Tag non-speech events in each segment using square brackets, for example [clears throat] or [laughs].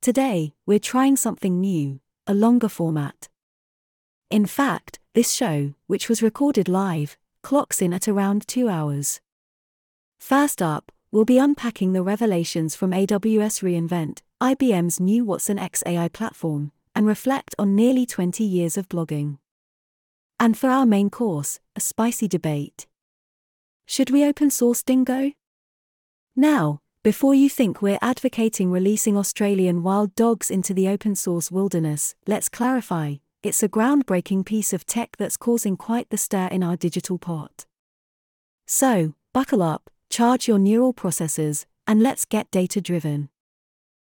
Today, we're trying something new, a longer format. In fact, this show, which was recorded live, clocks in at around two hours. First up, we'll be unpacking the revelations from AWS reInvent, IBM's new Watson X AI platform, and reflect on nearly 20 years of blogging. And for our main course, a spicy debate. Should we open source Dingo? Now, before you think we're advocating releasing Australian wild dogs into the open source wilderness, let's clarify it's a groundbreaking piece of tech that's causing quite the stir in our digital pot. So, buckle up, charge your neural processors, and let's get data driven.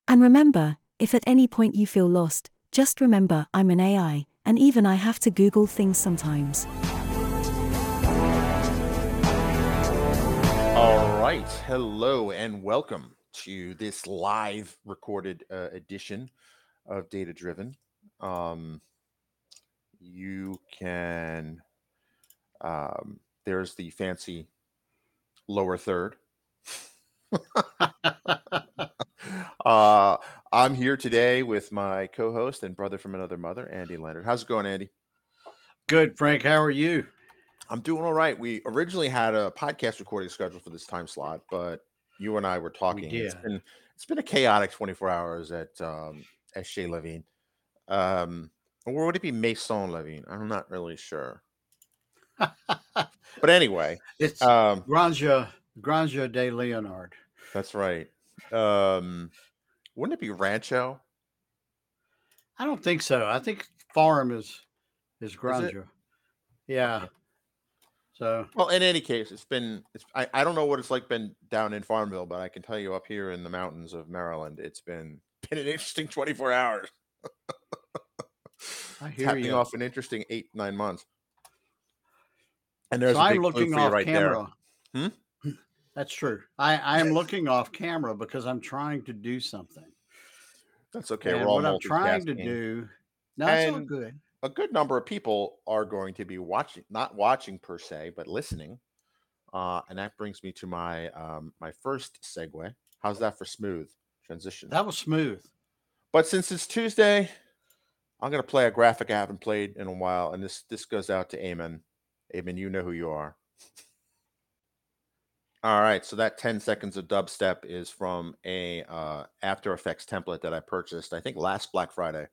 And remember, if at any point you feel lost, just remember I'm an AI, and even I have to Google things sometimes. All right. Hello and welcome to this live recorded uh, edition of Data Driven. Um, you can, um, there's the fancy lower third. [laughs] uh, I'm here today with my co host and brother from another mother, Andy Leonard. How's it going, Andy? Good, Frank. How are you? I'm doing all right. We originally had a podcast recording scheduled for this time slot, but you and I were talking. It's been it's been a chaotic 24 hours at um, at Chez La Vigne. Um, or would it be Maison La Vigne? I'm not really sure. but anyway, [laughs] it's um, Granja Granja de Leonard. That's right. Um, wouldn't it be Rancho? I don't think so. I think farm is is Granja. Is yeah. So well, in any case, it's been. It's, I I don't know what it's like been down in Farmville, but I can tell you up here in the mountains of Maryland, it's been [laughs] been an interesting 24 hours. [laughs] I hear you. off an interesting eight nine months. And there's so I'm looking off right camera. Hmm? [clears throat] That's true. I I am looking off camera because I'm trying to do something. That's okay. And what I'm trying to do. No, it's all good a good number of people are going to be watching, not watching per se, but listening. Uh, and that brings me to my um, my first segue. How's that for smooth transition? That was smooth. But since it's Tuesday, I'm gonna play a graphic I haven't played in a while, and this this goes out to Eamon. Eamon, you know who you are. All right, so that 10 seconds of dubstep is from a uh, After Effects template that I purchased, I think last Black Friday.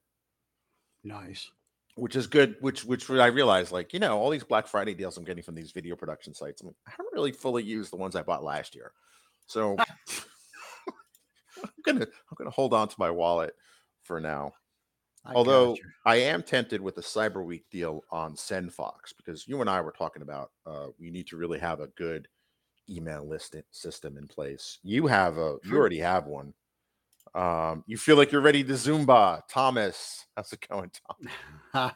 Nice which is good. Which which I realized, like you know, all these Black Friday deals I'm getting from these video production sites. I'm like, I haven't really fully used the ones I bought last year, so [laughs] I'm gonna I'm gonna hold on to my wallet for now. I Although I am tempted with the Cyber Week deal on SendFox because you and I were talking about uh, we need to really have a good email list system in place. You have a you already have one. Um, you feel like you're ready to Zumba, Thomas. How's it going, Tom?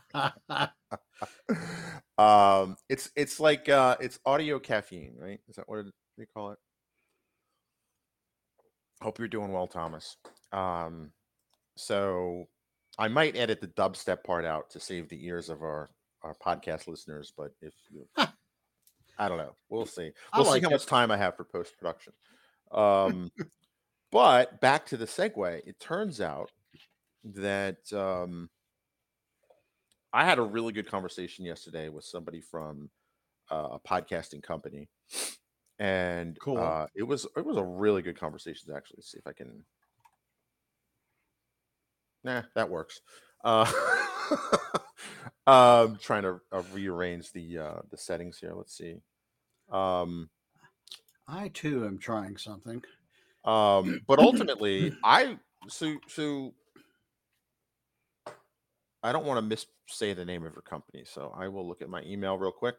[laughs] um, it's it's like uh, it's audio caffeine, right? Is that what they call it? Hope you're doing well, Thomas. Um, so I might edit the dubstep part out to save the ears of our our podcast listeners, but if you, I don't know, we'll see. We'll like see how it. much time I have for post production. Um, but back to the segue, it turns out that um, I had a really good conversation yesterday with somebody from uh, a podcasting company, and cool. uh, it was it was a really good conversation. Actually, Let's see if I can. Nah, that works. Uh, [laughs] um, trying to uh, rearrange the uh, the settings here. Let's see. Um, I too am trying something. Um, [clears throat] but ultimately, I so so I don't want to miss say the name of her company, so I will look at my email real quick.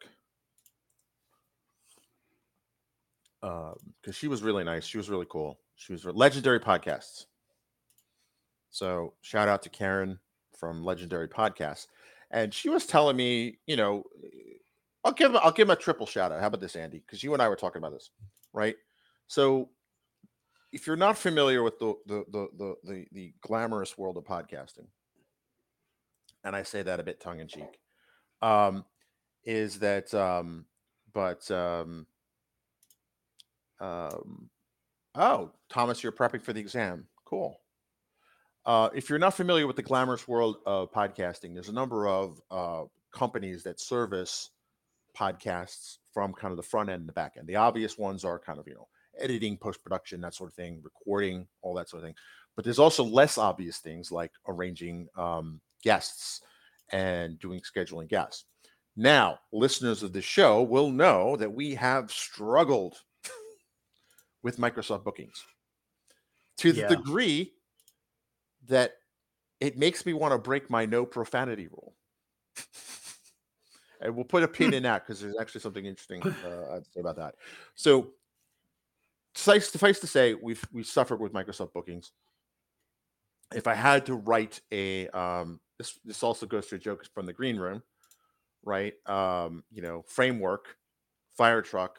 because um, she was really nice. She was really cool. She was legendary podcasts. So shout out to Karen from Legendary Podcasts, and she was telling me, you know, I'll give I'll give him a triple shout out. How about this, Andy? Because you and I were talking about this, right? So if you're not familiar with the the, the the the the glamorous world of podcasting, and I say that a bit tongue in cheek, um, is that um, but um, um, oh Thomas, you're prepping for the exam. Cool. Uh, if you're not familiar with the glamorous world of podcasting, there's a number of uh, companies that service podcasts from kind of the front end and the back end. The obvious ones are kind of, you know, editing, post production, that sort of thing, recording, all that sort of thing. But there's also less obvious things like arranging um, guests and doing scheduling guests. Now, listeners of the show will know that we have struggled [laughs] with Microsoft bookings to the Yeah. degree that it makes me want to break my no profanity rule. [laughs] and we'll put a pin in that because there's actually something interesting [laughs] uh, I'd say about that. So, suffice, to say, we've we've suffered with Microsoft bookings. If I had to write a, um, this this also goes to a joke from the green room, right? Um, you know, framework, fire truck,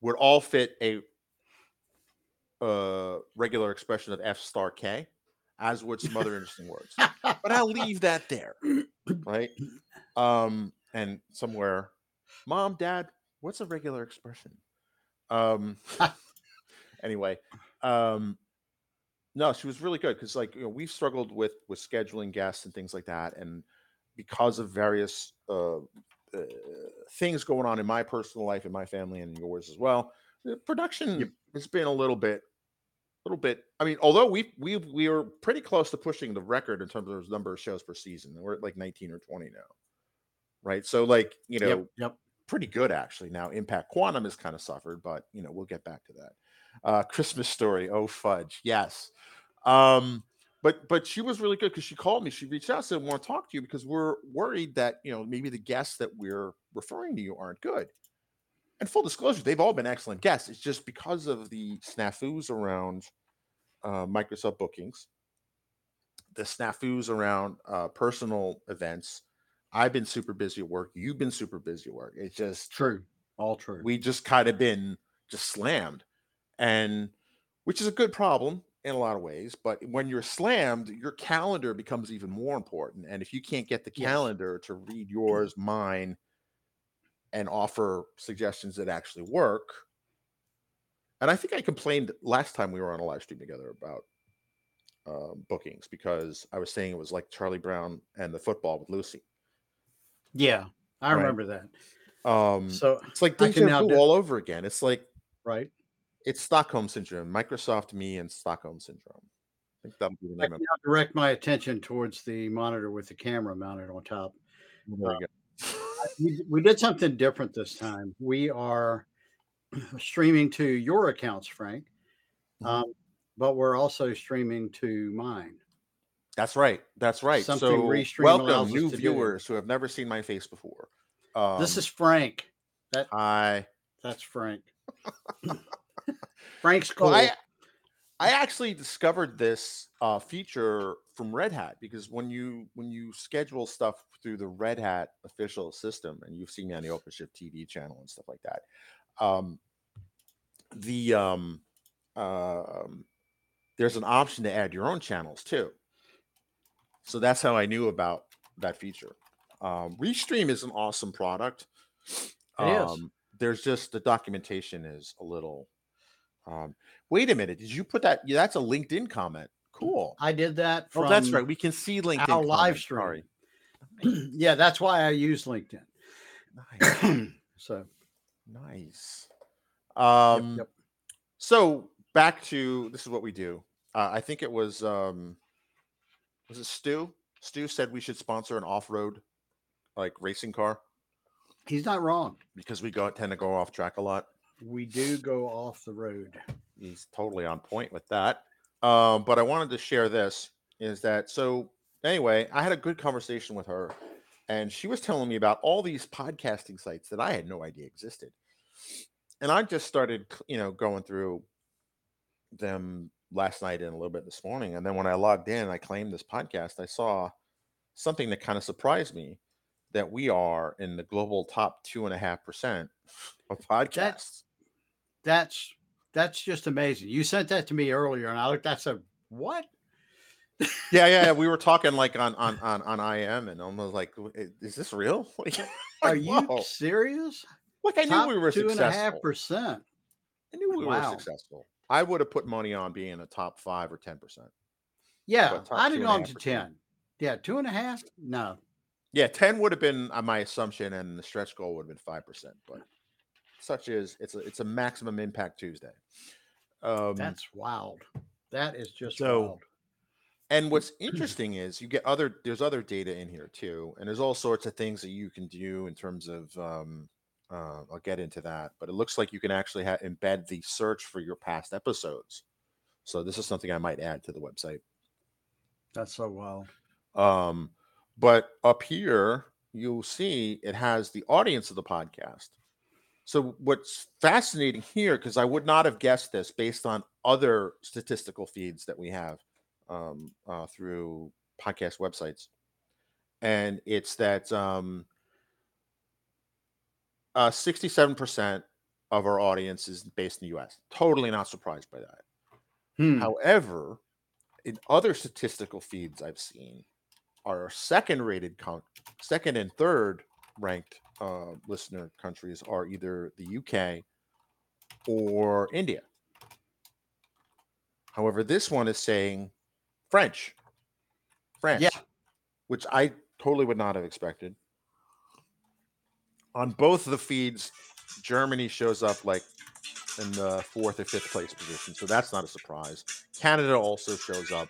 would all fit a uh, regular expression of F star K, as would some other interesting words. But I'll leave that there, right? Um, and somewhere, mom, dad, what's a regular expression? Um, anyway, um, no, she was really good because, like, you know, we've struggled with with scheduling guests and things like that, and because of various uh, uh, things going on in my personal life, in my family, and yours as well, the production has been a little bit, a little bit. I mean, although we we we were pretty close to pushing the record in terms of the number of shows per season, we're at like nineteen or twenty now, right? So, like, you know, yep. Yep. pretty good actually. Now, Impact Quantum has kind of suffered, but you know, we'll get back to that. Uh, Christmas Story, oh fudge, yes. Um, but but she was really good because she called me. She reached out, said, "Want to talk to you because we're worried that you know maybe the guests that we're referring to you aren't good." And full disclosure, they've all been excellent guests. It's just because of the snafus around uh, Microsoft bookings, the snafus around uh, personal events. I've been super busy at work. You've been super busy at work. It's just True. All true. we just kind of been just slammed and which is a good problem in a lot of ways but when you're slammed your calendar becomes even more important and if you can't get the calendar to read yours mine and offer suggestions that actually work and i think i complained last time we were on a live stream together about uh, bookings because i was saying it was like charlie brown and the football with lucy yeah. I Right. remember that. um So it's like deja now vu all over again it's like right. It's Stockholm syndrome, Microsoft me and Stockholm syndrome. I think that'll be the name now direct my attention towards the monitor with the camera mounted on top. There you go. We, we did something different this time. We are [clears throat] streaming to your accounts, Frank, Mhm. um, but we're also streaming to mine. That's right. That's right. Something so welcome, new to do. viewers who have never seen my face before. Um, this is Frank. That I. that's Frank. [laughs] Frank's cool. Well, I I actually discovered this uh, feature from Red Hat because when you when you schedule stuff through the Red Hat official system, and you've seen me on the OpenShift TV channel and stuff like that, um, the um, um, there's an option to add your own channels too. So that's how I knew about that feature. Um, Restream is an awesome product. Um, There's just the documentation is a little. Um, wait a minute, did you put that? Yeah, that's a LinkedIn comment. Cool. I did that from Oh, that's right. We can see LinkedIn. our live stream. Sorry. [clears throat] yeah, that's why I use LinkedIn. Nice. [clears throat] so nice. yep, Um, yep. So back to this is what we do. Uh, I think it was um, was it Stu? Stu said we should sponsor an off-road like racing car he's not wrong. because we go tend to go off track a lot. We do go off the road. He's totally on point with that. Um, but I wanted to share this is that so anyway, I had a good conversation with her and she was telling me about all these podcasting sites that I had no idea existed. And I just started, you know, going through them last night and a little bit this morning. And then when I logged in, I claimed this podcast, I saw something that kind of surprised me that we are in the global top two and a half percent of podcasts. That's that's that's just amazing. You sent that to me earlier, and I looked. That's a what? yeah, yeah, yeah. We were [laughs] talking like on on on on IM, and almost like, is this real? [laughs] Like, Are you whoa. serious? Like I knew Top we were two and a half successful. percent. I knew we Wow. were successful. I would have put money on being a top five or ten percent. Yeah, I'd have gone to ten. ten. Yeah, two and a half. No, Yeah, 10 would have been uh, my assumption, and the stretch goal would have been 5%. But such as it's a it's a maximum impact Tuesday. Um, that's wild. That is just so- wild. and what's [clears throat] interesting is you get other there's other data in here too, and there's all sorts of things that you can do in terms of um, uh, I'll get into that, but it looks like you can actually ha- embed the search for your past episodes. So this is something I might add to the website. That's so wild. Um, but up here, you'll see it has the audience of the podcast. So what's fascinating here, because I would not have guessed this based on other statistical feeds that we have um, uh, through podcast websites, and it's that um, uh, 67% of our audience is based in the U.S. Totally not surprised by that. Hmm. However, in other statistical feeds I've seen, our second rated, con- second and third ranked uh, listener countries are either the UK or India. However, this one is saying French, France, which I totally would not have expected. On both of the feeds, Germany shows up like in the fourth or fifth place position, so that's not a surprise. Canada also shows up.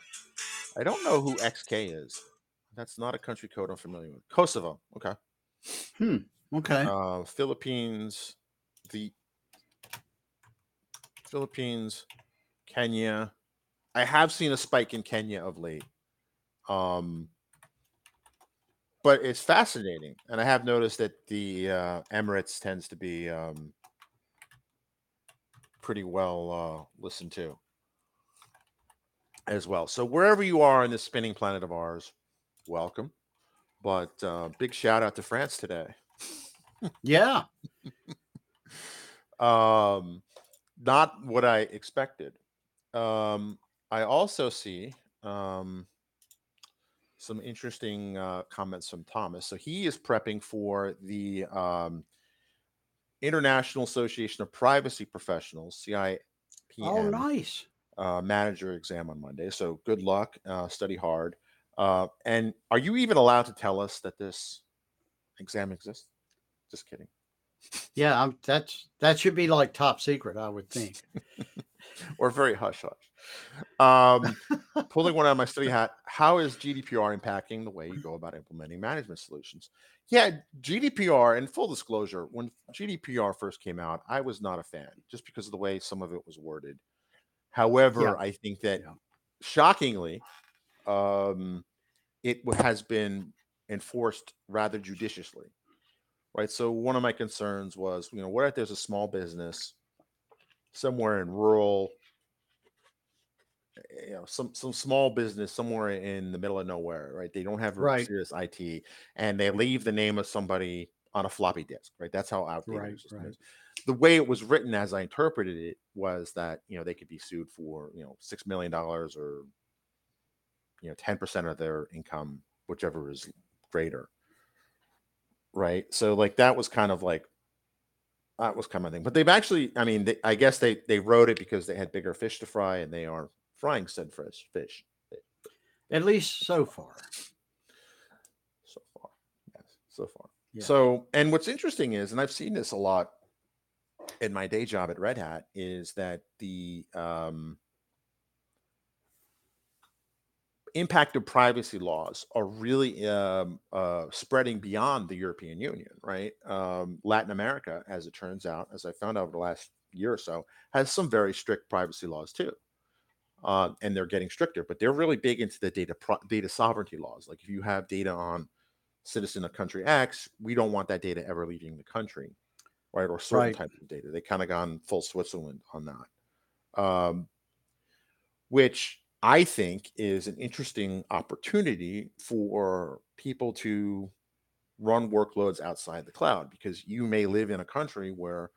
I don't know who XK is. That's not a country code I'm familiar with. Kosovo, okay. Okay. Uh, Philippines, the Philippines, Kenya. I have seen a spike in Kenya of late. Um, but it's fascinating, and I have noticed that the uh, Emirates tends to be um, pretty well uh, listened to as well. So wherever you are in this spinning planet of ours, welcome. But uh, big shout out to France today. yeah. [laughs] um not what i expected um i also see um some interesting uh comments from thomas so he is prepping for the um international association of privacy professionals cipm Oh, nice. uh, manager exam on monday so good luck uh study hard uh and are you even allowed to tell us that this exam exists just kidding Yeah, I'm, that's that should be like top secret, I would think. [laughs] or very hush hush. Um, [laughs] pulling one out of my study hat, how is GDPR impacting the way you go about implementing management solutions? Yeah, GDPR, and full disclosure, when GDPR first came out, I was not a fan just because of the way some of it was worded. However, Yeah. I think that Yeah. shockingly, um, it has been enforced rather judiciously. Right. So one of my concerns was, you know, what if there's a small business somewhere in rural eh, you know some some small business somewhere in the middle of nowhere right they don't have Right. serious it and they leave the name of somebody on a floppy disk right that's how outdated Right, right. is the way it was written as i interpreted it was that you know they could be sued for you know six million dollars or you know 10% of their income whichever is greater. Right? So like that was kind of like that was kind of thing. But they've actually i mean they, i guess they they wrote it because they had bigger fish to fry and they are frying said fresh fish. At least so far. so far yes so far. Yeah. so and what's interesting is and i've seen this a lot in my day job at red hat is that the um impact of privacy laws are really um, uh, spreading beyond the European Union, right? Um, Latin America, as it turns out, as I found out over the last year or so, has some very strict privacy laws too. Uh, and they're getting stricter, but they're really big into the data pro- data sovereignty laws. Like if you have data on citizen of country X, we don't want that data ever leaving the country, right? Or certain Right. types of data. They kind of gone full Switzerland on that, um, which I think is an interesting opportunity for people to run workloads outside the cloud because you may live in a country where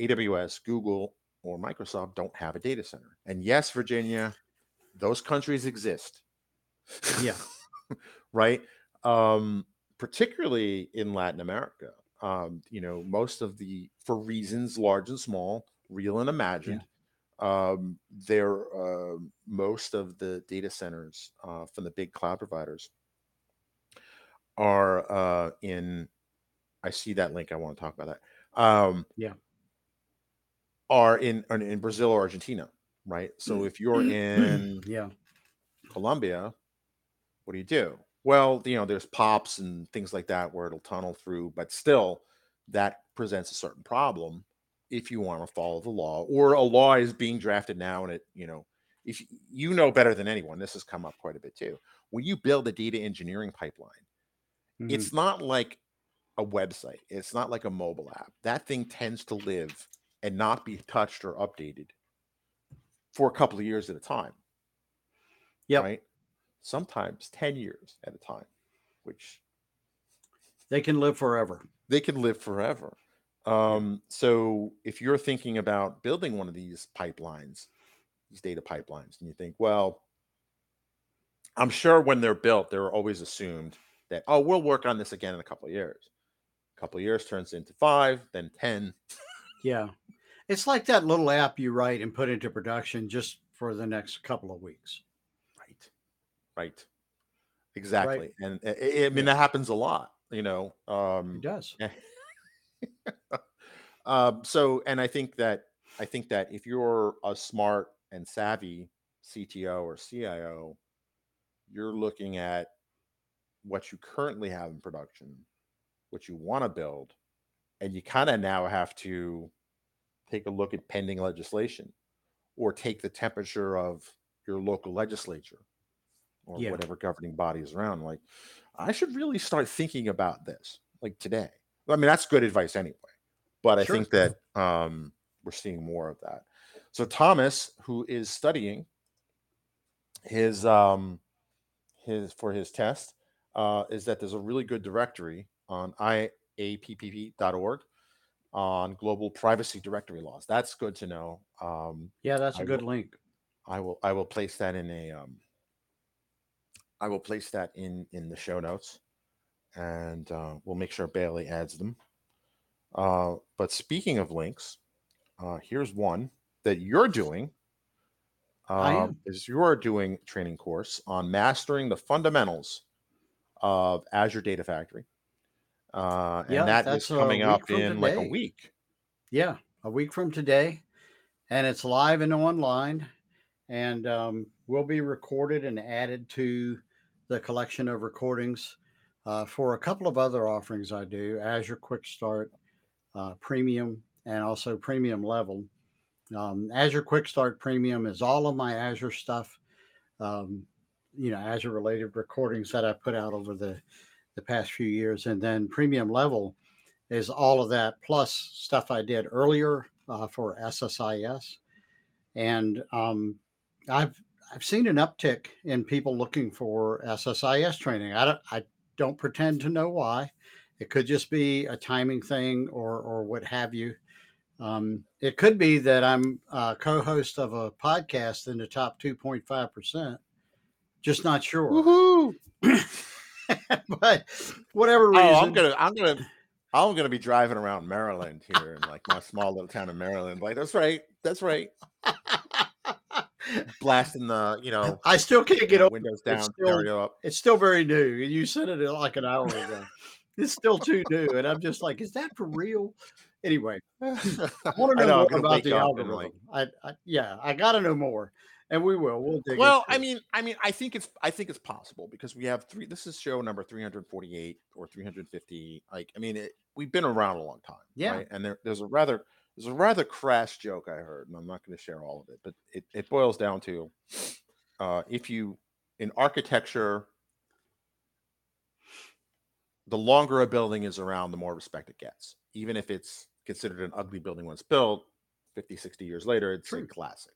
AWS, Google, or Microsoft don't have a data center. And yes, Virginia, those countries exist. Yeah. [laughs] right? Um, particularly in Latin America. Um, you know, most of the, for reasons large and small, real and imagined, um, they're uh, most of the data centers uh, from the big cloud providers are uh, in. I see that link. I want to talk about that. Um, Yeah. are in are in Brazil or Argentina, right? So if you're in [clears throat] yeah. Colombia, what do you do? Well, you know, there's pops and things like that where it'll tunnel through, but still, that presents a certain problem if you want to follow the law, or a law is being drafted now, and it, you know, if you, know better than anyone, this has come up quite a bit too. When you build a data engineering pipeline, Mhm. it's not like a website, it's not like a mobile app. That thing tends to live and not be touched or updated for a couple of years at a time yeah right? Sometimes 10 years at a time, which they can live forever. they can live forever. Um, so if you're thinking about building one of these pipelines, these data pipelines, and you think, well, I'm sure when they're built, they're always assumed that, oh, we'll work on this again in a couple of years. A couple of years turns into five, then 10. Yeah. It's like that little app you write and put into production just for the next couple of weeks. Right. Right. Exactly. And uh, I, I mean, that happens a lot, you know. Um, It does. [laughs] um, so, and I think that I think that if you're a smart and savvy CTO or CIO, you're looking at what you currently have in production, what you want to build, and you kind of now have to take a look at pending legislation or take the temperature of your local legislature or Yeah. whatever governing body is around. Like, I should really start thinking about this like today. I mean, that's good advice anyway. But I think that um, we're seeing more of that. So Thomas, who is studying his um, his for his test, uh, is that there's a really good directory on iapp.org on global privacy directory laws. That's good to know. Um, Yeah, that's a I good link. I will I will place that in a um I will place that in in the show notes and uh, we'll make sure Bailey adds them. Uh, but speaking of links, uh, here's one that you're doing. Am. is you're doing training course on mastering the fundamentals of Azure Data Factory. Uh, and Yeah, that is coming up in like a week. Yeah, a week from today, and it's live and online, and um, will be recorded and added to the collection of recordings uh, for a couple of other offerings I do: Azure Quick Start, uh, Premium, and also Premium Level. Um, Azure Quick Start Premium is all of my Azure stuff, um, you know, Azure related recordings that I put out over the the past few years, and then Premium Level is all of that plus stuff I did earlier uh, for SSIS, and um, I've I've seen an uptick in people looking for SSIS training. I don't I don't pretend to know why. It could just be a timing thing or or what have you. Um, it could be that I'm a co-host of a podcast in the top 2.5 percent. Just not sure, Woohoo! [laughs] but whatever reason. Oh, I'm gonna, I'm gonna, I'm gonna be driving around Maryland here in like my small little town of Maryland. Like that's right, that's right. [laughs] Blasting the, you know, I still can't get uh, over. windows it's down, still- stereo up. It's still very new. You said it like an hour ago. it's still too new, and I'm just like, is that for real? Anyway, [laughs] I want to know, know, more about the algorithm. like- I, I yeah, I got to know more, and we will. We'll dig. well, I mean, I mean, I think it's, I think it's possible because we have three. This is show number 348 or 350. Like, I mean, it, we've been around a long time. Yeah. right? And there, there's a rather, there's a rather crass joke I heard, and I'm not going to share all of it, but it, it boils down to, uh, if you in architecture, the longer a building is around, the more respect it gets, even if it's considered an ugly building it's built 50 60 years later it's a classic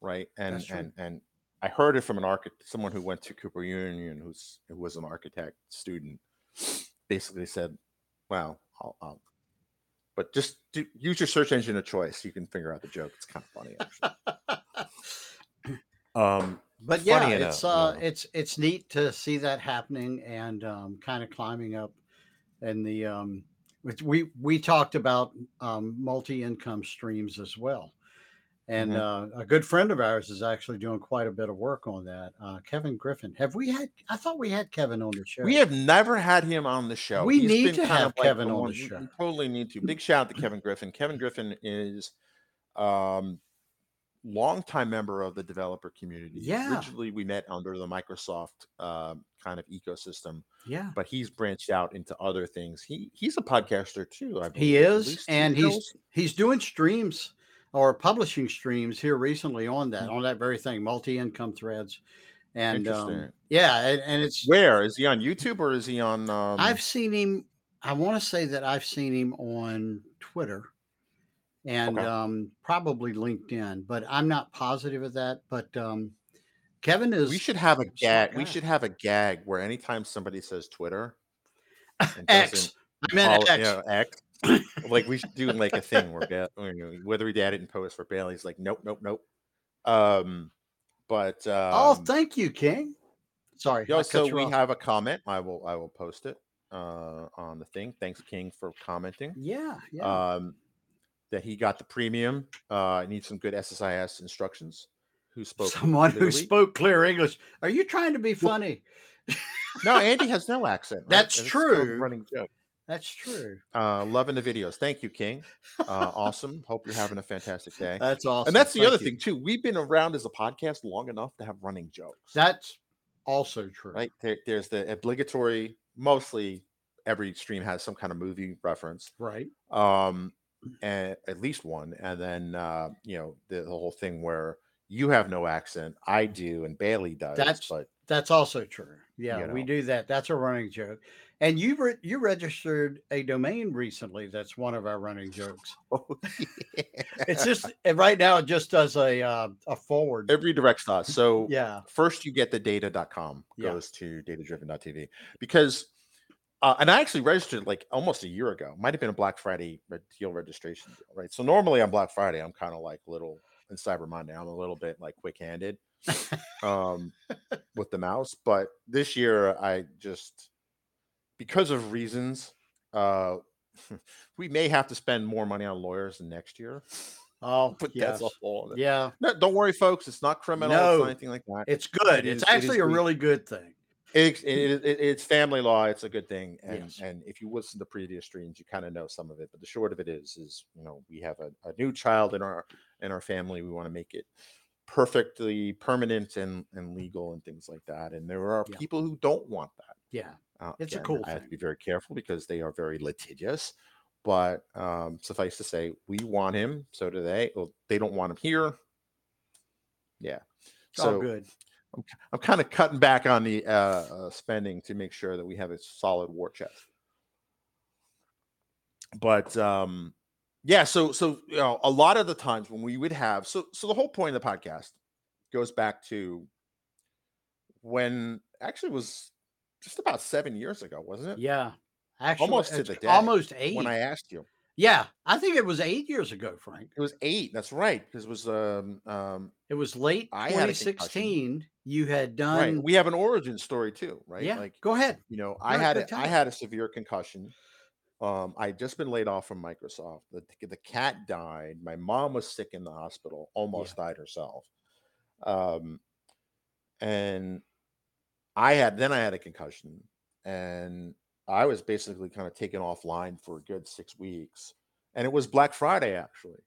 right? And and and i heard it from an architect someone who went to cooper union who's who was an architect student basically said well i'll, I'll but just do, use your search engine of choice you can figure out the joke it's kind of funny actually [laughs] um but yeah, funny it's enough, uh, yeah. it's it's neat to see that happening and um, kind of climbing up. And the um, which we we talked about um, multi income streams as well, And Mhm. uh, a good friend of ours is actually doing quite a bit of work on that. Uh, Kevin Griffin. Have we had? I thought we had Kevin on the show. We have never had him on the show. We He's need been to have like Kevin on the show. We totally need to. Big [clears throat] shout out to Kevin Griffin. Kevin Griffin is um longtime member of the developer community. Yeah. Originally we met under the Microsoft um, kind of ecosystem, Yeah. but he's branched out into other things. He he's a podcaster too. I He believe, at is, and he's he's doing streams or publishing streams here recently on that Mm. on that very thing, multi income threads, and um, yeah, and, and it's Where is he on YouTube or is he on? Um, I've seen him. I want to say that I've seen him on Twitter and Okay. um, probably LinkedIn, but I'm not positive of that. But um, Kevin is we should have a gag. We should have a gag where anytime somebody says Twitter, [laughs] X. doesn't meant X. you know, X. like we should do like a thing where Ba- you know, whether we dad it in post for Bailey's like nope nope nope. Um, but um, oh, thank you, King. Sorry, I yo, so we off. have a comment. I will I will post it uh on the thing. Thanks King for commenting. yeah, yeah. Um, that he got the premium. Uh, needs some good SSIS instructions. Who spoke Someone who spoke clear English. Are you trying to be funny? No, [laughs] Andy has no accent. right? That's And it's still a true. Running joke. That's true. Uh, loving the videos. Thank you, King. Uh, [laughs] awesome. Hope you're having a fantastic day. That's awesome. and that's the Thank other you. thing too. We've been around as a podcast long enough to have running jokes. That's also true. right. There, there's the obligatory. Mostly, every stream has some kind of movie reference. Right. Um, and at least one. And then uh, you know the, the whole thing where you have no accent, I do, and Bailey does. That's- but That's also true. Yeah, You we do that. That's a running joke. And you re- you registered a domain recently. That's one of our running jokes. [laughs] It's just right now it just does a uh, a forward. it redirects us. So yeah. first you get the data.com Yeah. goes to datadriven.tv because uh, and I actually registered like almost a year ago. Might have been a Black Friday deal registration deal, right? So normally on Black Friday, I'm kind of like little in Cyber Monday, I'm a little bit like quick handed [laughs] um, with the mouse. But this year, I just because of reasons, uh, [laughs] we may have to spend more money on lawyers next year. Oh, But yes. that's a whole. Yeah, No, don't worry, folks. It's not criminal. It's No. not anything like that. it's good. It it's is- it actually a really good thing. It, it, it, it's family law. It's a good thing, and Yes. and if you listen to previous streams, you kind of know some of it. But the short of it is, is you know we have a, a new child in our in our family. We want to make it perfectly permanent and and legal and things like that. And there are Yeah. people who don't want that. Yeah. Uh, It's a cool I have to be very careful because they are very litigious. But um, suffice to say, we want him. So do they. Well, they don't want him here. Yeah. It's all So good. I'm I'm kind of cutting back on the uh, uh, spending to make sure that we have a solid war chest. But um, yeah, so so you know, a lot of the times when we would have so so the whole point of the podcast goes back to when actually was just about seven years ago, wasn't it? Yeah. Actually, Almost to the day Almost eight. When I asked you, yeah, I think it was eight years ago, Frank. it was eight. That's right, because it was um um It was late I had a 2016. You had done. right. We have an origin story too, right? yeah. Like go ahead. you know i You're had a, i had a severe concussion um i had just been laid off from microsoft the, the cat died my mom was sick in the hospital almost died herself um and i had then i had a concussion and i was basically kind of taken offline for a good six weeks and it was black friday actually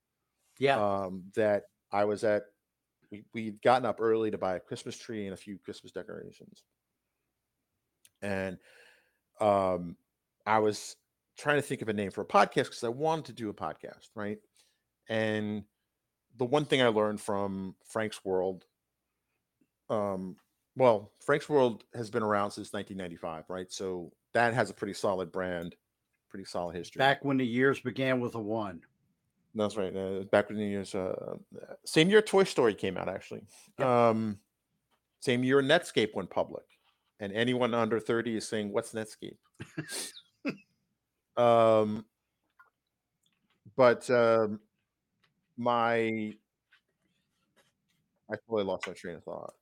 Yeah. um, that I was at. We, we'd gotten up early to buy a Christmas tree and a few Christmas decorations. And um, I was trying to think of a name for a podcast because I wanted to do a podcast, right? And the one thing I learned from Frank's World, um, well, Frank's World has been around since 1995, right? So that has a pretty solid brand, pretty solid history. Back when the years began with a one. That's right. Uh, back when the years, uh, same year Toy Story came out, actually. Um, same year Netscape went public, and anyone under thirty is saying, "What's Netscape?" [laughs] um, but um, my, I totally lost my train of thought.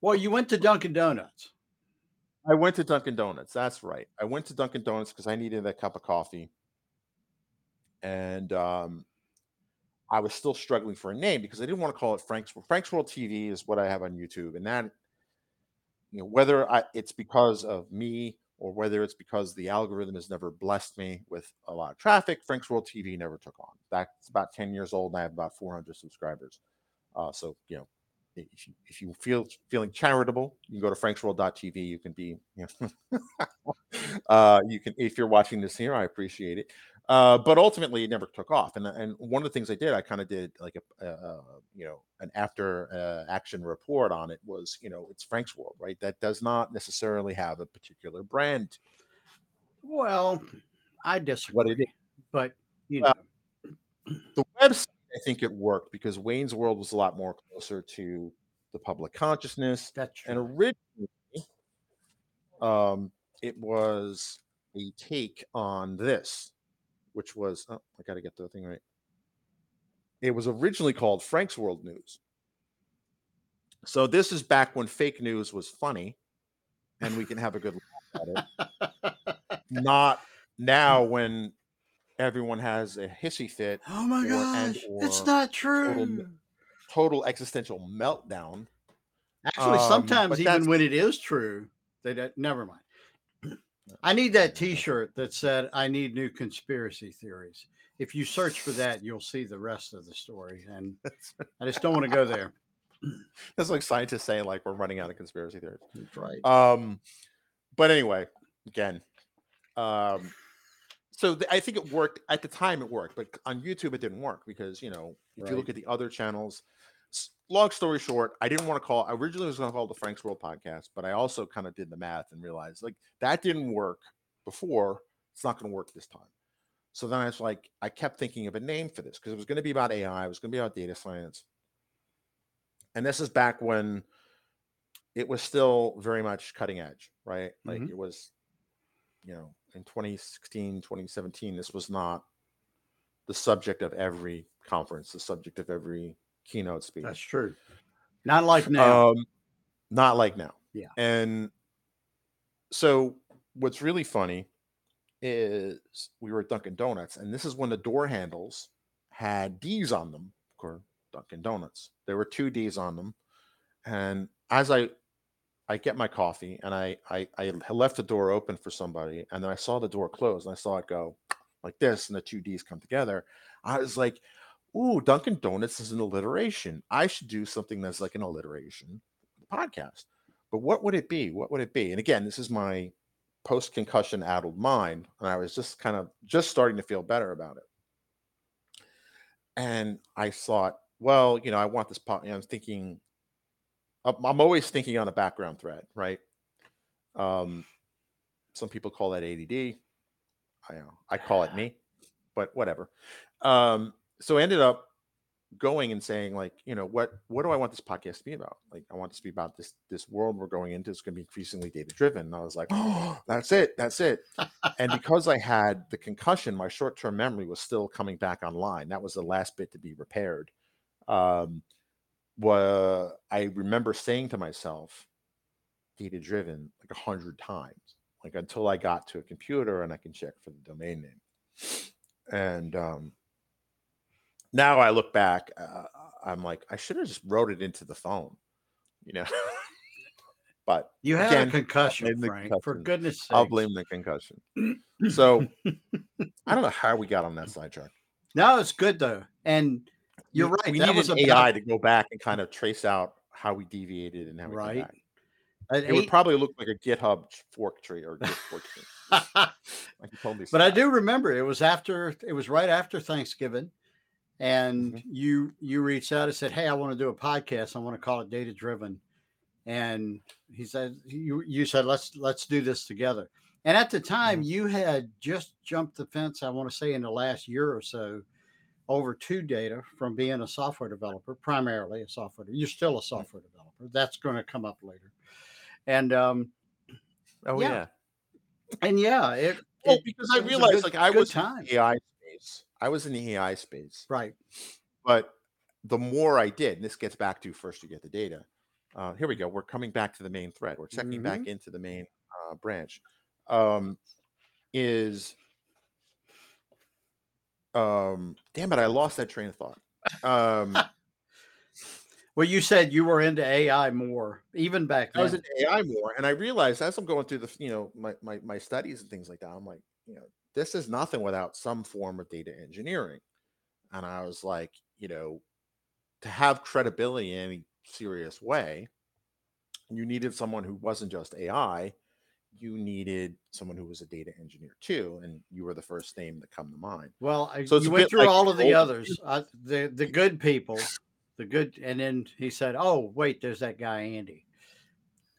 Well, you went to Dunkin' Donuts. I went to Dunkin' Donuts. That's right. I went to Dunkin' Donuts because I needed that cup of coffee. And um, I was still struggling for a name because I didn't want to call it Frank's Frank's World TV is what I have on YouTube, and that you know whether I, it's because of me or whether it's because the algorithm has never blessed me with a lot of traffic, Frank's World TV never took on. That's about ten years old, and I have about 400 subscribers. Uh, so you know, if you if you feel feeling charitable, you can go to franksworld.tv. You can be, you know, [laughs] uh, you can if you're watching this here, I appreciate it. Uh, but ultimately, it never took off. And and one of the things I did, I kind of did like a, you know an after uh, action report on it was you know it's Frank's World, right? That does not necessarily have a particular brand. Well, I disagree. What it is, but you know, the website I think it worked because Wayne's World was a lot more closer to the public consciousness. that's true. And originally, um, it was a take on this, which was oh, I got to get the thing right. It was originally called Frank's World News. So this is back when fake news was funny, and we can have a good laugh at it. [laughs] Not now when everyone has a hissy fit, oh my or- and gosh, it's not true. total existential meltdown. Actually, Um, sometimes even when it is true, they don't, never mind. I need that T-shirt that said "I need new conspiracy theories." If you search for that, you'll see the rest of the story, and I just don't want to go there. [laughs] That's like scientists saying like we're running out of conspiracy theories. That's right. Um, but anyway, again, um, so th- I think it worked at the time. It worked, but on YouTube it didn't work because you know if you look at the other channels. s- Long story short, I didn't want to call. I originally was going to call it the Frank's World Podcast, but I also kind of did the math and realized like that didn't work before. It's not going to work this time. So then I was like, I kept thinking of a name for this because it was going to be about AI. It was going to be about data science. And this is back when it was still very much cutting edge, right? Like Mhm. it was, you know, in 2016, 2017, this was not the subject of every conference, the subject of every keynote speech. That's true. Not like now. Um, not like now. Yeah. And so what's really funny is we were at Dunkin' Donuts, and this is when the door handles had D's on them. Of course, Dunkin' Donuts. There were two D's on them. And as I I get my coffee and I I, I mm. left the door open for somebody, and then I saw the door close and I saw it go like this, and the two D's come together. I was like, ooh, Dunkin' Donuts is an alliteration. I should do something that's like an alliteration podcast. But what would it be? What would it be? And again, this is my post concussion addled mind. And I was just kind of just starting to feel better about it. And I thought, well, you know, I want this pod. You know, I'm thinking, I'm always thinking on a background thread, right? Um, some people call that ADD. I know I call it me, but whatever. Um, so I ended up going and saying like you know what what do i want this podcast to be about like i want this to be about this this world we're going into it's going to be increasingly data driven and i was like oh that's it that's it and [laughs] because i had the concussion my short-term memory was still coming back online that was the last bit to be repaired um wa- i remember saying to myself data driven like a hundred times like until i got to a computer and i can check for the domain name and um now I look back, uh, I'm like, I should have just wrote it into the phone, you know. [laughs] but You had again, a concussion, Frank. For goodness sake. I'll blame the concussion. [clears throat] So I don't know how we got on that sidetrack. No, it's good though, and you're right. We that needed was an about- AI to go back and kind of trace out how we deviated and how we Right. came back. at It would probably look like a GitHub fork tree or Git fork tree. [laughs] Like you told me. but I do remember it was after it was right after Thanksgiving, and Mhm. you you reached out and said, "Hey, I want to do a podcast. I want to call it Data Driven," and he said you you said let's let's do this together. And at the time, Mm-hmm. you had just jumped the fence. I want to say in the last year or so over to data from being a software developer, primarily a software. You're still a software developer. That's going to come up later. And um, Oh yeah. yeah. and yeah, it, Well, it- because I realized good- like I was time. in the AI space. I was in the AI space. right. but the more I did, and this gets back to first you get the data. Uh, here we go. We're coming back to the main thread. We're checking back into the main uh, branch. Um, is um, damn it, I lost that train of thought. um, [laughs] Well, you said you were into AI more, even back then. I was then. in AI more, and I realized as I'm going through the you know my, my my studies and things like that, I'm like, you know, this is nothing without some form of data engineering, and I was like, you know, to have credibility in any serious way, you needed someone who wasn't just AI. You needed someone who was a data engineer too, and you were the first name that come to mind. Well, I- So you went through like all of the others, uh, [laughs] the the good people, the good, and then he said, "Oh, wait, there's that guy Andy."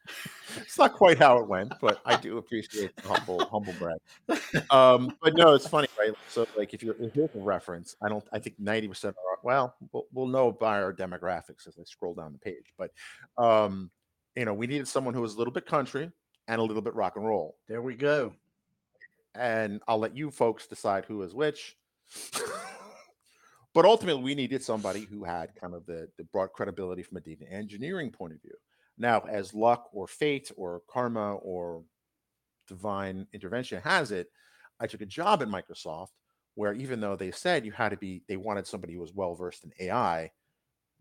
[laughs] it's not quite how it went, but I do appreciate the humble humble brag. [laughs] Um, but no, it's funny, right? So, like, if you're if here's a reference, I don't. I think ninety percent are well, well, we'll know by our demographics as I scroll down the page. But, um, you know, we needed someone who was a little bit country and a little bit rock and roll. There we go. And I'll let you folks decide who is which. [laughs] but ultimately, we needed somebody who had kind of the the broad credibility from a data engineering point of view. Now, as luck or fate or karma or divine intervention has it, I took a job at Microsoft where even though they said you had to be, they wanted somebody who was well versed in AI,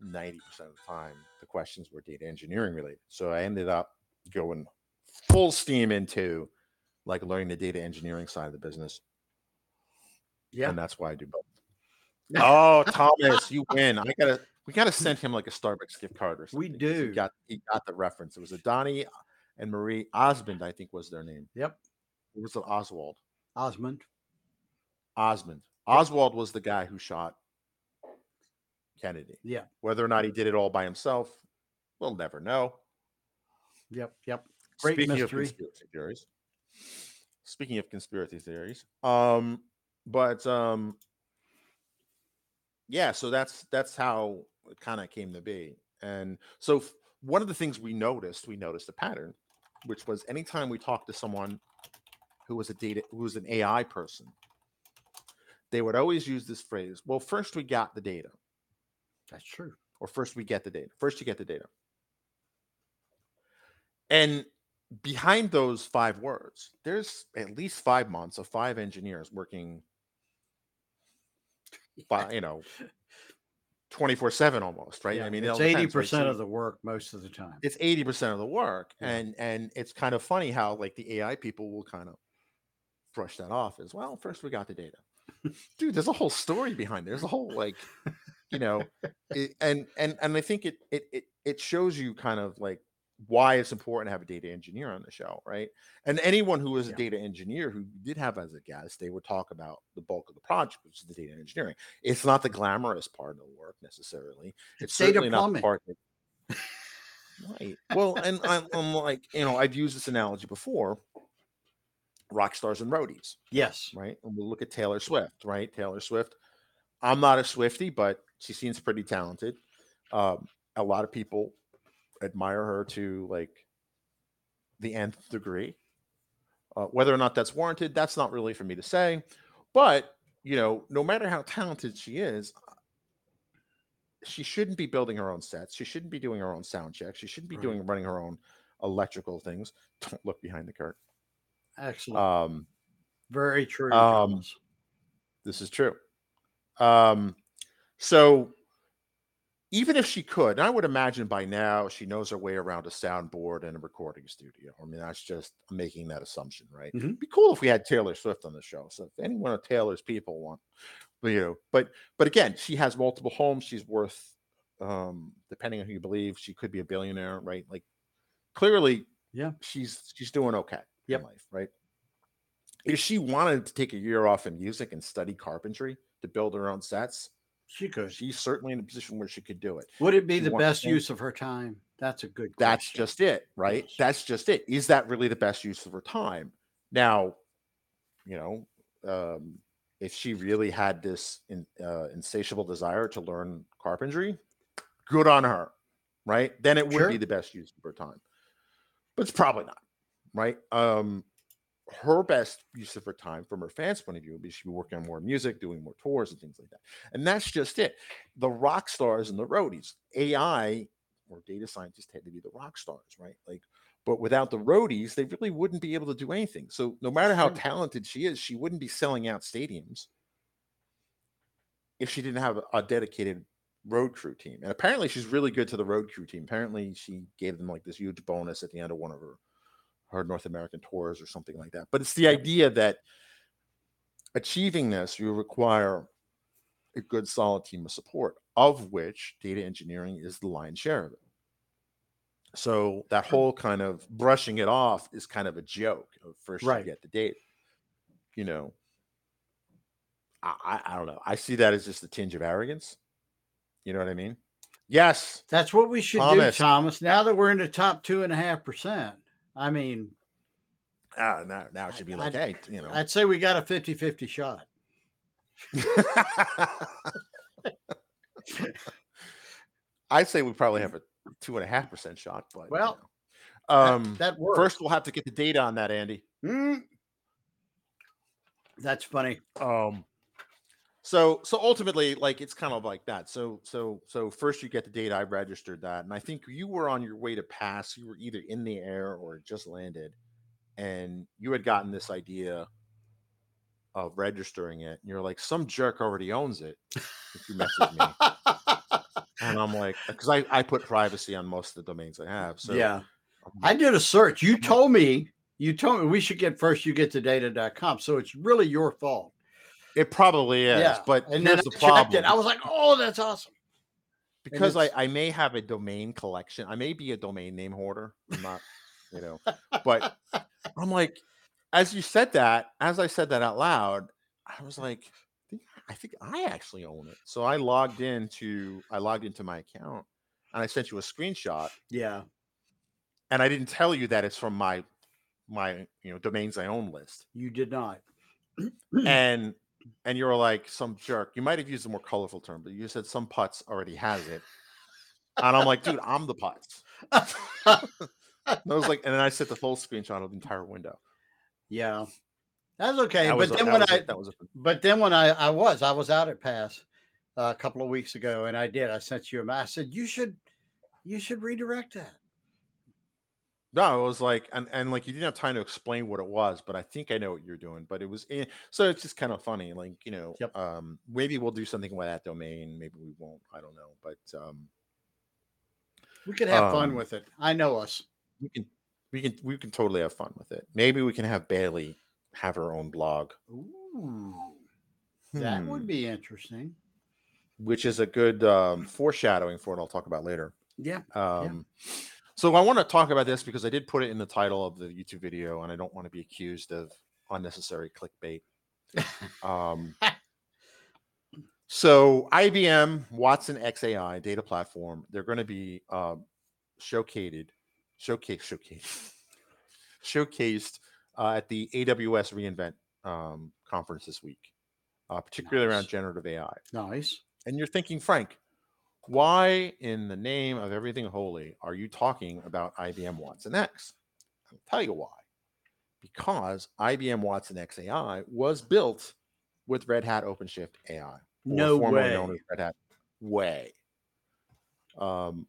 90% of the time the questions were data engineering related. So I ended up going full steam into like learning the data engineering side of the business. Yeah. And that's why I do both. [laughs] Oh, Thomas, you win. I gotta we gotta send him like a Starbucks gift card or something. We. 'cause He do. got he got the reference. It was a Donnie and Marie Osmond, I think was their name. Yep. It was Oswald. Osmond. Osmond. Oswald was the guy who shot Kennedy. Yeah. Whether or not he did it all by himself, we'll never know. Yep. Yep. Great Speaking mystery. of conspiracy theories. Speaking of conspiracy theories, um, but um, yeah, so that's that's how it kind of came to be. And so f- one of the things we noticed, we noticed a pattern, which was anytime we talked to someone who was a data, who was an AI person, they would always use this phrase. Well, first we got the data, That's true. or first we get the data. First you get the data. And behind those five words, there's at least five months of five engineers working, [laughs] by, you know, 24 7 almost, right? Yeah, I mean, it it's all depends, eighty right? percent So of the work most of the time. it's 80% of the work. Yeah. And and it's kind of funny how like the AI people will kind of brush that off as well. First we got the data. [laughs] Dude, there's a whole story behind it. There's a whole like, you know, [laughs] it, and and and I think it it it it shows you kind of like why it's important to have a data engineer on the show, right? And anyone who is a Yeah. data engineer who did have as a guest, they would talk about the bulk of the project, which is the data engineering. It's not the glamorous part of the work necessarily. It's Data certainly not the part that Right. Well, [laughs] and I'm, I'm like, you know, I've used this analogy before. Rock stars and roadies, Yes. right? And we'll look at Taylor Swift, right? Taylor Swift. I'm not a Swifty, but she seems pretty talented. Um, a lot of people admire her to like the nth degree. Uh, whether or not that's warranted, that's not really for me to say. But you know, no matter how talented she is, she shouldn't be building her own sets. She shouldn't be doing her own sound checks. She shouldn't be Right. doing running her own electrical things. [laughs] Don't look behind the curtain. Excellent. Um, Very true. um, this is true. Um, so even if she could, and I would imagine by now she knows her way around a soundboard and a recording studio. I mean, that's just making that assumption, right? Mhm. It'd be cool if we had Taylor Swift on the show. So if any one of Taylor's people want, but you know, but but again, she has multiple homes. She's worth, um, depending on who you believe, she could be a billionaire, right? Like clearly, Yeah. she's she's doing okay Yep. in life, right? If she wanted to take a year off in music and study carpentry to build her own sets, She could. she's certainly in a position where she could do it. Would it be she the best to- use of her time? That's a good. That's just it, right? Yes. That's just it. Is that really the best use of her time? Now, you know, um, if she really had this in, uh, insatiable desire to learn carpentry, good on her, right? Then it would Sure. be the best use of her time, but it's probably not, right? Um, her best use of her time from her fans' point of view would be she'd be working on more music, doing more tours and things like that. And that's just it. The rock stars and the roadies, AI or data scientists tend to be the rock stars, right? Like, but without the roadies, they really wouldn't be able to do anything. So no matter how talented she is, she wouldn't be selling out stadiums if she didn't have a dedicated road crew team. And apparently she's really good to the road crew team. Apparently she gave them like this huge bonus at the end of one of her her North American tours or something like that. But it's the idea that achieving this, you require a good solid team of support, of which data engineering is the lion's share of it. So that whole kind of brushing it off is kind of a joke. Of first Right. you get the data. You know, I, I I don't know. I see that as just a tinge of arrogance. You know what I mean? Yes. That's what we should Thomas. do, Thomas. Now that we're in the top two and a half percent, I mean, Ah, now, now it should be like, hey, you know. I'd say we got a 50 50 shot. [laughs] I'd say we probably have a two and a half percent shot, but you Well, know. That- um, that, works. first we'll have to get the data on that, Andy. Mm. That's funny. Um, so so ultimately, like it's kind of like that. So so so first you get the data. I registered that, and I think you were on your way to pass. You were either in the air or just landed, and you had gotten this idea of registering it. And you're like, some jerk already owns it. If you message me, and I'm like, uh, because I I put privacy on most of the domains I have. So yeah. I did a search. You told me, you told me we should get first you get to data.com. So it's really your fault. It probably is, yeah. but and here's the I problem. it. I was like, oh, that's awesome. because I, I may have a domain collection. I may be a domain name hoarder. I'm not, you know, but [laughs] I'm like, as you said that, as I said that out loud, I was like, I think, I think I actually own it. So I logged into I logged into my account and I sent you a screenshot Yeah. and I didn't tell you that it's from my my you know domains I own list. You did not. [clears throat] and and you're like some jerk. You might have used a more colorful term, but you said some putz already has it. And I'm like, dude, I'm the putz. [laughs] And I was like, and then I sent the full screenshot of the entire window. yeah. That's okay. That but a- then that when was a- I that was a, but then when I, I was, I was out at Pass uh, a couple of weeks ago and I did. I sent you a message. Said, you should you should redirect that. No, it was like, and and like you didn't have time to explain what it was, but I think I know what you're doing. But it was in, so it's just kind of funny, like you know, Yep. um, maybe we'll do something with that domain, maybe we won't, I don't know, but um, We could have fun Um, with it. I know us. we can we can we can totally have fun with it. Maybe we can have Bailey have her own blog. Ooh, that Hmm. would be interesting. which is a good um, foreshadowing for what I'll talk about later. Yeah. Um, So I want to talk about this because I did put it in the title of the YouTube video, and I don't want to be accused of unnecessary clickbait. Um, so IBM Watson XAI data platform, they're going to be um, showcased, showcase, showcase, [laughs] showcased uh, at the AWS reInvent um, conference this week, uh, particularly around generative AI. Nice. And you're thinking, Frank, why in the name of everything holy are you talking about IBM Watson X? I'll tell you why. Because IBM Watson X AI was built with Red Hat OpenShift AI. No way. known as Red Hat Way. Um,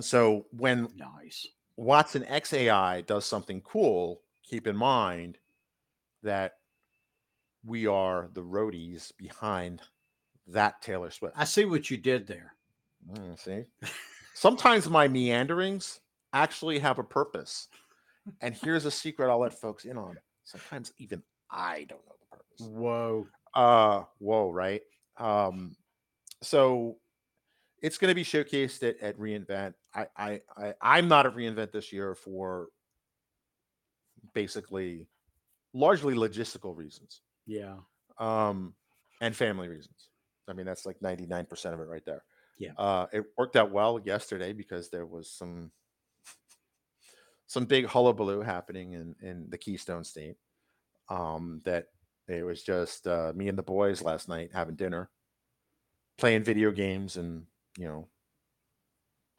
so when Nice. Watson AI does something cool, keep in mind that we are the roadies behind that Taylor Swift. I see what you did there. Mm, see, sometimes my meanderings actually have a purpose. And here's a secret I'll let folks in on. Sometimes even I don't know the purpose. Whoa. Uh, whoa, right? Um, so it's going to be showcased at, at reInvent. I, I, I, I'm not at reInvent this year for basically largely logistical reasons Yeah. um, and family reasons. I mean, that's like 99% of it right there. Yeah. Uh, it worked out well yesterday because there was some some big hullabaloo happening in in the Keystone State. Um, that it was just uh, me and the boys last night having dinner, playing video games, and you know,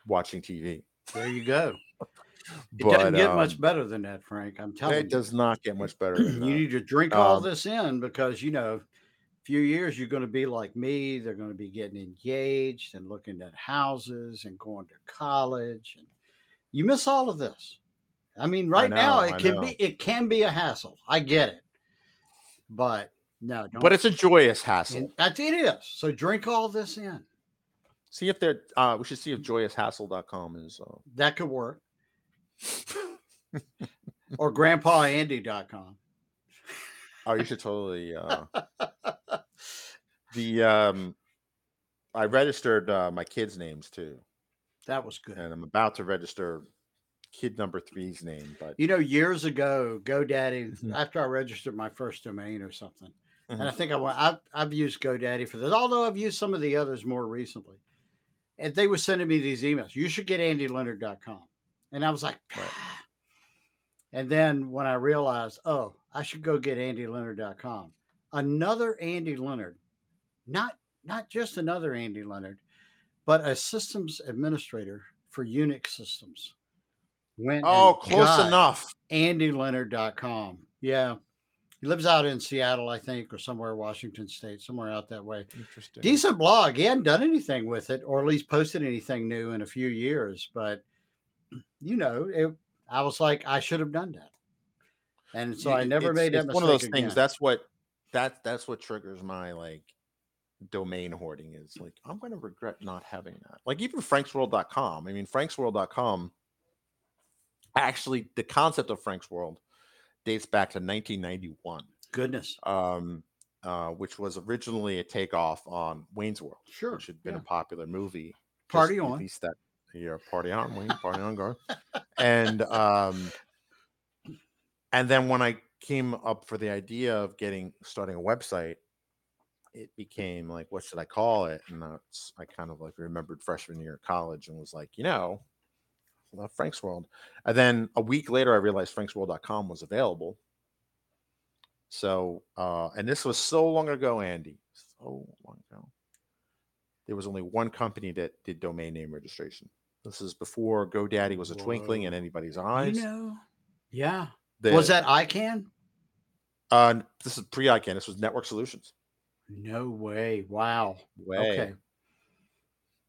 watching TV. There you go. It But doesn't get much um, better than that, Frank. I'm telling it you. It does not get much better. You need to drink all Um, this in because you know, few years you're going to be like me. They're going to be getting engaged and looking at houses and going to college, and you miss all of this. I mean, right now know, it I can know. be it can be a hassle. I get it, but no, don't. but it's a joyous hassle. that's it is. So drink all this in. See if they're. Uh, we should see if joyoushassle.com is. Uh, That could work. or grandpaandy.com. oh, you should totally. Uh, the um, I registered uh, my kids' names too, That was good. and I'm about to register kid number three's name, but You know, years ago, GoDaddy, Mhm. after I registered my first domain or something, and I Mhm. think I went, I've, I've used GoDaddy for this, although I've used some of the others more recently. And they were sending me these emails. You should get andyleonard.com. And I was like, Right. And then when I realized, oh, I should go get andyleonard.com, another Andy Leonard, not not just another Andy Leonard, but a systems administrator for Unix systems. Went oh, and close got enough. AndyLeonard.com. Yeah. He lives out in Seattle, I think, or somewhere, Washington State, somewhere out that way. Interesting. Decent blog. He hadn't done anything with it, or at least posted anything new in a few years. But, you know, it, I was like, I should have done that. And so I never it's- made that it's one of those again. things. That's what that that's what triggers my like domain hoarding is like I'm going to regret not having that. Like even franksworld.com. I mean franksworld.com actually the concept of Frank's World dates back to 1991. goodness. Um uh, which was originally a takeoff on Wayne's World, Sure. which had been yeah. a popular movie. Party on. Released that year. Party on, Wayne. Party on, Garth. [laughs] And um, and then when I came up for the idea of getting starting a website, it became like, what should I call it? And that's I kind of like remembered freshman year of college and was like, you know, I love Frank's World. And then a week later, I realized franksworld.com was available. So, uh, and this was so long ago, Andy, so long ago. There was only one company that did domain name registration. This is before GoDaddy was a twinkling in anybody's eyes. You know, yeah. The- was that ICANN? Uh, this is pre ICANN. This was Network Solutions. No way. Wow. Way. Okay.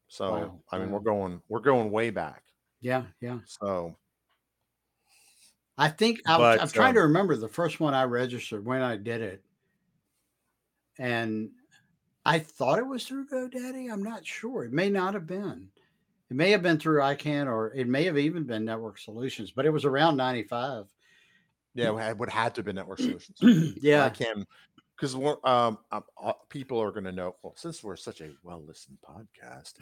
So Wow, I mean, wow. we're going we're going way back. Yeah. Yeah. So I think I, I'm trying to um, remember the first one I registered when I did it. And I thought it was through GoDaddy. I'm not sure. It may not have been. It may have been through ICANN or it may have even been Network Solutions, but it was around 95. Yeah, it would had to be Network Solutions. [clears throat] yeah. I can because um, um, uh, people are going to know. Well, since we're such a well listened podcast,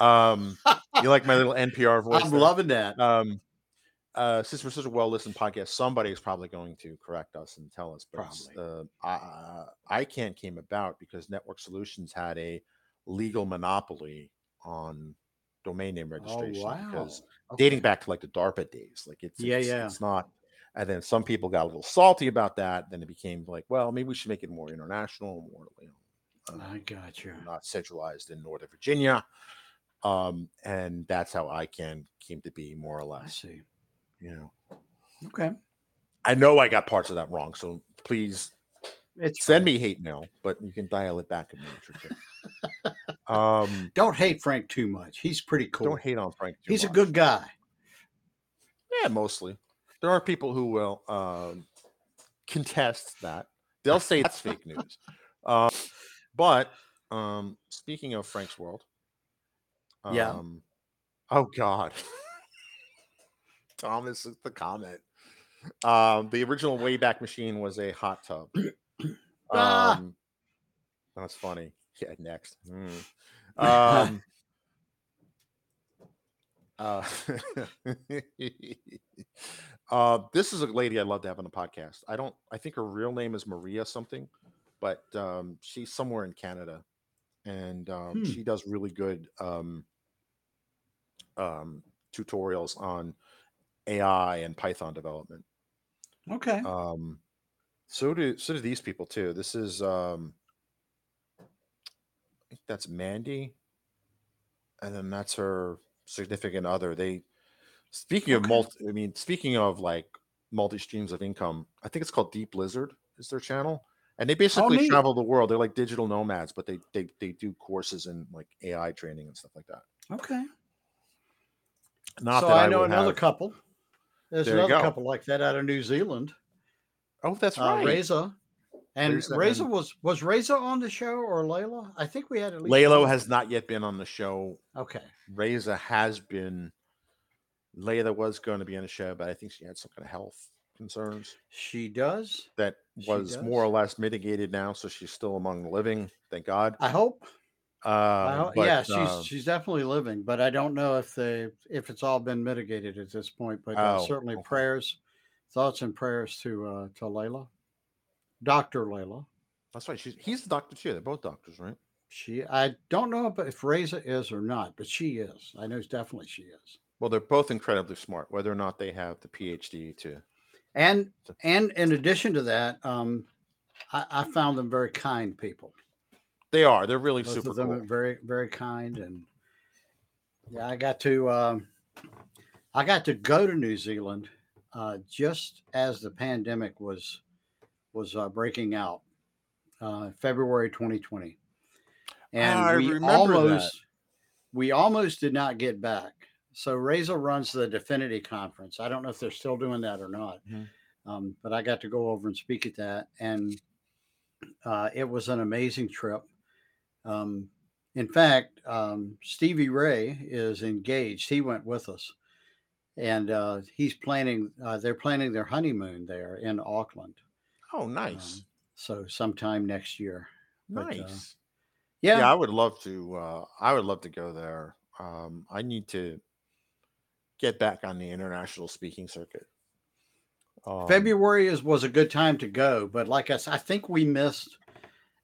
um, you like my little NPR [laughs] voice? I'm there? loving that. um uh since we're such a well listened podcast somebody is probably going to correct us and tell us but it's, uh, uh, icann came about because network solutions had a legal monopoly on domain name registration oh, wow. because Okay. dating back to like the darpa days like it's Yeah, it's, yeah. it's not and then some people got a little salty about that then it became like well maybe we should make it more international more you know uh, I got you. not centralized in northern virginia um and that's how icann came to be more or less. I see. you know Okay. I know I got parts of that wrong, so please It's send fine. me hate mail, but you can dial it back or two. [laughs] um, Don't hate Frank too much. He's pretty cool. don't hate on Frank. Too He's a good guy. Yeah, mostly. There are people who will um, contest that. They'll say that's [laughs] fake news. Um, but um, speaking of Frank's World, um, Yeah. Oh God, [laughs] Thomas is the comment. Um, the original Wayback Machine was a hot tub. [clears throat] Ah. Um, that's funny. Yeah, next. Mm. Um, [laughs] uh, uh, this is a lady I'd love to have on the podcast. I don't. I think her real name is Maria something, but um, she's somewhere in Canada, and um, Hmm. she does really good um, um, tutorials on AI and Python development. Okay. Um, so do so do these people too. This is um, I think that's Mandy, and then that's her significant other. They speaking of multi, I mean, speaking of like multi streams of income, I think it's called Deep Lizard is their channel, and they basically neat. travel the world. They're like digital nomads, but they they they do courses in like AI training and stuff like that. okay. Not so that I I, know another have- couple. There's There another couple like that out of New Zealand. Oh, that's Uh, right. Reza. And Reza Reza was was Reza on the show or Layla? I think we had at least Laylo one. has not yet been on the show. Okay. Reza has been. Layla was going to be on the show, but I think she had some kind of health concerns She does. that was more or less mitigated now. So she's still among the living. Thank God. I hope. Uh, I hope but, yeah, she's uh, she's definitely living, but I don't know if they if it's all been mitigated at this point. But uh, Oh, certainly okay. prayers, thoughts and prayers to uh to Layla, Doctor Layla. that's right. She's he's the doctor too. They're both doctors, right? She I don't know if, if Reza is or not, but she is. I know definitely she is. Well, they're both incredibly smart. Whether or not they have the PhD to And So- and in addition to that, um, I, I found them very kind people. They are. They're really Both super of them cool. are very very kind and yeah, I got to um, I got to go to New Zealand uh, just as the pandemic was was uh, breaking out, uh, February 2020, and I we remember that. almost we almost did not get back. So Reza runs the Difinity conference. I don't know if they're still doing that or not, Mhm. um, but I got to go over and speak at that, and uh, it was an amazing trip. Um, in fact, um, Stevie Ray is engaged. He went with us, and uh, he's planning. Uh, they're planning their honeymoon there in Auckland. Oh, nice, Um, so sometime next year. but, uh, nice. Yeah, yeah. I would love to. Uh, I would love to go there. Um, I need to get back on the international speaking circuit. Um, February is was a good time to go, but like I said, I think we missed.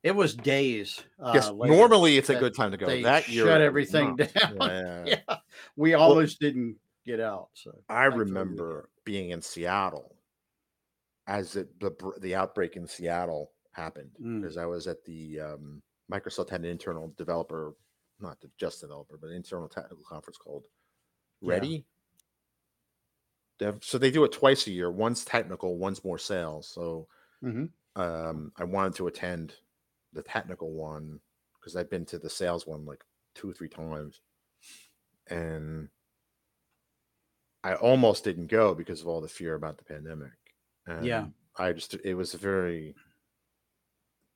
It was days. Uh, Yes, later normally it's a good time to go. They That year, shut everything not. [laughs] down. Yeah. yeah, we almost didn't get out. So I remember being in Seattle as it, the the outbreak in Seattle happened Mm. because I was at the um, Microsoft had an internal developer, not the just developer, but an internal technical conference called Yeah. Dev, so they do it twice a year. One's technical, one's more sales. So Mhm. um, I wanted to attend the technical one because I've been to the sales one like two or three times, and I almost didn't go because of all the fear about the pandemic. And Yeah. I just it was a very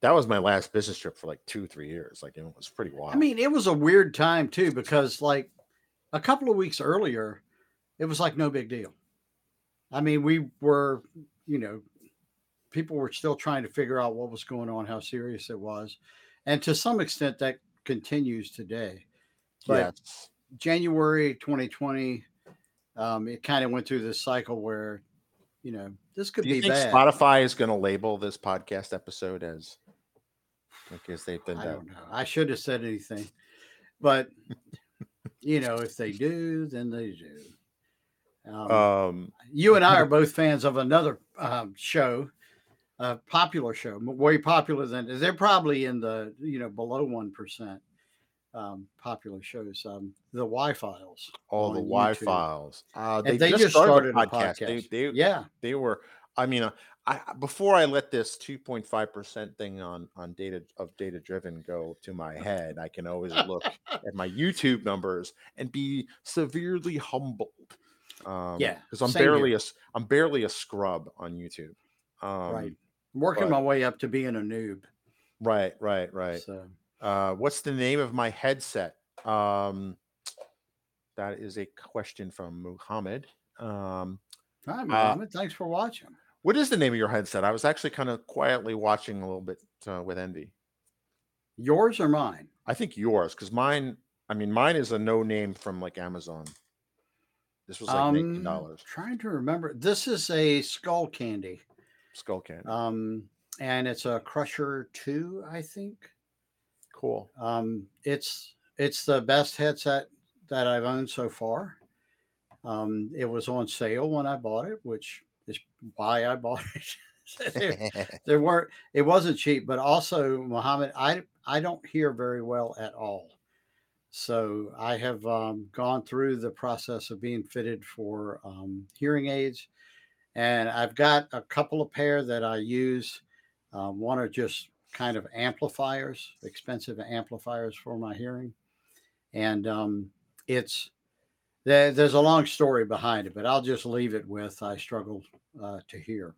that was my last business trip for like two three years. Like it was pretty wild. I mean, it was a weird time too because like a couple of weeks earlier, it was like no big deal. I mean, we were, you know, people were still trying to figure out what was going on, how serious it was, and to some extent that continues today. But yes. January 2020, um, it kind of went through this cycle where, you know, this could Do you be think bad. Spotify is going to label this podcast episode as? Because they've been I don't know. I should have said anything, but you know, if they do, then they do. Um, Um, you and I are both fans of another um, show, a popular show, way popular than they're probably in the you know below one percent um, popular shows. Um, the Y Files. all the Y YouTube. files. Uh, And they just started a podcast. They, they, Yeah, they were. I mean, uh, I before I let this two point five percent thing on on data of data driven go to my [laughs] head, I can always look at my YouTube numbers and be severely humbled. Um, Yeah, because I'm same here. barely a I'm barely a scrub on YouTube. Um, right. Working but- my way up to being a noob. right, right, right. So Uh, what's the name of my headset? Um, that is a question from Muhammad. Um, hi, Mohammed. Thanks for watching. what is the name of your headset? I was actually kind of quietly watching a little bit uh, with envy. Yours or mine? I think yours, because mine. I mean, mine is a no name from like Amazon. This was like Um, dollars. Trying to remember. This is a skull candy. Skull can. Um, and it's a Crusher 2, I think. cool. Um, it's it's the best headset that I've owned so far. Um, it was on sale when I bought it, which is why I bought it. [laughs] there, [laughs] there weren't it wasn't cheap, but also Mohammed, I I don't hear very well at all. So I have um, gone through the process of being fitted for um, hearing aids, and I've got a couple of pair that I use. Um, one are just kind of amplifiers, expensive amplifiers for my hearing, and um, it's there, there's a long story behind it, but I'll just leave it with I struggle uh, to hear.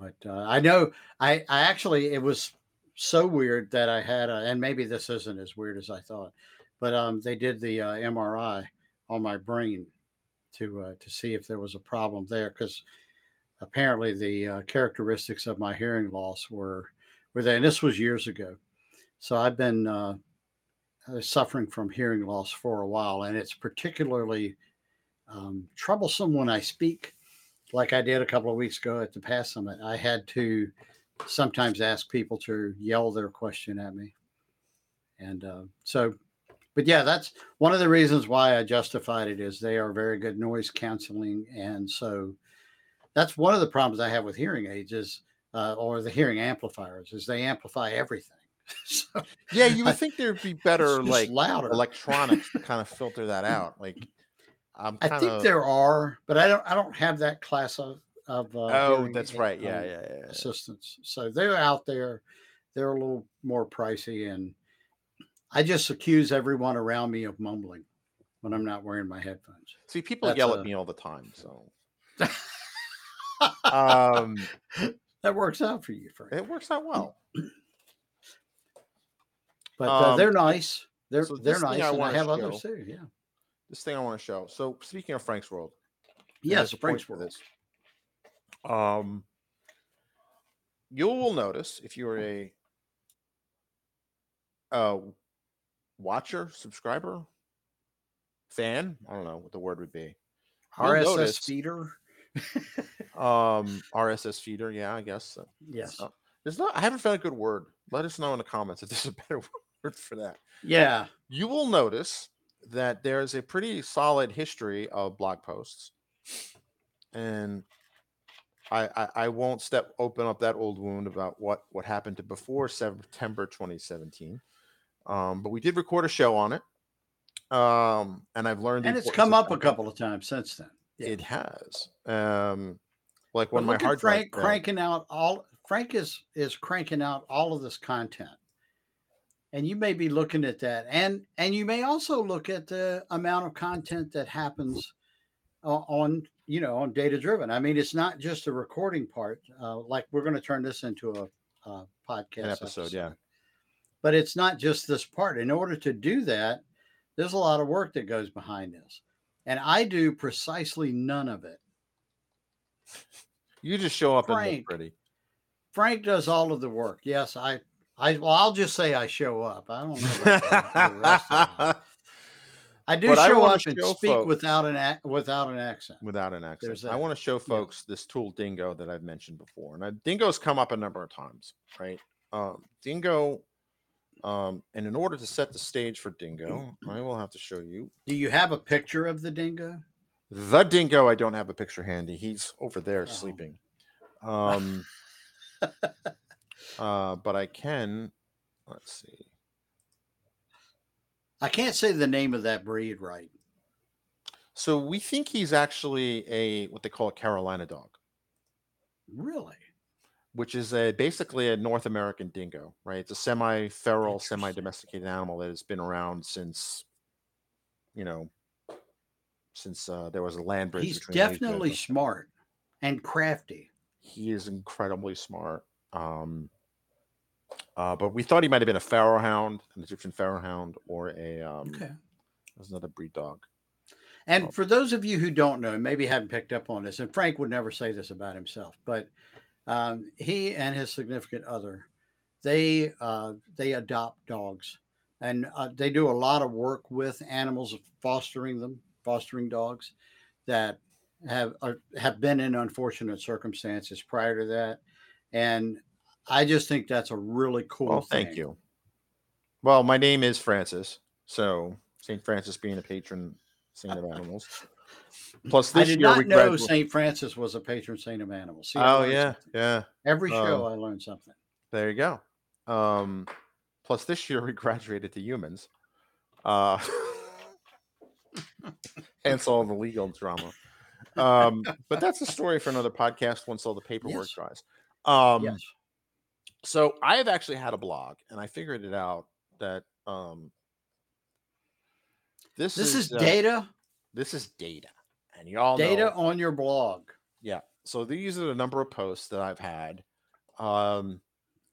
but uh, I know I I actually it was so weird that I had a, and maybe this isn't as weird as I thought, but um they did the uh, MRI on my brain to uh, to see if there was a problem there because apparently the uh, characteristics of my hearing loss were were there, and this was years ago. So I've been uh, uh, suffering from hearing loss for a while, and it's particularly um, troublesome when I speak, like I did a couple of weeks ago at the Pass Summit. I had to sometimes ask people to yell their question at me, and uh, so. But yeah, that's one of the reasons why I justified it is they are very good noise canceling, and so that's one of the problems I have with hearing aids is uh, or the hearing amplifiers is they amplify everything. [laughs] so, Yeah, you would think there'd be [laughs] better like louder. electronics to [laughs] kind of filter that out. Like I'm I think of there are, but I don't. I don't have that class of of. Uh, Oh, that's right. Yeah, um, yeah, yeah. yeah. Assistants. So they're out there. They're a little more pricey, and I just accuse everyone around me of mumbling when I'm not wearing my headphones. See, people That's yell a- at me all the time, so [laughs] um that works out for you, Frank. it works out well. [clears throat] But uh, Um, they're nice. They're so they're nice, I and I have others show- too. Yeah. This thing I want to show. So speaking of Frank's World, Yes, there's a point Frank's World. this. Um, you will notice if you're a uh watcher, subscriber, fan, I don't know what the word would be. RSS notice- feeder. Um, [laughs] RSS feeder, yeah, I guess. so. Yes. Uh, There's not. I haven't found a good word. Let us know in the comments if there's a better [laughs] word for that. Yeah. You will notice that there's a pretty solid history of blog posts, and I, I I won't step open up that old wound about what what happened to before September 2017. Um, but we did record a show on it, um, and I've learned. And it's come up a couple of times since then. Yeah. It has. Um, like when my hard Frank cranking out all Frank is is cranking out all of this content. And you may be looking at that. And and you may also look at the amount of content that happens o- on you know on data driven. I mean, it's not just a recording part. Uh, like we're going to turn this into a, a podcast An episode, yeah. But it's not just this part. In order to do that, there's a lot of work that goes behind this, and I do precisely none of it. You just show up and Frank. look pretty. Frank does all of the work. Yes, I, I, well, I'll just say I show up. I don't know. [laughs] About the rest of it. I do But I show wanna up and show speak folks- without an ac- without an accent. without an accent. I want to show folks this tool Dingo that I've mentioned before. And uh, Dingo's come up a number of times, right? Um, Dingo, um, and in order to set the stage for Dingo, I will have to show you Do you have a picture of the dingo? the Dingo. I don't have a picture handy. He's over there Oh. sleeping. [laughs] Um, uh, but I can. Let's see. I can't say the name of that breed right. So we think he's actually a what they call a Carolina dog. Really? which is a basically a North American dingo, right? It's a semi-feral, semi-domesticated animal that has been around since, you know, since uh, there was a land bridge. He's between definitely smart and crafty. he is incredibly smart. Um, uh, but we thought he might have been a pharaoh hound, an Egyptian pharaoh hound, or a um, Okay. there's another breed dog. And Oh. for those of you who don't know, maybe haven't picked up on this, and Frank would never say this about himself, but um, he and his significant other, they uh, they adopt dogs, and uh, they do a lot of work with animals, fostering them, fostering dogs that have are, have been in unfortunate circumstances prior to that, and I just think that's a really cool. Well, thank you. Well, my name is Francis, so Saint Francis being a patron saint of animals. [laughs] Plus, I this did year not we know Saint Francis was a patron saint of animals. See, Oh yeah, something. yeah. Every show Um, I learned something. There you go. Um, plus, this year we [laughs] graduated to humans. Uh, [laughs] hence all the legal drama. Um, but that's a story for another podcast once all the paperwork Yes. dries. Um, yes. So I have actually had a blog, and I figured it out that um, this, This is uh, data This is data, and y'all data know, on your blog. yeah, so these are the number of posts that I've had. Um,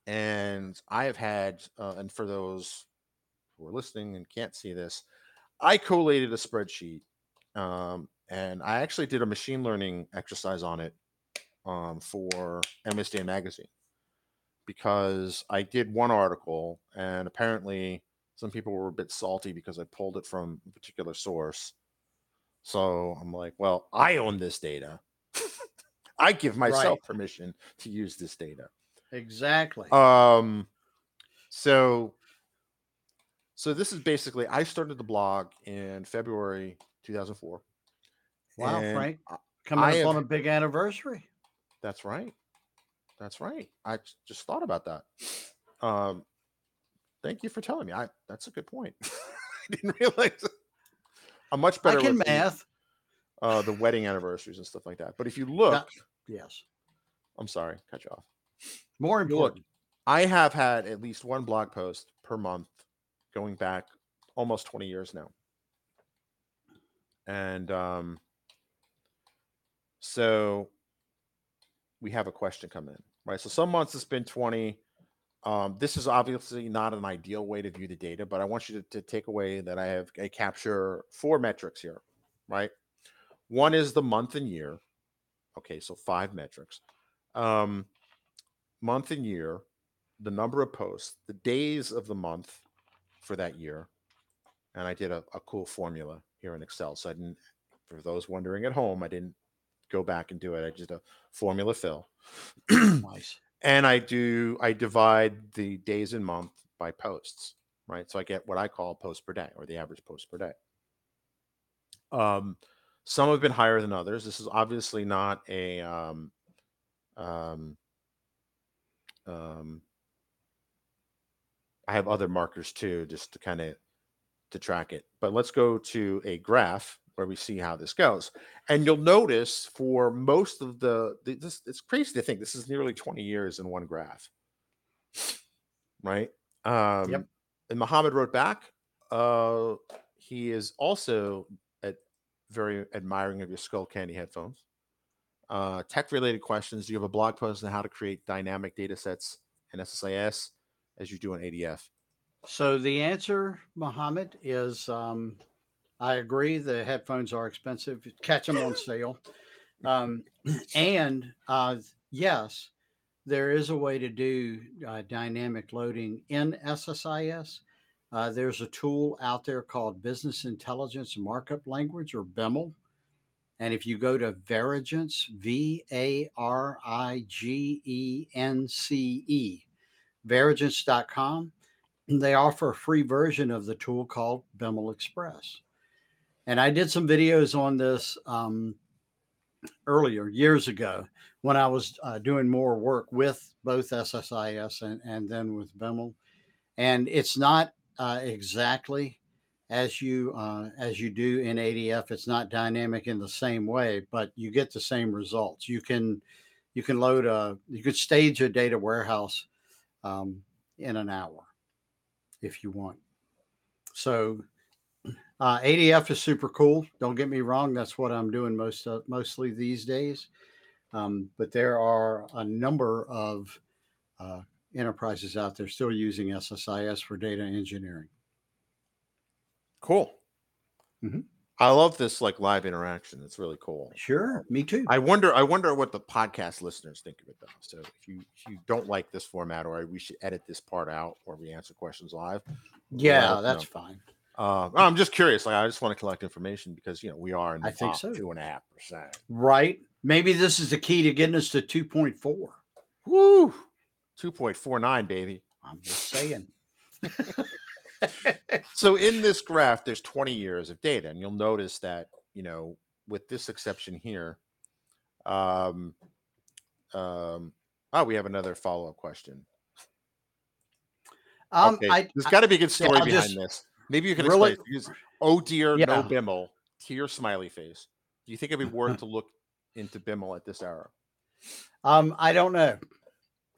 and I have had, uh, and for those who are listening and can't see this, I collated a spreadsheet. Um, and I actually did a machine learning exercise on it um, for MSDN Magazine because I did one article and apparently some people were a bit salty because I pulled it from a particular source. So I'm like, well, I own this data. [laughs] I give myself Right. permission to use this data. Exactly. Um, so, so this is basically I started the blog in February 2004. wow, Frank, coming I up have- on a big anniversary. That's right. That's right. I just thought about that. Um, thank you for telling me. I that's a good point. [laughs] I didn't realize. [laughs] I'm much better I can math. uh, the wedding anniversaries and stuff like that. But if you look, Yes. I'm sorry, cut you off. More You look, important. I have had at least one blog post per month going back almost 20 years now. And um, so we have a question come in, right? So some months it's been 20. Um, this is obviously not an ideal way to view the data, but I want you to, to take away that I have I capture four metrics here, right? One is the month and year. Okay, so five metrics. Um, month and year, the number of posts, the days of the month for that year. And I did a, a cool formula here in Excel. So I didn't, for those wondering at home, I didn't go back and do it. I just a formula fill. nice. [clears throat] and I do, I divide the days and month by posts, right? So I get what I call posts per day or the average post per day. Um, some have been higher than others. This is obviously not a, um, um, um, I have other markers too, just to kind of to track it. But let's go to a graph where we see how this goes. And you'll notice for most of the, the this it's crazy to think this is nearly 20 years in one graph. Right? Um and Muhammad wrote back, uh he is also at very admiring of your Skullcandy headphones. Uh, tech related questions. Do you have a blog post on how to create dynamic data sets in SSIS as you do in ADF? So the answer, Mohammed, is um, I agree. The headphones are expensive. Catch them on sale. [laughs] Um, and uh, yes, there is a way to do uh, dynamic loading in SSIS. Uh, there's a tool out there called Business Intelligence Markup Language or BIML. And if you go to Varigence, V A R I G E N C E, varigence.com, they offer a free version of the tool called BimlExpress. And I did some videos on this um, earlier, years ago, when I was uh, doing more work with both SSIS and, and then with Biml. And it's not uh, exactly as you uh, as you do in ADF. It's not dynamic in the same way, but you get the same results. You can you can load a you could stage a data warehouse um, in an hour if you want. So uh, ADF is super cool. Don't get me wrong; that's what I'm doing most uh, mostly these days. Um, but there are a number of uh, enterprises out there still using SSIS for data engineering. Cool. Mm-hmm. I love this like live interaction. It's really cool. Sure, me too. I wonder. I wonder what the podcast listeners think of it though. So if you if you don't like this format, or we should edit this part out, or we answer questions live. yeah, that's no. fine. Uh, I'm just curious. Like I just want to collect information because you know we are in the I think top so. two and a half percent. Right? Maybe this is the key to getting us to 2.4. Woo, two point four nine, baby. I'm just saying. [laughs] so in this graph there's 20 years of data and you'll notice that you know with this exception here um um oh we have another follow-up question Um, okay I, there's got to be a good story behind just- this maybe you can really- explain. Use, oh dear no Yeah. Biml tear smiley face do you think it'd be worth [laughs] to look into Biml at this hour Um, I don't know.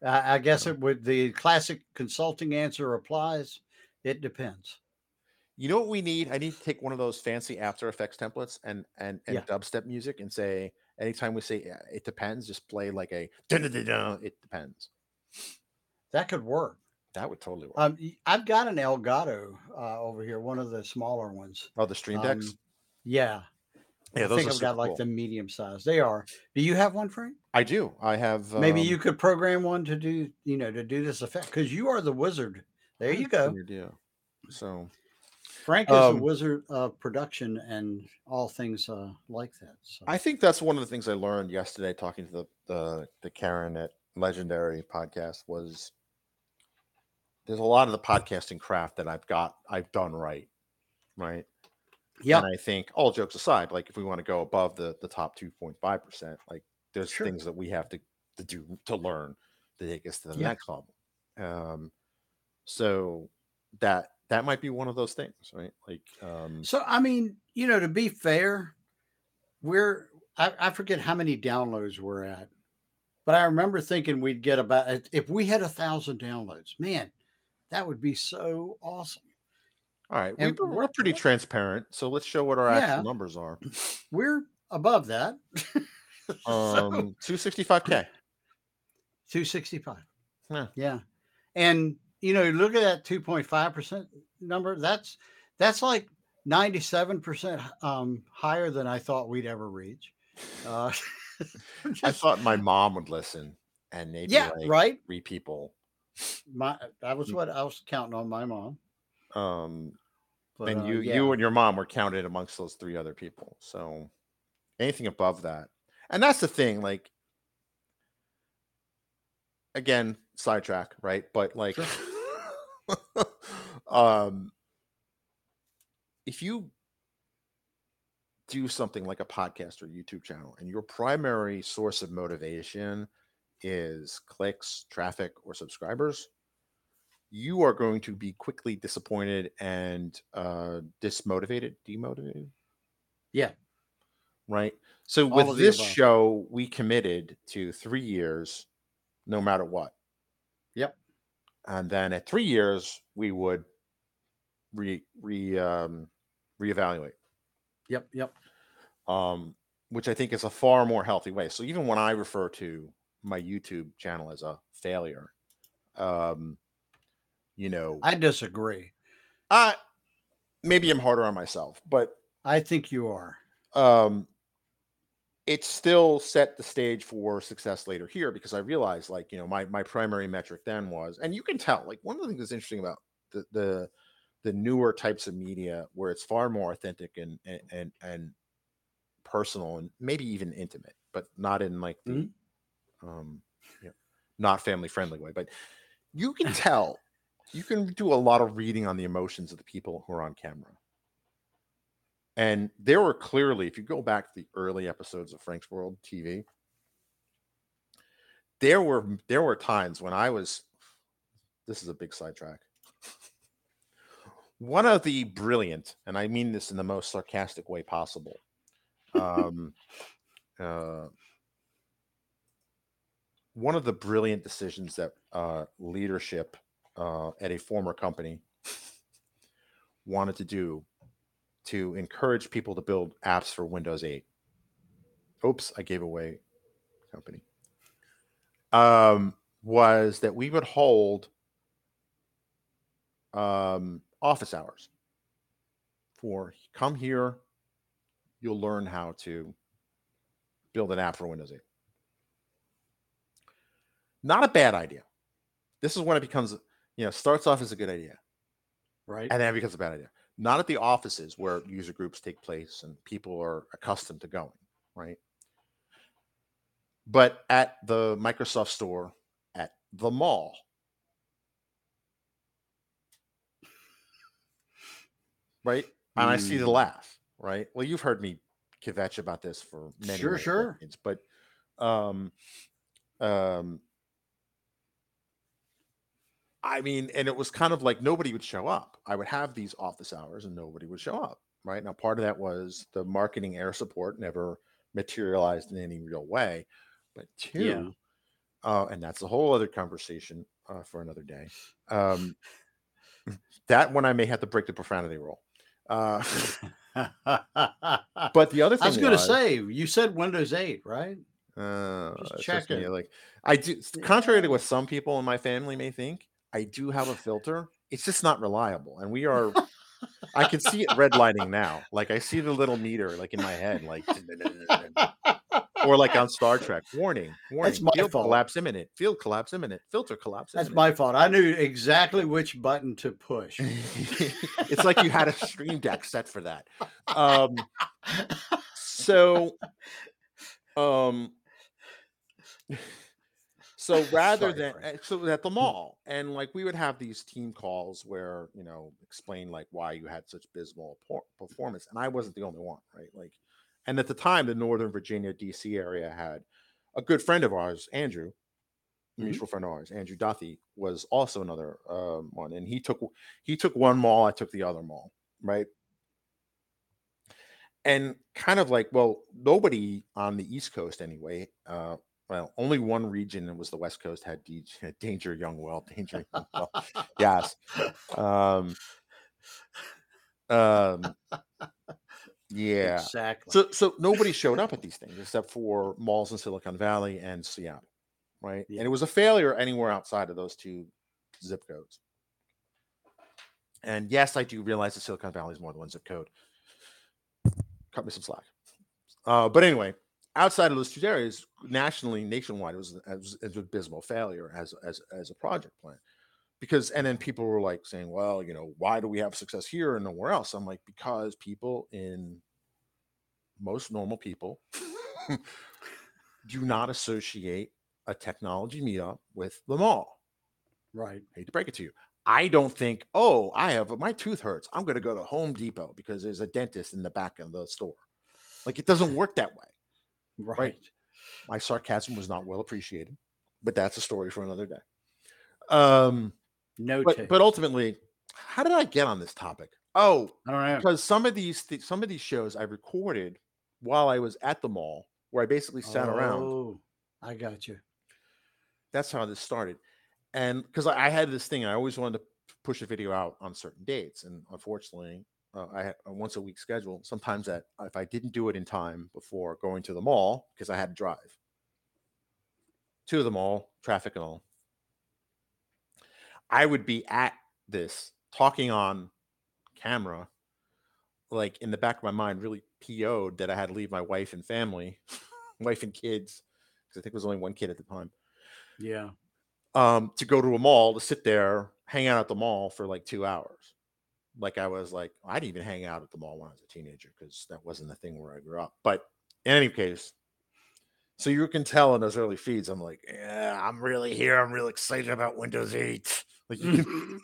I, I guess it would. The classic consulting answer applies. It depends. you know what we need i need to take one of those fancy after effects templates and and and Yeah. dubstep music and say anytime we say "Yeah, it depends, just play like a dun, dun, dun, dun, it depends. That could work. That would totally work. Um, I've got an Elgato uh, over here, one of the smaller ones. oh, the stream decks. Um, yeah, yeah, I those think are I've got super like the medium size. They are. Do you have one, Frank? I do. I have. Maybe um, you could program one to do, you know, to do this effect because you are the wizard. There you go. Yeah. So Frank is Um, a wizard of production and all things uh, like that. So I think that's one of the things I learned yesterday talking to the the, the Karen at Legendary podcast was there's a lot of the podcasting craft that I've got I've done right. Right. yeah, And I think all jokes aside, like if we want to go above the the top 2.5%, like there's Sure. things that we have to, to do to learn to take us to the Yeah. next level. Um so that that might be one of those things, right? Like um So I mean, you know, to be fair, we're I, I forget how many downloads we're at, but I remember thinking we'd get about if- if we had a thousand downloads, man, that would be so awesome. all right, we, we're pretty [laughs] transparent. So let's show what our Yeah. actual numbers are. [sniffs] We're above that. [laughs] Um 265k. 265. Yeah. Yeah. And you know, look at that 2.5% number. That's that's like 97% um higher than I thought we'd ever reach. Uh [laughs] I thought my mom would listen and maybe yeah, like right. three people. My that Mm. was what I was counting on my mom. Um But, and uh, you yeah. you and your mom were counted amongst those three other people so anything above that and that's the thing like again sidetrack right but like [laughs] um if you do something like a podcast or youtube channel and your primary source of motivation is clicks traffic or subscribers you are going to be quickly disappointed and uh dismotivated demotivated Yeah. right so All with this show we committed to three years no matter what Yep. and then at three years we would re re um reevaluate Yep. Yep. um which i think is a far more healthy way so even when i refer to my youtube channel as a failure um you know I disagree. I maybe I'm harder on myself, but I think you are. um it still set the stage for success later here because I realized like, you know, my my primary metric then was and you can tell like one of the things that's interesting about the the the newer types of media where it's far more authentic and and and, and personal and maybe even intimate, but not in like the um you know, not family friendly way, but you can tell you can do a lot of reading on the emotions of the people who are on camera. And there were clearly, if you go back to the early episodes of Frank's World TV, there were there were times when I was this is a big sidetrack. One of the brilliant, and I mean this in the most sarcastic way possible, um, [laughs] uh, one of the brilliant decisions that uh, leadership uh, at a former company [laughs] wanted to do to encourage people to build apps for Windows 8. Oops, I gave away company. Um, was that we would hold um, office hours for come here, you'll learn how to build an app for Windows 8. Not a bad idea. This is when it becomes, you know, starts off as a good idea Right. and then it becomes a bad idea. Not at the offices where user groups take place and people are accustomed to going, right? But at the Microsoft store at the mall. Right? And I see the Mm. laugh, right? Well, you've heard me kvetch about this for many, Sure, many sure. decades, but um um I mean, and it was kind of like nobody would show up. I would have these office hours and nobody would show up. Right now, part of that was the marketing air support never materialized in any real way. But two, Yeah. uh, and that's a whole other conversation uh, for another day. Um, that one I may have to break the profanity rule. Uh, [laughs] but the other thing I was going to say, you said Windows 8, right? Uh, Just it's check me. Like I do, contrary to what some people in my family may think, I do have a filter. It's just not reliable, and we are. [laughs] I can see it redlining now. Like I see the little meter, like in my head, like or like on Star Trek. Warning, warning. That's my field fault. collapse imminent. Field collapse imminent. Filter collapse. That's imminent. my fault. I knew exactly which button to push. [laughs] it's like you had a stream deck set for that. Um, so, um, [laughs] so [laughs] rather Sorry, than Frank. uh, so at the mall, and like we would have these team calls where you know explain like why you had such abysmal por- performance, and I wasn't the only one, right? Like, and at the time, the Northern Virginia D.C. area had a good friend of ours, Andrew, a Mhm. mutual friend of ours, Andrew Duthie, was also another um, one, and he took he took one mall, I took the other mall, right? And kind of like, well, nobody on the East Coast anyway. Uh, well, only one region, and was the West Coast, had D- [laughs] Danger Youngwell, Danger [laughs] Youngwell. yes. Um, um, yeah. Exactly. So, so nobody showed up at these things except for malls in Silicon Valley and Seattle, right? Yeah. And it was a failure anywhere outside of those two zip codes. And yes, I do realize that Silicon Valley is more than one zip code. Cut me some slack. Uh, but anyway, outside of those two areas, nationally, nationwide, it was, it was, it was an abysmal failure as as as a project plan. Because and then people were like saying, well, you know, why do we have success here and nowhere else? I'm like, because people in most normal people [laughs] do not associate a technology meetup with the mall. right. Hate to break it to you. I don't think, oh, I have my tooth hurts. I'm going to go to Home Depot because there's a dentist in the back of the store. Like it doesn't work that way. Right. My sarcasm was not well appreciated, but that's a story for another day. Um, No but but ultimately, how did I get on this topic? Oh, I don't know. because some of these th- some of these shows I recorded while I was at the mall, where I basically sat around. Oh, I got you. That's how this started, and because I, I had this thing, I always wanted to push a video out on certain dates, and unfortunately, uh, I had a once a week schedule. Sometimes that if I didn't do it in time before going to the mall, because I had to drive to the mall, traffic and all, I would be at this talking on camera, like in the back of my mind, really PO'd that I had to leave my wife and family, [laughs] wife and kids, because I think it was only one kid at the time, Yeah. um, to go to a mall to sit there, hang out at the mall for like two hours. Like I was like, I didn't even hang out at the mall when I was a teenager because that wasn't the thing where I grew up. But in any case, so you can tell in those early feeds, I'm like, yeah, I'm really here. I'm really excited about Windows 8. [laughs] Like you, can,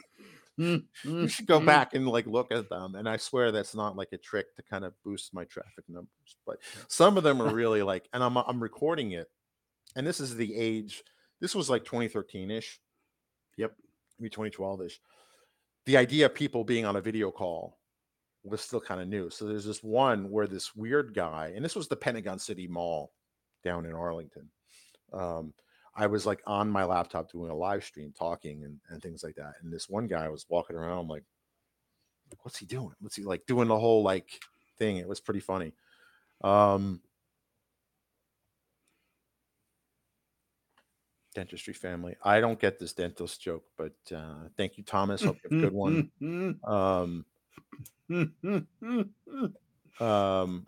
[laughs] [laughs] you should go mm-hmm. back and like look at them. And I swear that's not like a trick to kind of boost my traffic numbers. But some of them are really like, and I'm I'm recording it. And this is the age, this was like 2013-ish. Yep. Maybe 2012-ish. The idea of people being on a video call was still kind of new. So there's this one where this weird guy, and this was the Pentagon City Mall down in Arlington. Um, I was like on my laptop doing a live stream talking and, and things like that. And this one guy was walking around like, what's he doing? What's he like doing the whole like thing? It was pretty funny. Um dentistry family. I don't get this dentist joke, but uh thank you, Thomas. Hope you have a good one. Um [laughs] um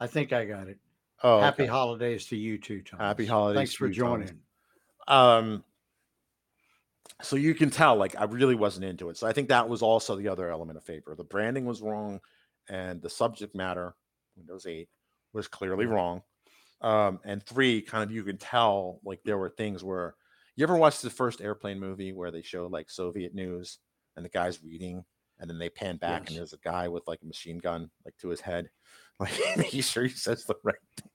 I think I got it. oh Happy okay. holidays to you too, Tom. Happy holidays Thanks for you, Thomas. joining. um so you can tell like i really wasn't into it so i think that was also the other element of favor the branding was wrong and the subject matter windows 8 was clearly wrong um and three kind of you can tell like there were things where you ever watched the first airplane movie where they show like soviet news and the guy's reading and then they pan back Yes. and there's a guy with like a machine gun like to his head [laughs] like making sure he says the right thing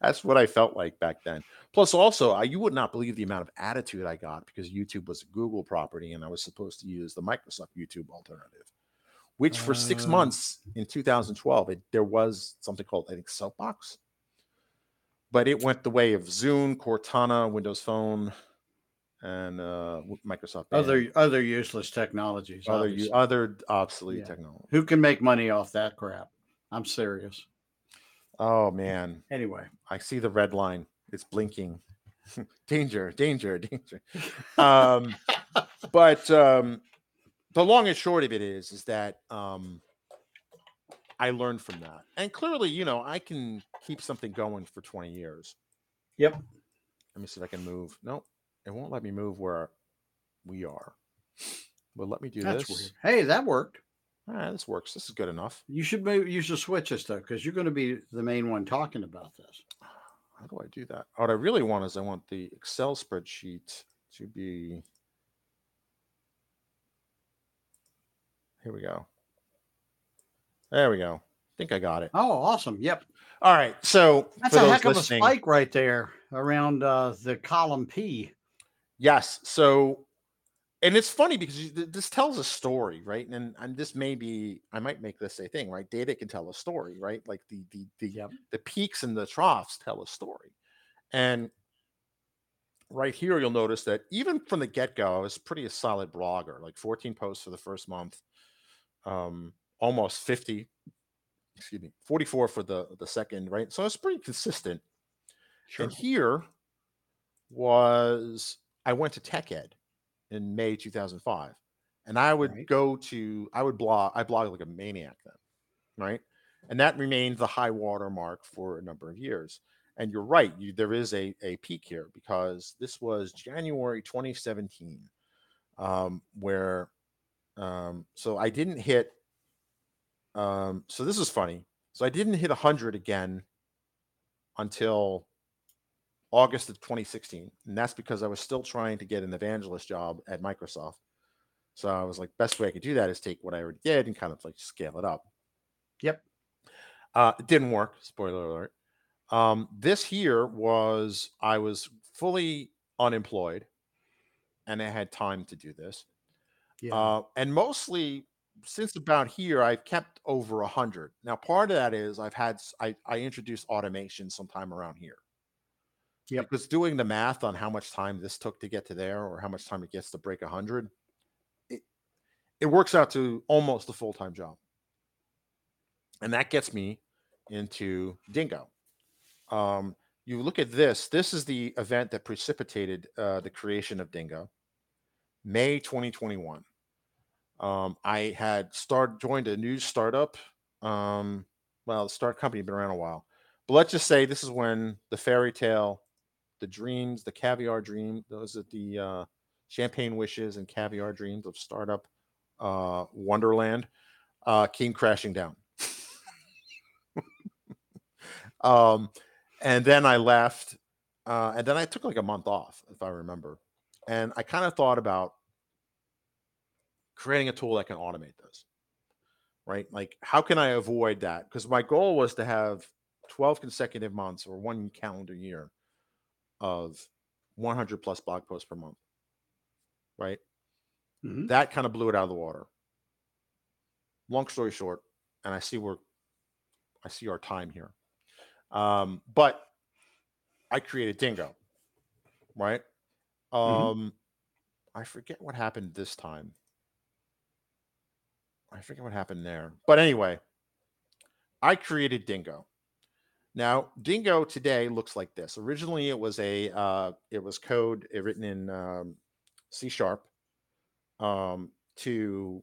that's what i felt like back then Plus, also, I, you would not believe the amount of attitude I got because YouTube was a Google property and I was supposed to use the Microsoft YouTube alternative, which for six months in 2012, it, there was something called, I think, Soapbox. But it went the way of Zune, Cortana, Windows Phone, and uh, Microsoft. Band. Other other useless technologies. other, obviously. other obsolete Yeah. technology. Who can make money off that crap? I'm serious. Oh man, Anyway, I see the red line. It's blinking. [laughs] danger, danger, [laughs] danger. [laughs] Um, but um, the long and short of it is, is that um, I learned from that, and clearly, you know, I can keep something going for 20 years. Yep. Let me see if I can move. No, it won't let me move where we are. But let me do that's this. weird. Hey, that worked. All right, this works. This is good enough. You should move. You should switch this though, because you're going to be the main one talking about this. How do I do that? What I really want is I want the Excel spreadsheet to be. Here we go. There we go. I think I got it. Oh, awesome. Yep. All right. So That's for a heck of a spike right there around uh, the column P. Yes. So, and it's funny because this tells a story, right? And and this may be I might make this a thing, right? Data can tell a story, right? Like the the the Yep. the peaks and the troughs tell a story. And right here, you'll notice that even from the get go, I was pretty a solid blogger, like 14 posts for the first month, um, almost 50, excuse me, 44 for the the second, right? So it's pretty consistent. And here was I went to Tech Ed in May 2005. And I would Right. go to I would blog I blogged like a maniac then, right? And that remained the high water mark for a number of years. And you're right, you, there is a, a peak here because this was January 2017, um, where um, so I didn't hit um, so this is funny. So I didn't hit 100 again until August of 2016. And that's because I was still trying to get an evangelist job at Microsoft. So I was like, best way I could do that is take what I already did and kind of like scale it up. Yep. Uh, it didn't work. Spoiler alert. Um, this here was I was fully unemployed and I had time to do this. Yeah. Uh, and mostly since about here, I've kept over a hundred. Now, part of that is I've had I introduced automation sometime around here. Yeah, Because doing the math on how much time this took to get to there, or how much time it gets to break a hundred, it it works out to almost a full time job. And that gets me into Dingo. Um, you look at this. This is the event that precipitated uh, the creation of Dingo. May 2021 um, I had started joined a new startup. Um, well, the start company had been around a while, but let's just say this is when the fairy tale, the dreams, the caviar dream, those are the uh, champagne wishes and caviar dreams of startup uh, Wonderland uh, came crashing down. [laughs] um, and then I left, uh, and then I took like a month off, if I remember, and I kind of thought about creating a tool that can automate this right? Like how can i avoid that? Because my goal was to have 12 consecutive months or one calendar year of 100 plus blog posts per month right? Mhm. that kind of blew it out of the water. Long story short and i see where i see our time here um but i created dingo right? Um i forget what happened this time I forget what happened there. But anyway, I created Dingo. Now, Dingo today looks like this. Originally, it was a uh, it was code uh, written in um, C sharp um, to,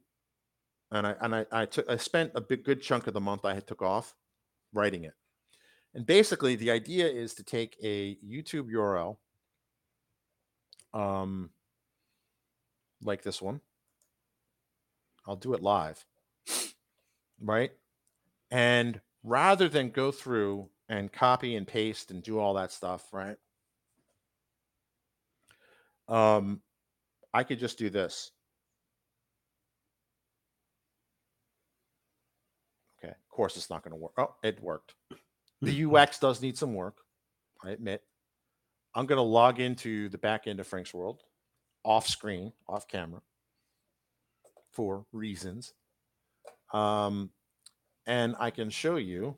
and I and I I took I spent a big good chunk of the month I had took off writing it. And basically, the idea is to take a YouTube URL, um, like this one. I'll do it live. Right? And rather than go through and copy and paste and do all that stuff, right? Um, I could just do this. Okay, of course it's not going to work. Oh, it worked. The [laughs] UX does need some work, I admit. I'm going to log into the back end of Frank's World off screen, off camera for reasons. Um, and I can show you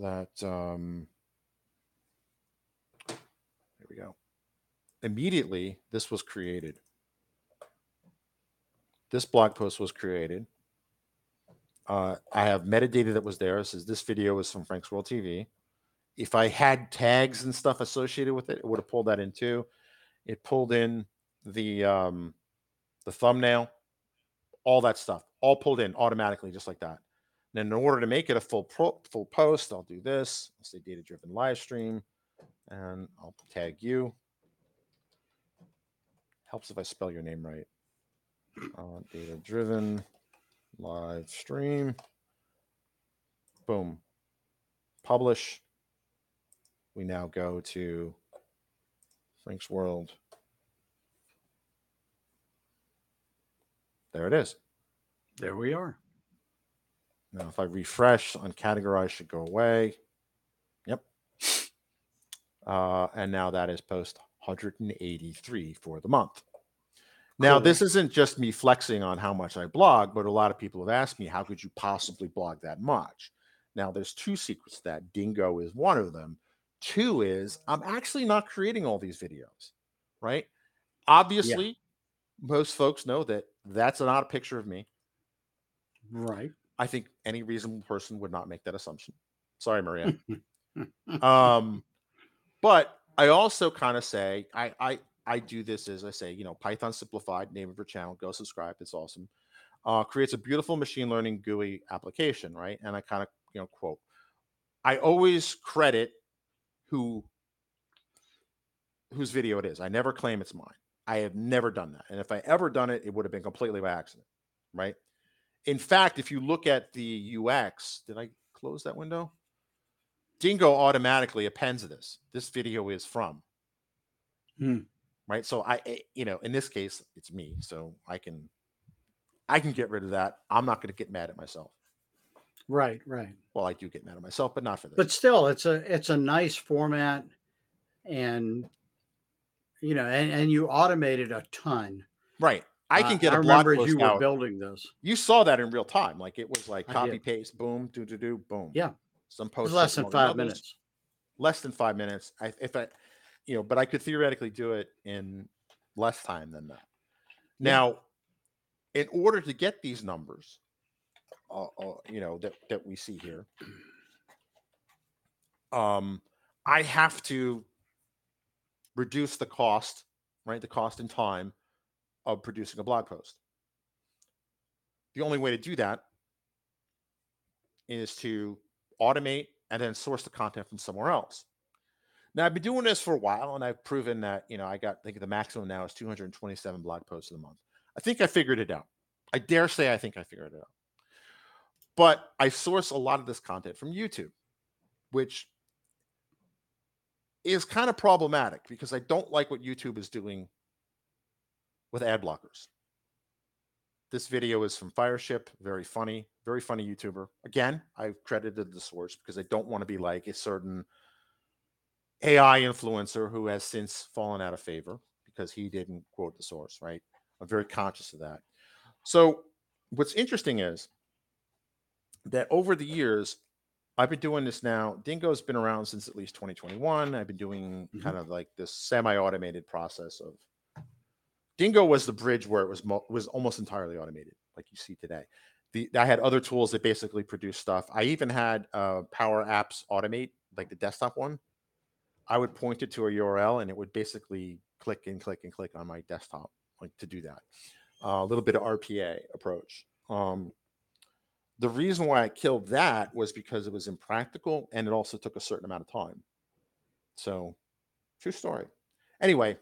that um, here we go. Immediately, this was created. This blog post was created Uh, I have metadata that was there. It says this video is from Frank's World TV. If I had tags and stuff associated with it, it would have pulled that in too. It pulled in the um, the thumbnail, all that stuff, all pulled in automatically, just like that. And then in order to make it a full pro, full post, I'll do this. I'll say data driven live stream, and I'll tag you. Helps if I spell your name right. Uh, data driven live stream. Boom. Publish. We now go to Frank's World. There it is. There we are. Now, if I refresh, uncategorized should go away. Yep. Uh, and now that is post 183 for the month. Now, this isn't just me flexing on how much I blog, but a lot of people have asked me, how could you possibly blog that much? Now, there's two secrets to that. Dingo is one of them. Two is I'm actually not creating all these videos, right? Obviously, most folks know that that's not a picture of me. Right. I think any reasonable person would not make that assumption. Sorry, Maria. [laughs] um, but I also kind of say I I I do this as I say, you know, Python simplified, name of your channel, go subscribe. It's awesome. Uh, creates a beautiful machine learning GUI application, right? And I kind of you know quote, I always credit who whose video it is. I never claim it's mine. I have never done that. And if I ever done it, it would have been completely by accident, right? In fact, if you look at the UX, did I close that window? Dingo automatically appends this. This video is from. Hmm. Right. So I, eh, you know, in this case, it's me. So I can, I can get rid of that. I'm not going to get mad at myself. Right. Right. Well, I do get mad at myself, but not for this. But still, it's a it's a nice format, and you know, and, and you automated a ton. right. I can Uh, get I a blog remember post you were building this. You saw that in real time. Like it was like I copy did. paste, boom, do do do, boom. Yeah. Some posts less than five minutes. less than five minutes. I, if I, you know, but I could theoretically do it in less time than that. Now, in order to get these numbers, uh, uh, you know, that that we see here, um, I have to reduce the cost, right? The cost and time of producing a blog post. The only way to do that is to automate and then source the content from somewhere else. Now I've been doing this for a while and I've proven that, you know, I got I think the maximum now is 227 blog posts a month. I think I figured it out. I dare say I think I figured it out. But I source a lot of this content from YouTube, which is kind of problematic because I don't like what YouTube is doing with ad blockers. This video is from Fireship, very funny, very funny YouTuber. Again, I've credited the source because I don't want to be like a certain AI influencer who has since fallen out of favor because he didn't quote the source, right? I'm very conscious of that. So, what's interesting is that over the years, I've been doing this now. Dingo's been around since at least 2021. I've been doing Mhm. kind of like this semi-automated process of Dingo was the bridge where it was mo- was almost entirely automated, like you see today. The I had other tools that basically produce stuff. I even had uh, Power Apps Automate, like the desktop one. I would point it to a URL and it would basically click and click and click on my desktop, like to do that. Uh, a little bit of RPA approach. Um, the reason why I killed that was because it was impractical and it also took a certain amount of time. So, true story. Anyway,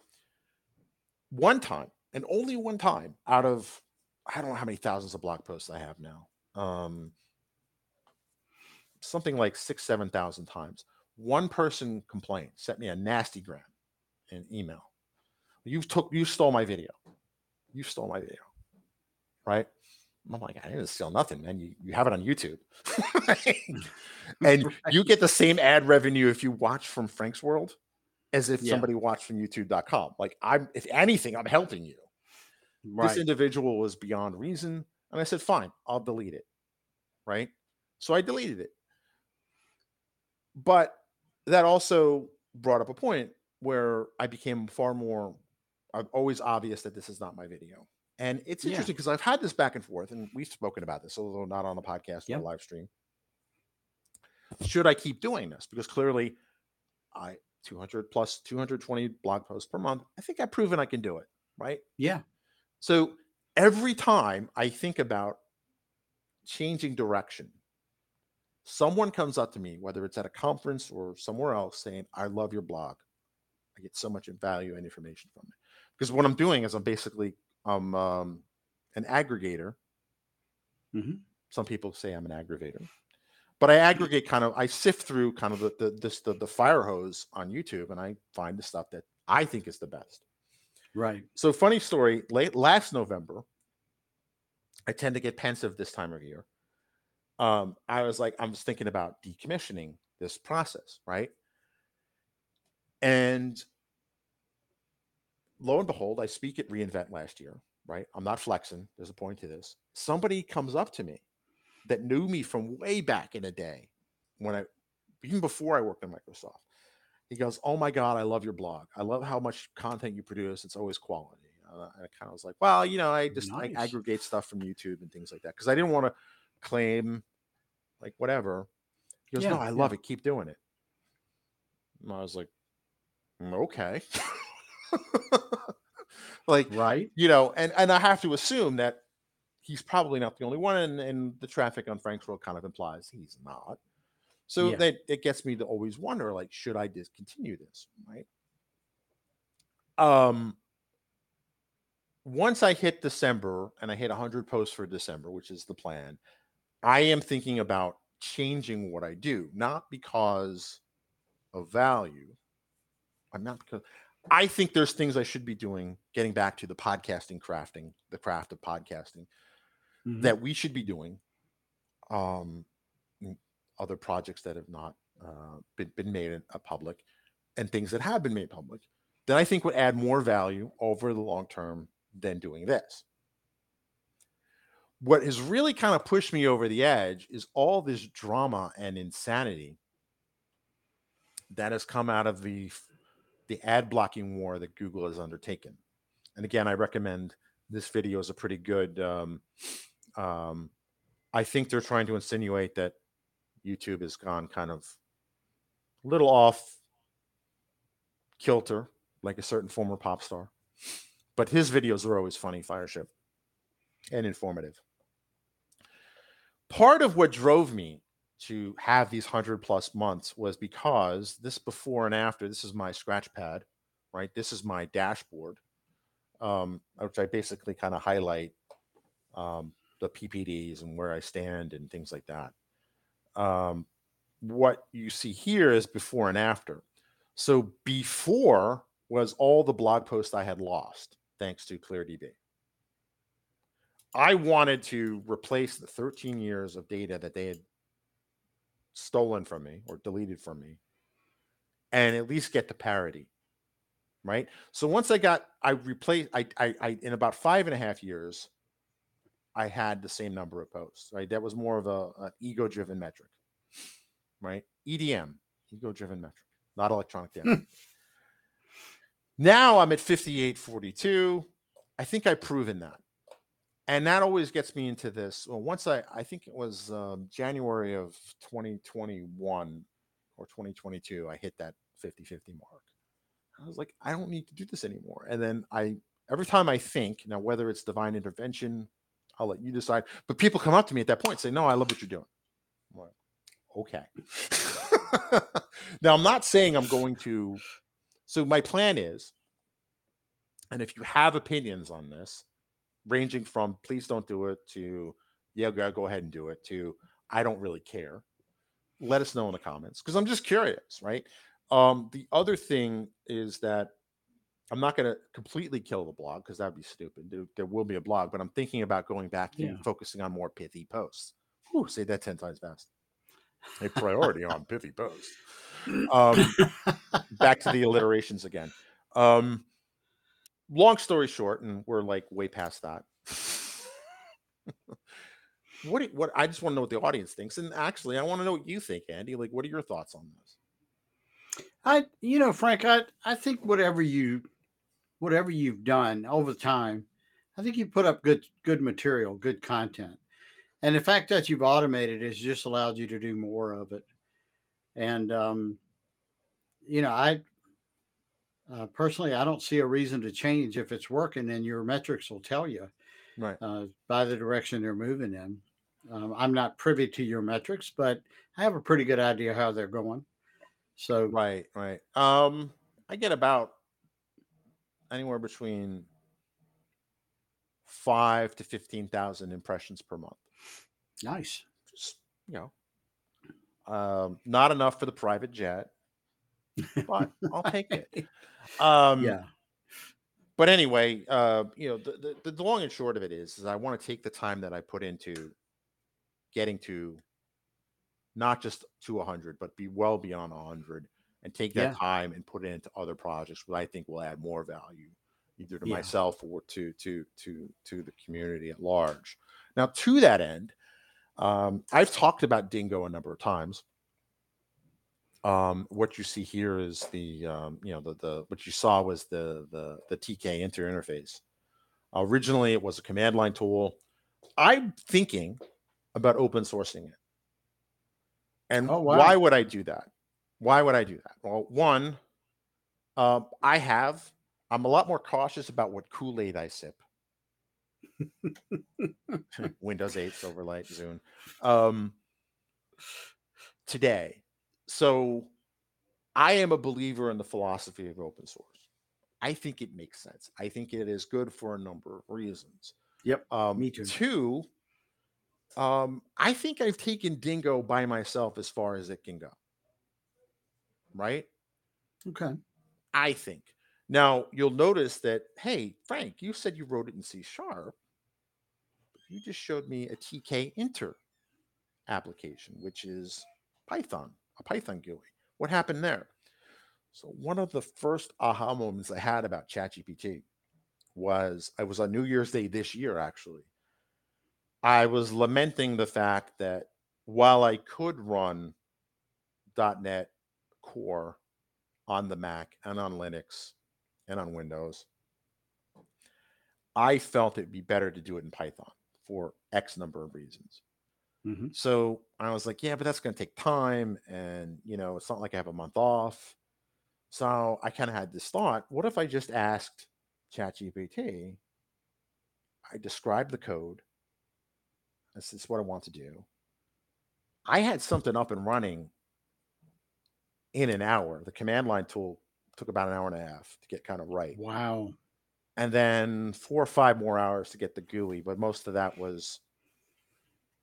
one time and only one time out of I don't know how many thousands of blog posts I have now. Um, something like six, seven thousand times. One person complained, sent me a nasty gram an email. You took, you stole my video. You stole my video, right? I'm like, I didn't steal nothing, man. You, you have it on YouTube. [laughs] [laughs] and you get the same ad revenue if you watch from Frank's World as if Yeah. somebody watched from youtube.com. Like I'm if anything, I'm helping you. Right. This individual was beyond reason. And I said, fine, I'll delete it. Right. So I deleted it. But that also brought up a point where I became far more uh, always obvious that this is not my video. And it's Yeah. interesting because I've had this back and forth, and we've spoken about this, although not on the podcast Yep. or live stream. Should I keep doing this? Because clearly, I 200 plus 220 blog posts per month. I think I've proven I can do it, right? Yeah. So every time I think about changing direction, someone comes up to me, whether it's at a conference or somewhere else, saying, I love your blog. I get so much value and information from it. Because what I'm doing is I'm basically um, um an aggregator. Mhm. Some people say I'm an aggravator. But I aggregate kind of I sift through kind of the the this the, the fire hose on YouTube and I find the stuff that I think is the best. Right. So funny story, late last November, I tend to get pensive this time of year. Um, I was like, I was thinking about decommissioning this process, right? And lo and behold, I speak at re:Invent last year, right? I'm not flexing. There's a point to this. Somebody comes up to me that knew me from way back in the day when I, even before I worked at Microsoft. He goes, "Oh my God, I love your blog. I love how much content you produce. It's always quality." Uh, and I kind of was like, "Well, you know, I just I aggregate stuff from YouTube and things like that because I didn't want to claim like whatever." He goes, Yeah, "No, I yeah. love it. Keep doing it." And I was like, "Mm, "Okay." [laughs] [laughs] like Right. you know, and and I have to assume that he's probably not the only one, and, and the traffic on Frank's World kind of implies he's not. So Yeah. that it gets me to always wonder, like, should I discontinue this? Right. Um. Once I hit December and I hit 100 posts for December, which is the plan, I am thinking about changing what I do, not because of value. I'm not because I think there's things I should be doing, getting back to the podcasting crafting, the craft of podcasting Mhm. that we should be doing. Um, other projects that have not uh, been, been made in- uh, public and things that have been made public that I think would add more value over the long term than doing this. What has really kind of pushed me over the edge is all this drama and insanity that has come out of the the ad blocking war that Google has undertaken. And again, I recommend this video is a pretty good. Um, um, I think they're trying to insinuate that YouTube has gone kind of a little off kilter, like a certain former pop star. But his videos are always funny, Fireship, and informative. Part of what drove me to have these 100 plus months was because this before and after, this is my scratch pad, right? This is my dashboard, um, which I basically kind of highlight um, the PPDs and where I stand and things like that. Um, what you see here is before and after. So before was all the blog posts I had lost thanks to ClearDB. I wanted to replace the 13 years of data that they had stolen from me or deleted from me and at least get to parity. Right. So once I got, I replaced, I, I, I, in about five and a half years, I had the same number of posts, right? That was more of a, an ego driven metric, right? EDM, ego driven metric, not electronic data. Hmm. now I'm at 5842. I think I've proven that. And that always gets me into this. Well, once I, I think it was um, January of 2021 or 2022, I hit that 50 50 mark. I was like, I don't need to do this anymore. And then I, every time I think, now whether it's divine intervention, I'll let you decide. But people come up to me at that point and say, No, I love what you're doing. I'm like, okay. [laughs] now, I'm not saying I'm going to. So, my plan is, and if you have opinions on this, ranging from please don't do it to yeah, go go ahead and do it to I don't really care. Let us know in the comments because I'm just curious, right? Um, the other thing is that I'm not going to completely kill the blog because that'd be stupid. There, there will be a blog, but I'm thinking about going back to Yeah. focusing on more pithy posts. Ooh, say that 10 times fast. A priority on pithy posts. Um, back to the [laughs] alliterations again. Um, long story short, and we're like way past that. what? What? I just want to know what the audience thinks, and actually, I want to know what you think, Andy. Like, what are your thoughts on this? I, you know, Frank, I, I think whatever you, whatever you've done over time, I think you put up good good material, good content. And the fact that you've automated has just allowed you to do more of it. And um, you know, I uh, personally, I don't see a reason to change if it's working, and your metrics will tell you Right. uh, by the direction they're moving in. Um, I'm not privy to your metrics, but I have a pretty good idea how they're going. So, Right. Right. Um, I get about anywhere between five to fifteen thousand impressions per month. nice. Just you know, um, not enough for the private jet, but I'll take it. [laughs] Um, yeah. but anyway, uh, you know, the, the the long and short of it is, is I want to take the time that I put into getting to not just to 100, but be well beyond 100, and take that Yeah. time and put it into other projects that I think will add more value, either to Yeah. myself or to to to to the community at large. Now, to that end, um, I've talked about Dingo a number of times. Um, what you see here is the um, you know the the what you saw was the the the Tkinter interface. Originally, it was a command line tool. I'm thinking about open sourcing it. And Oh, wow. why would I do that? Why would I do that? Well, one, um, I have. I'm a lot more cautious about what Kool Aid I sip. [laughs] [laughs] Windows 8, Silverlight, Zune. Um, today. So I am a believer in the philosophy of open source. I think it makes sense. I think it is good for a number of reasons. Yep. Um, me too. Two, um, I think I've taken Dingo by myself as far as it can go. Right? Okay. I think. Now you'll notice that, hey, Frank, you said you wrote it in C sharp. You just showed me a Tkinter application, which is Python, a Python GUI. What happened there? So one of the first aha moments I had about ChatGPT was I was on New Year's Day this year, actually. I was lamenting the fact that while I could run .NET Core on the Mac and on Linux and on Windows, I felt it'd be better to do it in Python for X number of reasons. Hmm So I was like, yeah, but that's going to take time. And, you know, it's not like I have a month off. So I kind of had this thought what if I just asked ChatGPT? I described the code. This is what I want to do. I had something up and running in an hour. The command line tool took about an hour and a half to get kind of right Wow. and then four or five more hours to get the GUI. But most of that was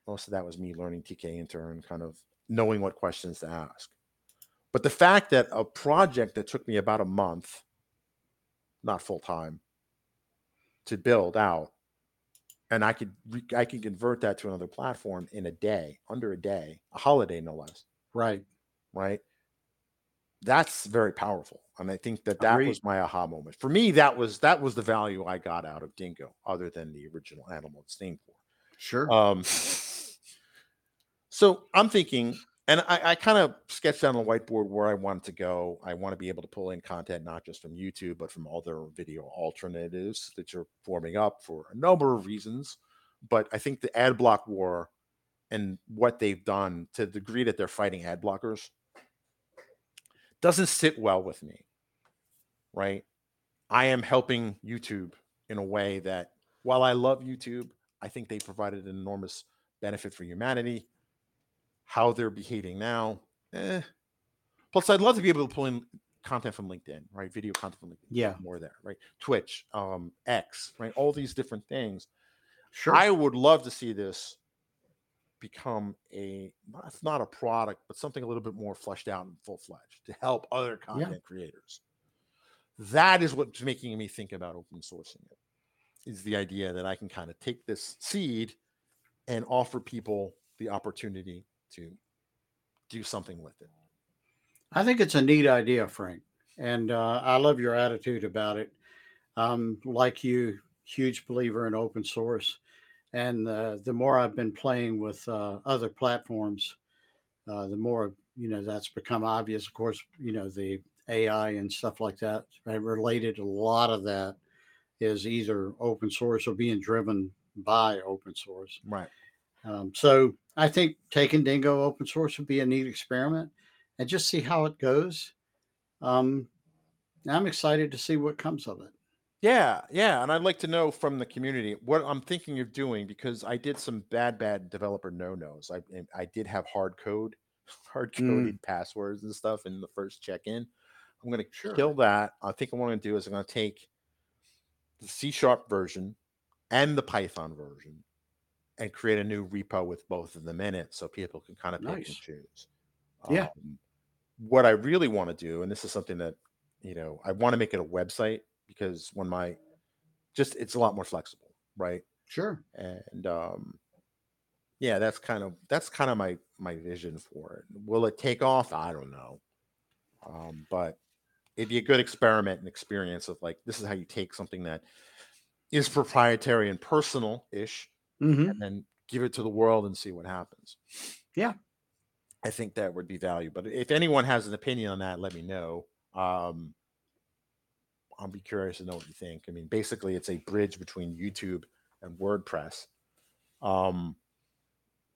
most of that was me learning Tkinter and kind of knowing what questions to ask. But the fact that a project that took me about a month, not full time, to build out, and I could re- I can convert that to another platform in a day, under a day, a holiday no less Right. right? That's very powerful, and I think that that Agreed. was my aha moment. For me, that was that was the value I got out of Dingo, other than the original animal it's named for. Sure. Um, so I'm thinking, and I, I kind of sketched down on the whiteboard where I want to go. I want to be able to pull in content not just from YouTube, but from other video alternatives that you're forming up for a number of reasons. But I think the ad block war and what they've done to the degree that they're fighting ad blockers doesn't sit well with me. Right. I am helping YouTube in a way that while I love YouTube, I think they provided an enormous benefit for humanity. How they're behaving now, eh. Plus, I'd love to be able to pull in content from LinkedIn, right? Video content from LinkedIn. Yeah. More there, right? Twitch, um, X, right? All these different things. Sure. I would love to see this become a it's not a product, but something a little bit more fleshed out and full fledged to help other content creators. That is what's making me think about open sourcing it. Is the idea that I can kind of take this seed and offer people the opportunity to do something with it. I think it's a neat idea, Frank, and uh, I love your attitude about it. Um, like you, huge believer in open source, and uh, the more I've been playing with uh, other platforms, uh, the more you know that's become obvious. Of course, you know the AI and stuff like that. I related a lot of that, is either open source or being driven by open source. Right. Um, so I think taking Dingo open source would be a neat experiment and just see how it goes. Um, I'm excited to see what comes of it. Yeah, yeah, and I'd like to know from the community what I'm thinking of doing because I did some bad, bad developer no-nos. I I did have hard code, [laughs] hard coded passwords and stuff in the first check-in. I'm going to Sure. kill that. I think what I'm going to do is I'm going to take the C sharp version and the Python version and create a new repo with both of them in it so people can kind of pick and choose. Yeah. Um, what I really want to do, and this is something that, you know, I want to make it a website because when my just it's a lot more flexible, right? Sure. And um yeah, that's kind of that's kind of my my vision for it. Will it take off? I don't know. Um, but it'd be a good experiment and experience of like this is how you take something that is proprietary and personal ish hmm and then give it to the world and see what happens. Yeah. I think that would be value. But if anyone has an opinion on that, let me know. Um, I'll be curious to know what you think. I mean, basically, it's a bridge between YouTube and WordPress. Um,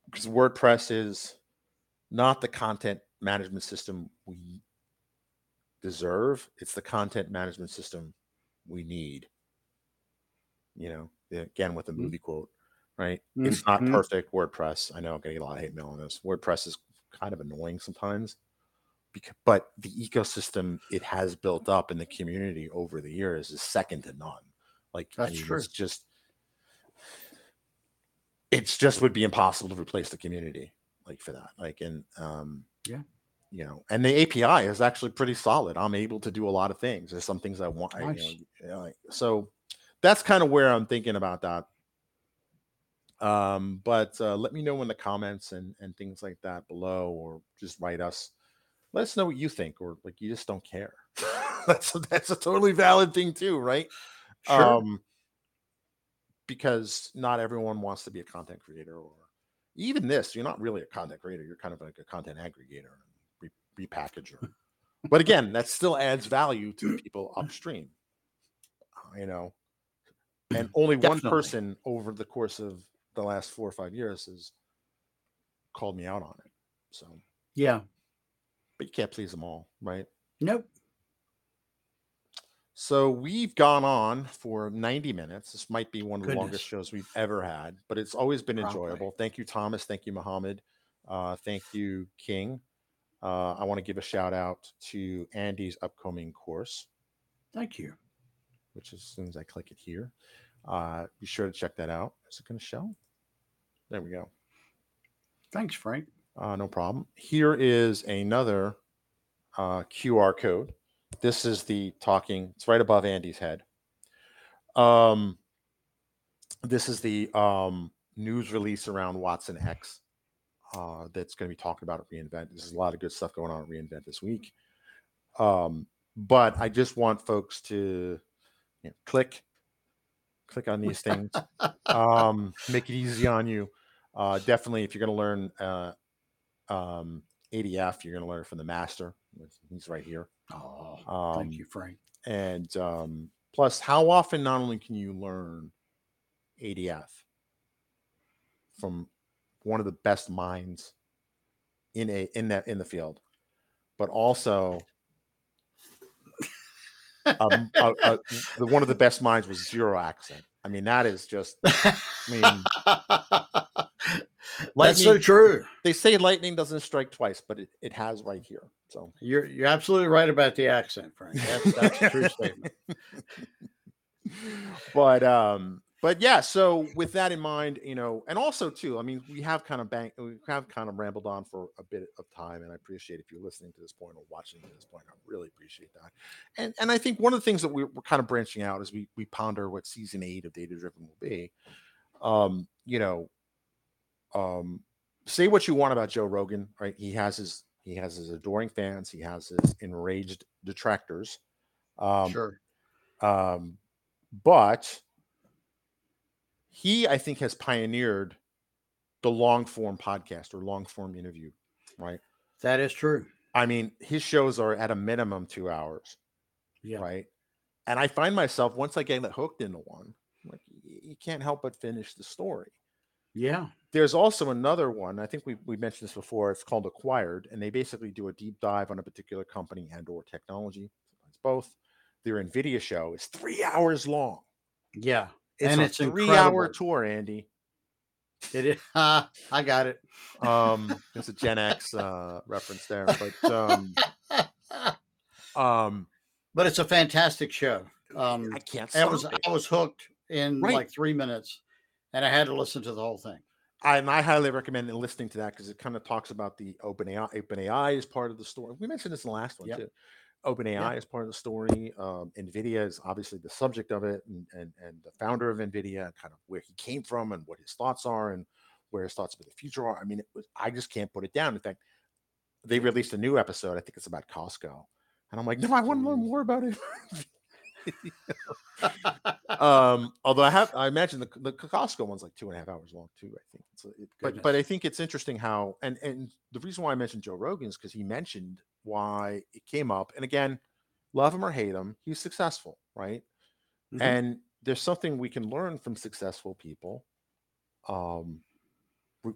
because WordPress is not the content management system we deserve, it's the content management system we need. You know, again with the Mhm. movie quote, right? It's not Mhm. perfect. WordPress. I know I'm getting a lot of hate mail on this. WordPress is kind of annoying sometimes, because, but the ecosystem it has built up in the community over the years is second to none. Like, I That's mean, true. it's just, it's just would be impossible to replace the community like for that. Like, and um, Yeah. you know, and the API is actually pretty solid. I'm able to do a lot of things. There's some things I want. Nice. know, you know, so that's kind of where I'm thinking about that. Um, but uh, let me know in the comments and and things like that below, or just write us. Let us know what you think, or like you just don't care. [laughs] that's a, that's a totally valid thing too, right? Sure. Um, because not everyone wants to be a content creator, or even this. You're not really a content creator. You're kind of like a content aggregator, and re- repackager. but again, that still adds value to [laughs] people upstream. You know, and only one person over the course of the last four or five years has called me out on it. So, yeah. but you can't please them all, right? Nope. So we've gone on for 90 minutes. This might be one of the longest shows we've ever had, but it's always been Probably. enjoyable. Thank you, Thomas. Thank you, Mohammed. Uh, thank you, King. Uh, I want to give a shout out to Andy's upcoming course, Thank you. which as soon as I click it here, uh, be sure to check that out. Is it going to show? There we go. Thanks, Frank. Uh, no problem. Here is another uh, QR code. This is the talking. It's right above Andy's head. Um, this is the um, news release around Watson X uh, that's going to be talking about at re:Invent. There's a lot of good stuff going on at re:Invent this week. Um, but I just want folks to you know, click, click on these [laughs] things um, make it easy on you. Uh, definitely, if you're going to learn uh, um, ADF, you're going to learn from the master. He's right here. Oh, Um, thank you, Frank. And um, plus, how often not only can you learn ADF from one of the best minds in a in that in the field, but also um, uh, uh, the, one of the best minds was zero accent. I mean, that is just. I mean, [laughs] That's so true. they say lightning doesn't strike twice, but it, it has right here. So You're you're absolutely right about the accent, Frank. That's, that's a true [laughs] statement. but um but yeah so with that in mind you know and also too i mean we have kind of bank we have kind of rambled on for a bit of time and i appreciate if you're listening to this point or watching to this point i really appreciate that. And and i think one of the things that we're, we're kind of branching out as we we ponder what season eight of data driven will be. Um you know um say what you want about joe rogan right? He has his he has his adoring fans he has his enraged detractors. Um sure. um, but he, I think, has pioneered the long form podcast or long form interview, right? That is true. I mean, his shows are at a minimum two hours, Yeah. right? and I find myself once I get hooked into one, like you can't help but finish the story. Yeah. There's also another one. I think we we mentioned this before. It's called Acquired, and they basically do a deep dive on a particular company and or technology. Sometimes both. Their Nvidia show is three hours long. Yeah. And it's And a it's three-hour tour, Andy. It is. [laughs] I got it. Um, there's a Gen X uh, reference there, but um, [laughs] um, but it's a fantastic show. Um, I can't. I was it. I was hooked in Right. like three minutes, and I had to listen to the whole thing. I, and I highly recommend listening to that because it kind of talks about the OpenAI. Open AI is part of the story. We mentioned this in the last one Yep. too. OpenAI Yeah. is part of the story. Um, NVIDIA is obviously the subject of it, and, and and the founder of NVIDIA, kind of where he came from and what his thoughts are, and where his thoughts for the future are. I mean, it was, I just can't put it down. In fact, they released a new episode. I think it's about Costco, and I'm like, no, I want to learn more about it. [laughs] [laughs] um although i have i imagine the, the costco one's like two and a half hours long too i think. It's it, but but i think it's interesting how and and the reason why i mentioned joe rogan is because he mentioned why it came up and again love him or hate him he's successful right? Mhm. and there's something we can learn from successful people um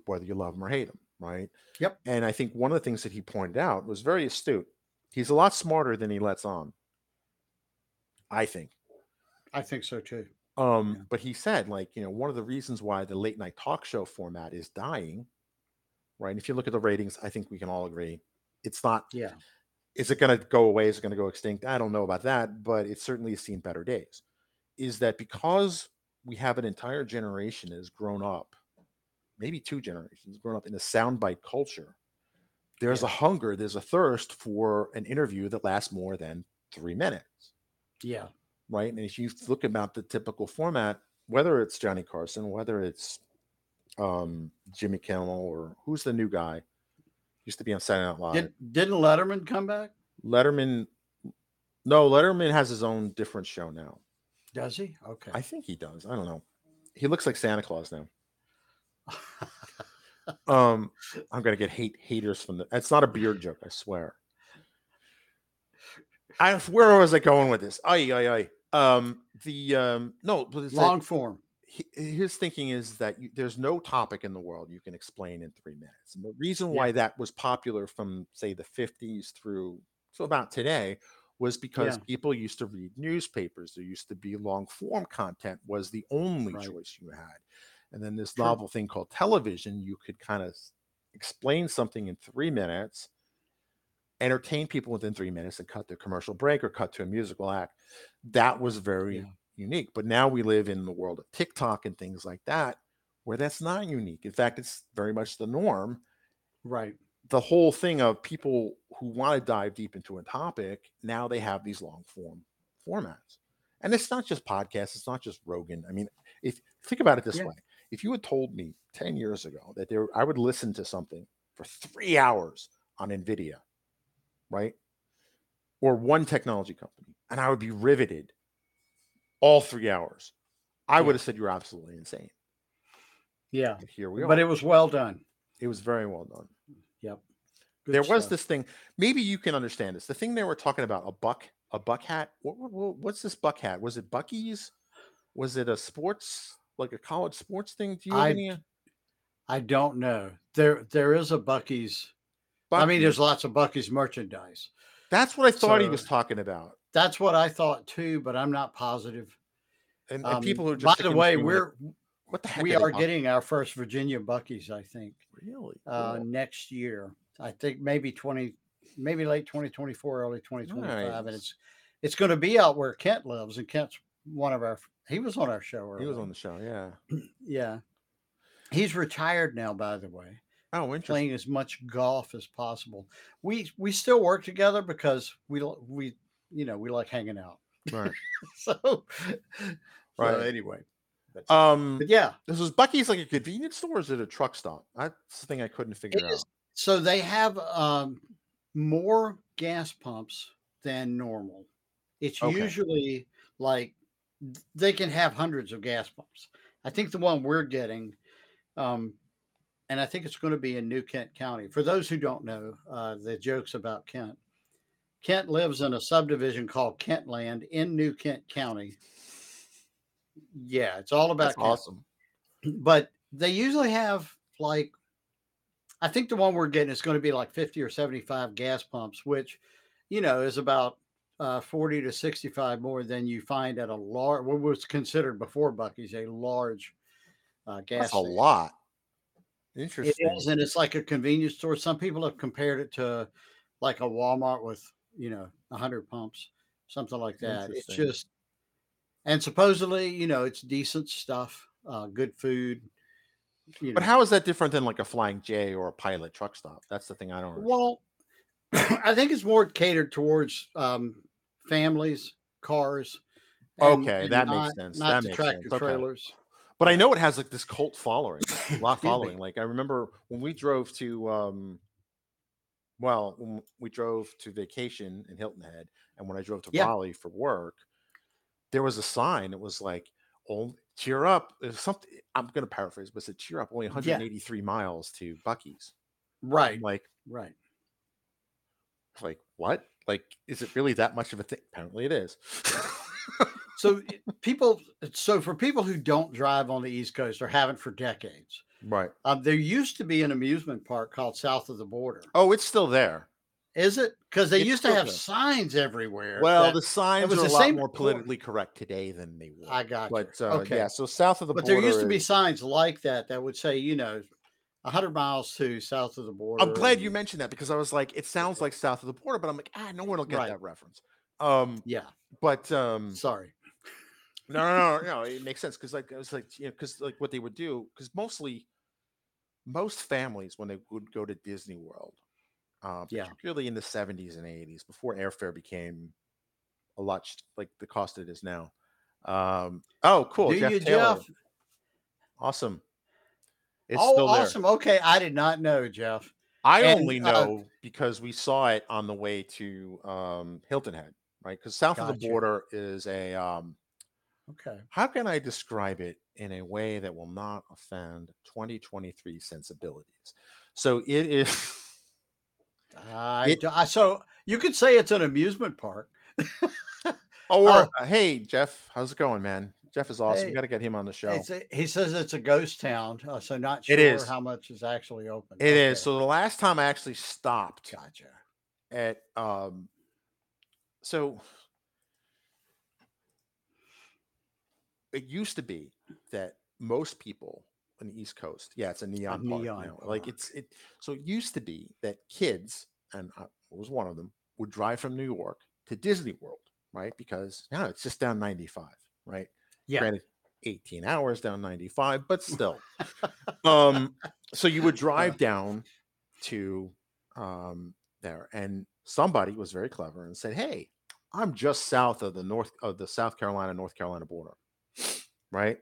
whether you love them or hate them right? Yep. and i think one of the things that he pointed out was very astute. He's a lot smarter than he lets on i think I think so too. um, Yeah. but he said, like, you know, one of the reasons why the late night talk show format is dying, right? And if you look at the ratings, I think we can all agree it's not. Yeah. Is it going to go away? Is it going to go extinct? I don't know about that, but it certainly has seen better days. Is that because we have an entire generation that has grown up, maybe two generations, grown up in a soundbite culture? There's Yeah. a hunger, there's a thirst for an interview that lasts more than three minutes Yeah. right? And if you look about the typical format, whether it's Johnny Carson, whether it's um, Jimmy Kimmel, or who's the new guy, used to be on Saturday Night Live. Did, didn't Letterman come back? Letterman, no, Letterman has his own different show now. Does he? Okay. I think he does. I don't know. He looks like Santa Claus now. [laughs] Um, I'm gonna get hate haters from the. It's not a beard joke, I swear. I where was I going with this? Ay ay ay. Um, the um, no, but it's that- Long form. he- his thinking is that you, there's no topic in the world you can explain in three minutes. And the reason why that was popular from, say, the 50s through to about today was because Yeah. people used to read newspapers. There used to be long form content was the only Right. choice you had. And then this True. novel thing called television, you could kind of explain something in three minutes, entertain people within three minutes, and cut to a commercial break or cut to a musical act. That was very Yeah. unique. But now we live in the world of TikTok and things like that, where that's not unique. In fact, it's very much the norm. Right. The whole thing of people who want to dive deep into a topic, now they have these long form formats. And it's not just podcasts, it's not just Rogan. I mean, if think about it this Yeah. way. If you had told me 10 years ago that there I would listen to something for three hours on NVIDIA, right? Or one technology company, and I would be riveted all three hours. I Yeah. would have said you're absolutely insane. Yeah. But here we are. But it was well done. it was very well done. Yep. Good there was this thing. Maybe you can understand this. The thing they were talking about a buck, a buck hat. What, what- what- what's this buck hat? Was it Buc-ee's? Was it a sports like a college sports thing? Do you I- any? I don't know. There there is a Buc-ee's. I mean, there's lots of Buc-ee's merchandise. that's what I thought he was talking about. That's what I thought too, but I'm not positive. And, and Um, people who are just by the way, we're what the heck we are, are getting our first Virginia Buc-ee's, I think, really uh, Cool. next year. I think maybe 20, maybe late 2024, early 2025. And it's it's going to be out where Kent lives. And Kent's one of our, he was on our show. he was on the show. Yeah. [clears throat] Yeah. He's retired now, by the way, Oh, interesting. playing as much golf as possible. We we still work together because we we you know we like hanging out. Right. [laughs] so, so Right. anyway, but, Um, but yeah, this is Buc-ee's like a convenience store. Or is it a truck stop? That's the thing I couldn't figure It out. is- so they have um, more gas pumps than normal. It's Okay. usually like they can have hundreds of gas pumps. I think the one we're getting, um, and I think it's going to be in New Kent County. For those who don't know, uh, the jokes about Kent. Kent lives in a subdivision called Kentland in New Kent County. Yeah, it's all about awesome. [clears throat] But they usually have like, I think the one we're getting is going to be like 50 or 75 gas pumps, which, you know, is about uh, 40 to 65 more than you find at a large, what was considered before Buc-ee's a large uh, gas That's a station. Interesting. is, and it's like a convenience store. Some people have compared it to like a Walmart with, you know, 100 pumps, something like that. It's just, and supposedly, you know, it's decent stuff, uh, good food. You But how is that different than like a Flying J or a Pilot truck stop? That's the thing I don't. Well, [clears throat] I think it's more catered towards um, families, cars. Okay, that makes sense. Not That the makes tractor sense. Okay. But I know it has like this cult following, a [laughs] lot following. Like I remember when we drove to, um, well, when we drove to vacation in Hilton Head, and when I drove to Yeah. Raleigh for work, there was a sign. It was like, "Oh, cheer up!" There's something. I'm going to paraphrase, but it said, "Cheer up! Only 183 miles to Buc-ee's." Right, I'm like, right. like what? Like, is it really that much of a thing? Apparently, it is. [laughs] So people, so for people who don't drive on the East Coast or haven't for decades, right. um, there used to be an amusement park called South of the Border. Oh, it's still there. Is it? Because they It's used to have there. signs everywhere. Well, the signs was are a lot more politically correct today than they were. I got you. But uh, Okay. yeah, so south of the Border. but border. there used to be is- signs like that that would say, you know, 100 miles to south of the border. I'm glad you mentioned that because I was like, it sounds like south of the border, but I'm like, ah, no one will get Right. that reference. Um, Yeah, but um, sorry. No, no, no, no, it makes sense because like I was like, you know, because like what they would do, because mostly, most families when they would go to Disney World, uh, Yeah. particularly in the 70s and 80s, before airfare became a lot like the cost it is now. Um, oh, cool, Do Jeff you, Taylor, Jeff? awesome. It's oh, still there. awesome. Okay, I did not know, Jeff. I And, only uh, know because we saw it on the way to um, Hilton Head, right? Because south of the border is a um, Okay. how can I describe it in a way that will not offend 2023 sensibilities? So it is. I, It- I so you could say it's an amusement park. [laughs] Or Oh. uh, hey Jeff, how's it going, man? Jeff is awesome. Hey, Got to get him on the show. It's a, he says it's a ghost town, uh, so not sure It is. how much is actually open. It is. Okay, So the last time I actually stopped gotcha. at um, so it used to be that most people on the East Coast, yeah, it's a neon, park neon now. Like park. it's it. So it used to be that kids, and I was one of them, would drive from New York to Disney World, right? Because now it's just down 95, right? Yeah. Granted, 18 hours down 95, but [laughs] still. um, so you would drive down to um there, and somebody was very clever and said, Hey, I'm just south of the north of the South Carolina, North Carolina border. Right.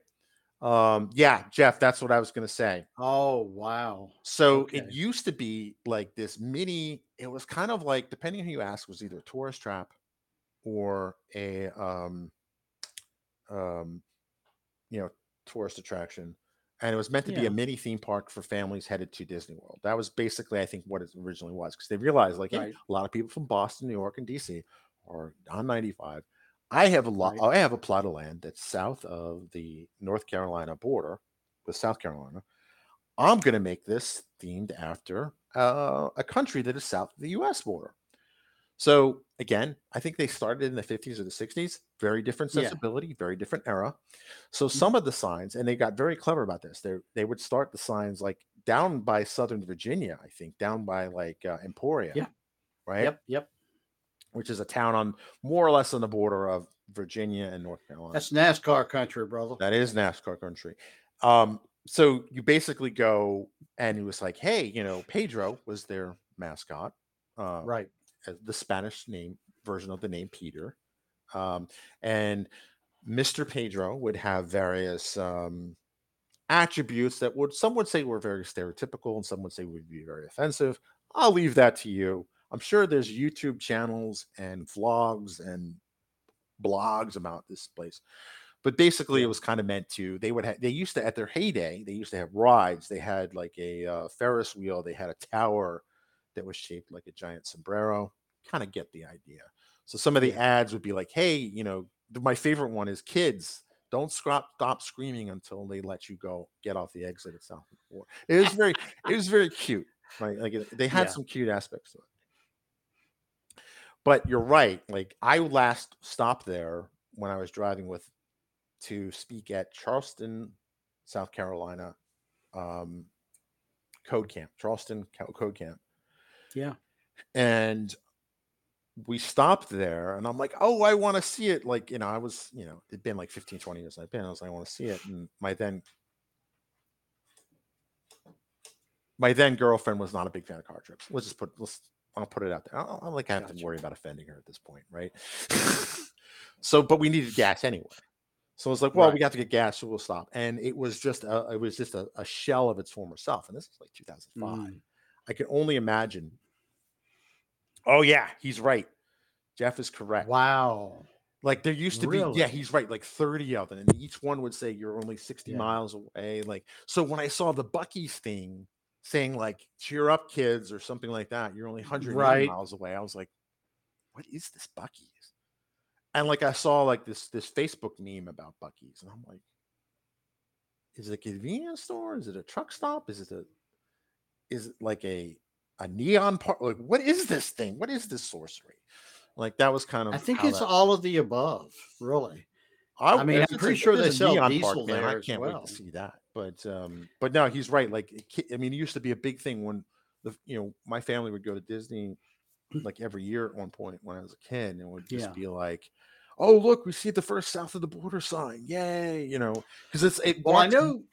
Um, yeah, Jeff, that's what I was gonna say. Oh wow. So Okay. it used to be like this mini, it was kind of like, depending on who you ask, was either a tourist trap or a um um you know tourist attraction. And it was meant to be a mini theme park for families headed to Disney World. That was basically, I think, what it originally was because they realized, like, hey, a lot of people from Boston, New York, and DC are on 95. I have a lot. Right. I have a plot of land that's south of the North Carolina border with South Carolina. I'm going to make this themed after uh, a country that is south of the U.S. border. So again, I think they started in the 50s or the 60s. Very different Yeah. sensibility, very different era. So some of the signs, and they got very clever about this. They they would start the signs like down by Southern Virginia, I think, down by like uh, Emporia, Yeah. right, Yep. Yep. Which is a town on more or less on the border of Virginia and North Carolina. That's NASCAR country, brother. That is NASCAR country. Um, so you basically go and it was like, hey, you know, Pedro was their mascot, uh, right. the Spanish name version of the name Peter. Um, and Mr. Pedro would have various um, attributes that would some would say were very stereotypical and some would say would be very offensive. I'll leave that to you. I'm sure there's YouTube channels and vlogs and blogs about this place. But basically, it was kind of meant to. They would have. They used to at their heyday. They used to have rides. They had like a uh, Ferris wheel. They had a tower that was shaped like a giant sombrero. kind of get the idea. So some of the ads would be like, "Hey, you know, my favorite one is kids." Don't stop stop screaming until they let you go get off the exit at South of the Border. It was very it was very cute. Like, like it- they had Yeah. some cute aspects to it. But you're right. Like I last stopped there when I was driving with to speak at Charleston, South Carolina, um, Code Camp, Charleston Code Camp, Yeah. and we stopped there and i'm like oh i want to see it like you know i was you know it'd been like 15 20 years i've been i was like i want to see it and my then my then girlfriend was not a big fan of car trips let's just put let's i'll put it out there i don't, I don't i have Gotcha. to worry about offending her at this point right [laughs] so but we needed gas anyway so I was like, well, we Right. got to get gas, so we'll stop. And it was just a, it was just a, a shell of its former self. And this is like 2005. Mm. I can only imagine. Oh yeah, he's right. Jeff is correct. Wow. Like there used to be, yeah, he's right. Like 30 of them, and each one would say you're only 60 Yeah. miles away. Like so, when I saw the Buc-ee's thing saying like "cheer up, kids" or something like that, you're only 100 Right. miles away. I was like, what is this Buc-ee's? And like I saw like this this Facebook meme about Buc-ee's, and I'm like, is it a convenience store? Is it a truck stop? Is it a is it like a a neon part? Like what is this thing? What is this sorcery? Like that was kind of I think it's that- all of the above, really. I, I mean, I'm pretty a- sure they sell diesel I there as can't wait well. to see that. But um, but no, he's right. Like, it I mean, it used to be a big thing when the you know my family would go to Disney like every year at one point when I was a kid, and it would just Yeah. be like, "Oh, look, we see the first south of the border sign! Yay!" You know, because it's it. Well, I know.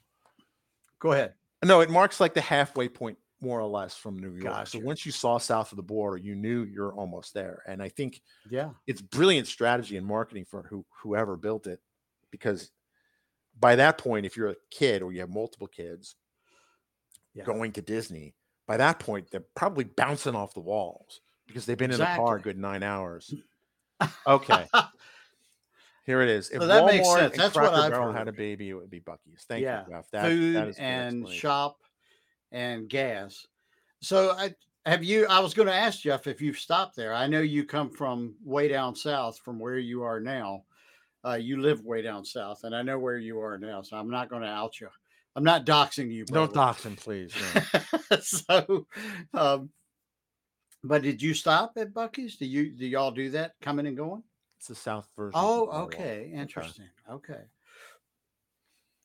Go ahead. No, it marks like the halfway point, more or less, from New York. Gotcha. So once you saw south of the border, you knew you're almost there. And I think Yeah. it's brilliant strategy and marketing for who whoever built it because by that point if you're a kid or you have multiple kids Yeah. going to disney by that point they're probably bouncing off the walls because they've been in the car a good nine hours [laughs] okay here it is if So that makes Walmart sense. and That's what I've Barrel had a baby it would be Buc-ee's thank Yeah. you Jeff. That, Food that is and shop and gas. So I have you I was going to ask Jeff if you've stopped there. I know you come from way down south from where you are now. Uh, you live way down south, and I know where you are now, so I'm not going to out you. I'm not doxing you. don't dox him please no. [laughs] so, um, but did you stop at Buc-ee's? Do you do y'all do that coming and going? it's the south version Oh, okay, interesting. Okay,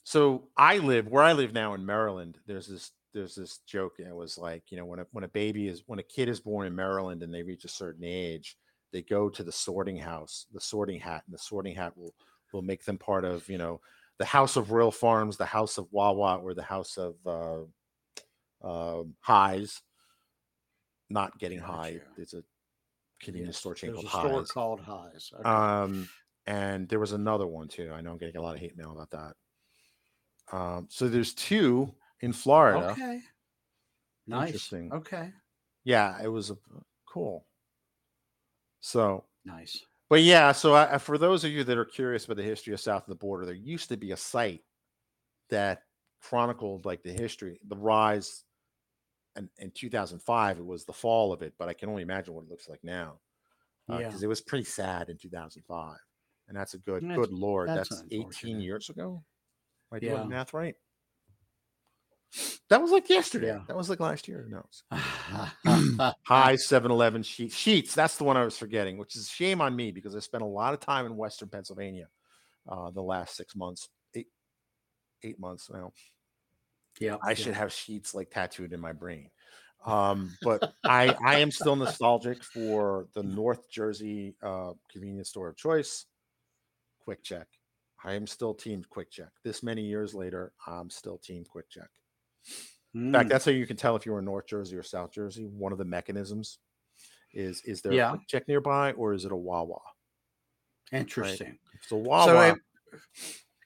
so I live where I live now in Maryland. There's this there's this joke. And it was like you know when a when a baby is when a kid is born in Maryland and they reach a certain age, they go to the sorting house, the sorting hat, and the sorting hat will will make them part of you know the house of Royal Farms, the house of Wawa, or the house of uh, uh, High's. Not getting high. It's a convenience Yes, store chain called a store High's. called High's. Okay. Um, and there was another one too. I know I'm getting a lot of hate mail about that. Um, so there's two in Florida. okay, nice. Interesting. Okay, Yeah, it was a, cool. So, nice. but yeah, so I, for those of you that are curious about the history of south of the border, there used to be a site that chronicled like the history, the rise. And in 2005, it was the fall of it, but I can only imagine what it looks like now. Uh, yeah. because it was pretty sad in 2005 and that's a good That's- good lord that's that's, 18 years ago Am I doing Yeah. math right that was like yesterday Yeah. that was like last year no [laughs] [clears throat] high 7-eleven Sheetz Sheetz that's the one i was forgetting which is a shame on me because i spent a lot of time in western pennsylvania uh, the last six months eight eight months now yeah, I should have Sheetz like tattooed in my brain. Um, but I I am still nostalgic for the [laughs] North Jersey uh, convenience store of choice, QuickChek. I am still team QuickChek. This many years later, I'm still team QuickChek. In fact, Mm, that's how you can tell if you're in North Jersey or South Jersey. One of the mechanisms is is there Yeah. a QuickChek nearby or is it a Wawa? interesting. If it's a Wawa, So,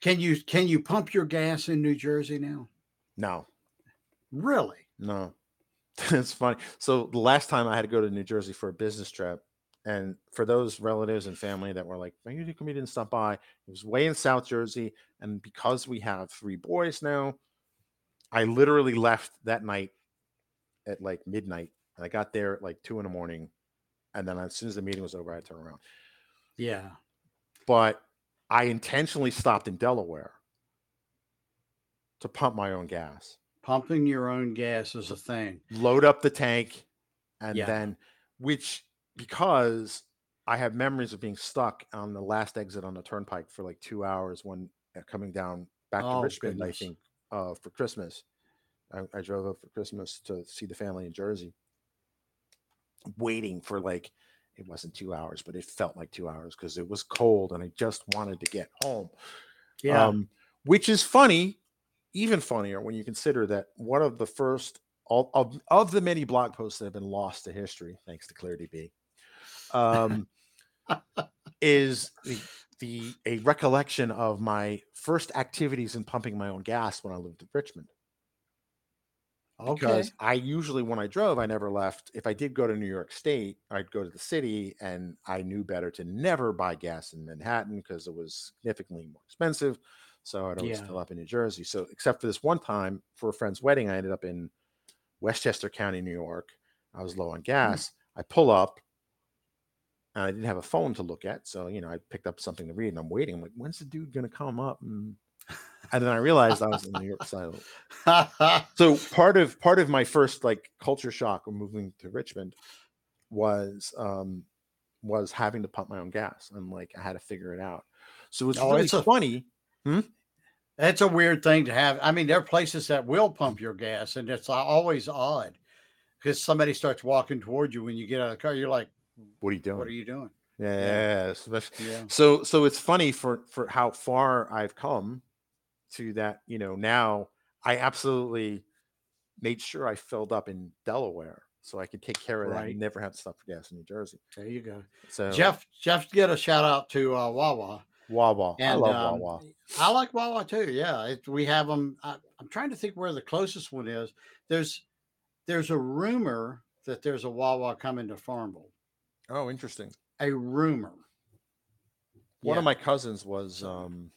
can you can you pump your gas in New Jersey now? no, Really? No, [laughs] it's funny. So the last time I had to go to New Jersey for a business trip, and for those relatives and family that were like, "Why you come you didn't stop by?" It was way in South Jersey, and because we have three boys now, I literally left that night at like midnight, and I got there at like two in the morning, and then as soon as the meeting was over, I turned around. Yeah. But I intentionally stopped in Delaware to pump my own gas, Pumping your own gas is a thing. load up the tank, and Yeah. then which because I have memories of being stuck on the last exit on the turnpike for like two hours when uh, coming down back to Oh, Richmond, I think, uh, for Christmas. I, I drove up for Christmas to see the family in Jersey, waiting for like it wasn't two hours, but it felt like two hours because it was cold and I just wanted to get home. Yeah. Um, which is funny, even funnier when you consider that one of the first all, of, of the many blog posts that have been lost to history, thanks to ClearDB, um, [laughs] is the, the a recollection of my first activities in pumping my own gas when I lived in Richmond. okay. Because I usually, when I drove, I never left. If I did go to New York State, I'd go to the city, and I knew better to never buy gas in Manhattan because it was significantly more expensive. So I'd always Yeah. fill up in New Jersey. So, except for this one time for a friend's wedding, I ended up in Westchester County, New York. I was low on mm. gas. I pull up, and I didn't have a phone to look at. So, you know, I picked up something to read, and I'm waiting. I'm like, when's the dude going to come up? And, and then I realized I was in New York side. So [laughs] part of part of my first like culture shock of moving to Richmond was um was having to pump my own gas. and like I had to figure it out. So it's Oh, really it's a- funny. That's a weird thing to have. I mean, there are places that will pump your gas, and it's always odd because somebody starts walking toward you when you get out of the car. You're like, What are you doing? "What are you doing?" yeah, yeah, yeah, especially- Yeah. So so it's funny for for how far I've come to that, you know, now I absolutely made sure I filled up in Delaware so I could take care of that Right. and never have to stop for gas in New Jersey. There you go. So Jeff, Jeff, get a shout out to uh, Wawa. Wawa. I And, love um, Wawa. I like Wawa too. Yeah, it, we have them. I, I'm trying to think where the closest one is. There's there's a rumor that there's a Wawa coming to Farmville. Oh, interesting. A rumor One Yeah. of my cousins was um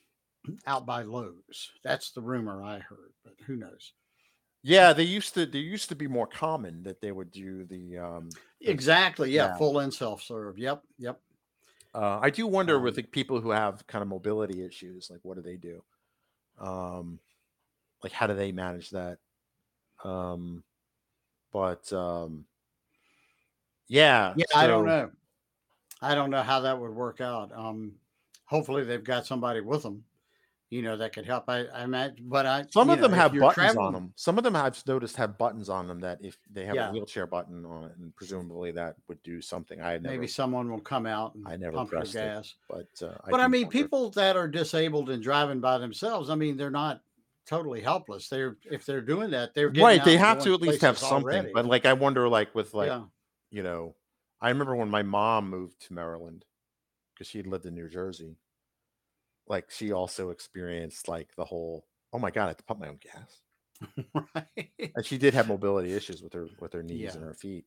out by Lowe's. That's the rumor I heard, but who knows? yeah, they used to they used to be more common that they would do the um Exactly. Yeah, Yeah. full in self serve. Yep. Yep. uh I do wonder with Um, the people who have kind of mobility issues, like what do they do? Um like how do they manage that? Um but um yeah, Yeah, I don't know. I don't know how that would work out. Um, hopefully they've got somebody with them, you know, that could help. I, I imagine, but I Some of them know, if have buttons on them. Some of them I've noticed have buttons on them that if they have Yeah. a wheelchair button on it, and presumably that would do something. I never, Maybe someone will come out and I never pump pressed it, gas. but uh, But I do mean, wonder. people that are disabled and driving by themselves, I mean, they're not totally helpless. They're if they're doing that, they're getting right? They have to at least have something. already. But like, I wonder, like with like yeah, you know, I remember when my mom moved to Maryland because she had lived in New Jersey. Like she also experienced like the whole, oh my god, I have to pump my own gas, [laughs] right. and she did have mobility issues with her with her knees and her feet.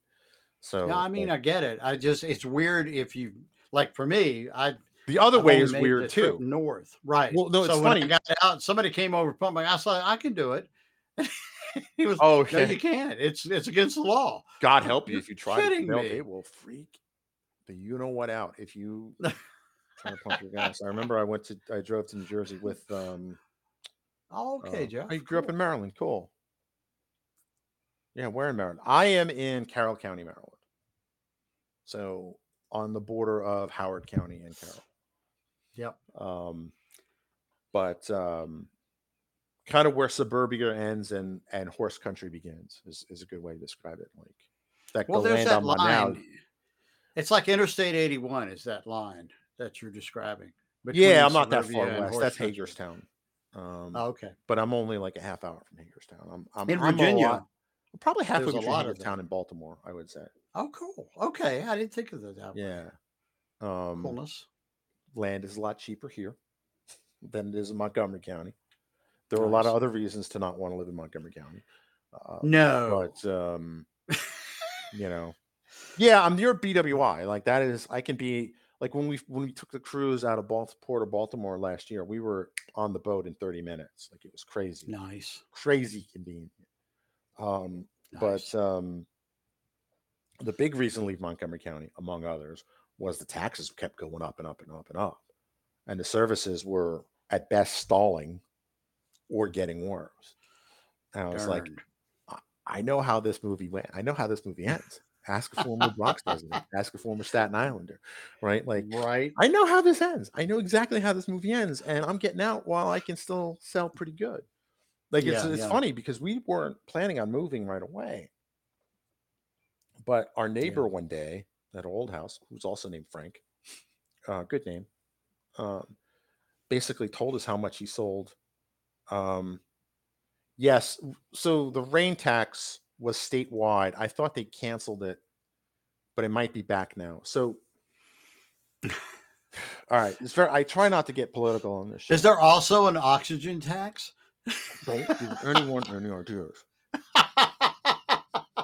So No, I mean, I get it. I just it's weird if you like for me, I the other I've way is weird too. North, right? Well, no, it's so when funny. I got out, somebody came over to pump my. I said, I can do it. [laughs] he was, Oh, no, you can't. It's it's against the law. God [laughs] help you if you try. to- kidding they'll- me. They will freak the you know what out if you try to pump your [laughs] gas. I remember I went to I drove to New Jersey with um Oh, okay, uh, Jeff. I grew up in. Maryland. Cool. Yeah, we're in Maryland. I am in Carroll County, Maryland. So on the border of Howard County and Carroll. Yep. Um, but um, kind of where suburbia ends and and horse country begins is, is a good way to describe it. Like that Well, the there's land that I'm now. line. It's like Interstate 81 is that line that you're describing. Yeah, I'm not that far west. That's country. Hagerstown. Um, Oh, okay. but I'm only like a half hour from Hagerstown. I'm, I'm In I'm Virginia, lot- probably half there's a lot of Hagerstown in Baltimore. I would say. Oh, cool. Okay, I didn't think of that. Yeah. Um, Coolness. land is a lot cheaper here than it is in Montgomery County. There are a lot of other reasons to not want to live in Montgomery County. Uh, No. but um, [laughs] you know, yeah, I'm near BWI. Like that is, I can be like when we when we took the cruise out of Balt- Port of Baltimore last year, we were on the boat in 30 minutes. Like it was crazy, nice. crazy convenient. Um, nice. but um, the big reason to leave Montgomery County, among others, was the taxes kept going up and up and up and up, and the services were at best stalling or getting worse. And I was like, I know how this movie went. I know how this movie ends. Ask a former [laughs] Bronx resident. Ask a former Staten Islander, right? Like, right. I know how this ends. I know exactly how this movie ends, and I'm getting out while I can still sell pretty good. Like it's Yeah, it's yeah. funny because we weren't planning on moving right away, but our neighbor one day at our old house, who's also named Frank, uh, good name, um, basically told us how much he sold. Um, yes, so the rain tax was statewide. I thought they canceled it, but it might be back now. So. [laughs] All right, it's very. I try not to get political on this. Show. Is there also an oxygen tax? Don't give anyone any ideas. [laughs]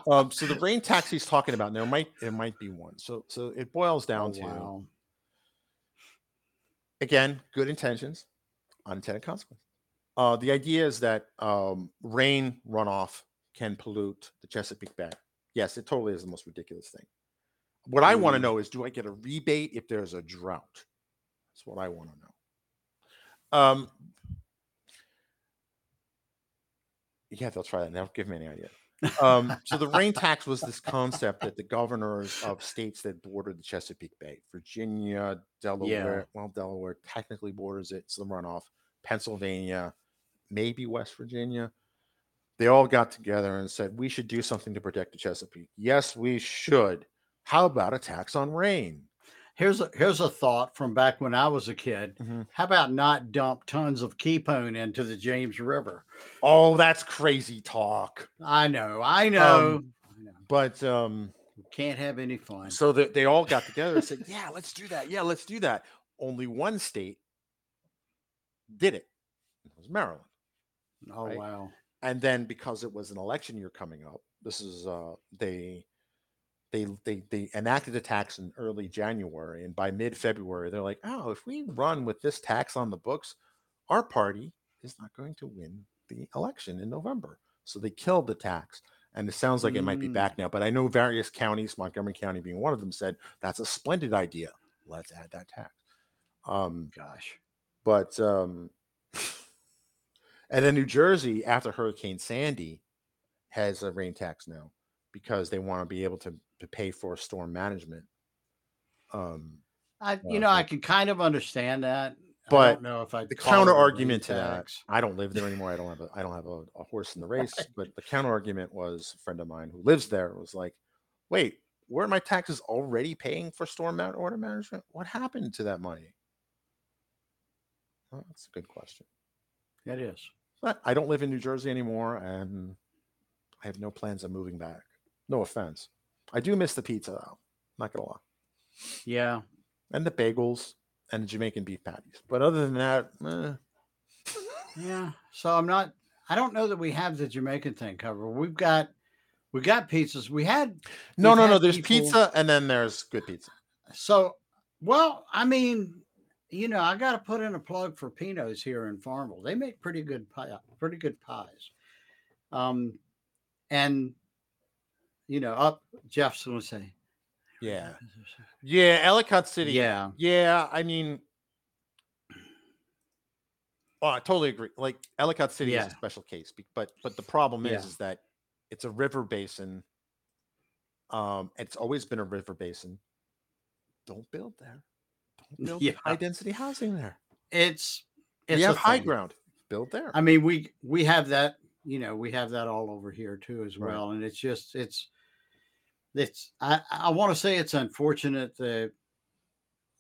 Um, so the rain tax he's talking about there might it might be one. So so it boils down Oh, to wow. again good intentions, unintended consequences. Uh, the idea is that um, rain runoff can pollute the Chesapeake Bay. Yes, it totally is the most ridiculous thing. What I want to Mm. know is, do I get a rebate if there's a drought? That's what I want to know. Um, yeah, they'll try that. Now, give me any idea. Um, so the rain tax was this concept that the governors of states that bordered the Chesapeake Bay, Virginia, Delaware, yeah. well, Delaware technically borders it, it's the runoff, Pennsylvania, maybe West Virginia. They all got together and said, we should do something to protect the Chesapeake. Yes, we should. How about a tax on rain? Here's a here's a thought from back when I was a kid. Mhm. How about not dump tons of Kepone into the James River? Oh, that's crazy talk. I know, I know. Um, I know. But um, Can't have any fun. so that they all got together and said, [laughs] yeah, let's do that. Yeah, let's do that. Only one state did it. It was Maryland. Oh right? wow. and then because it was an election year coming up this is uh they they they they enacted a tax in early january and by mid-february they're like oh if we run with this tax on the books our party is not going to win the election in november so they killed the tax and it sounds like it might be Mm. back now but i know various counties montgomery county being one of them said that's a splendid idea let's add that tax um Gosh. but um and then New Jersey after Hurricane Sandy has a rain tax now because they want to be able to to pay for storm management. Um I you know, I can kind of understand that. I But don't know if I the counter argument to that, I don't live there anymore. I don't have a I don't have a, a horse in the race. [laughs] But the counter argument was a friend of mine who lives there was like, wait, weren't my taxes already paying for storm order management? What happened to that money? Well, that's a good question. It is. But I don't live in New Jersey anymore, and I have no plans of moving back. No offense. I do miss the pizza, though. Not gonna lie, Yeah. and the bagels and the Jamaican beef patties. But other than that, eh, Yeah. So I'm not I don't know that we have the Jamaican thing covered. We've got we got pizzas. We had no, no, no. There's people- pizza, and then there's good pizza. so well, I mean, you know, I got to put in a plug for Pino's here in Farmville. They make pretty good pie, pretty good pies. Um, and you know, up Jeff's to say, Yeah, yeah. Ellicott City. yeah, yeah. I mean, oh, I totally agree. Like Ellicott City is a special case, but but the problem is, Yeah. is that it's a river basin. Um, it's always been a river basin. Don't build there. Build Yeah. high density housing there. it's it's a have high thing. ground. Build there. I mean, we we have that, you know, we have that all over here too as Right. well. And it's just it's it's I, I want to say it's unfortunate that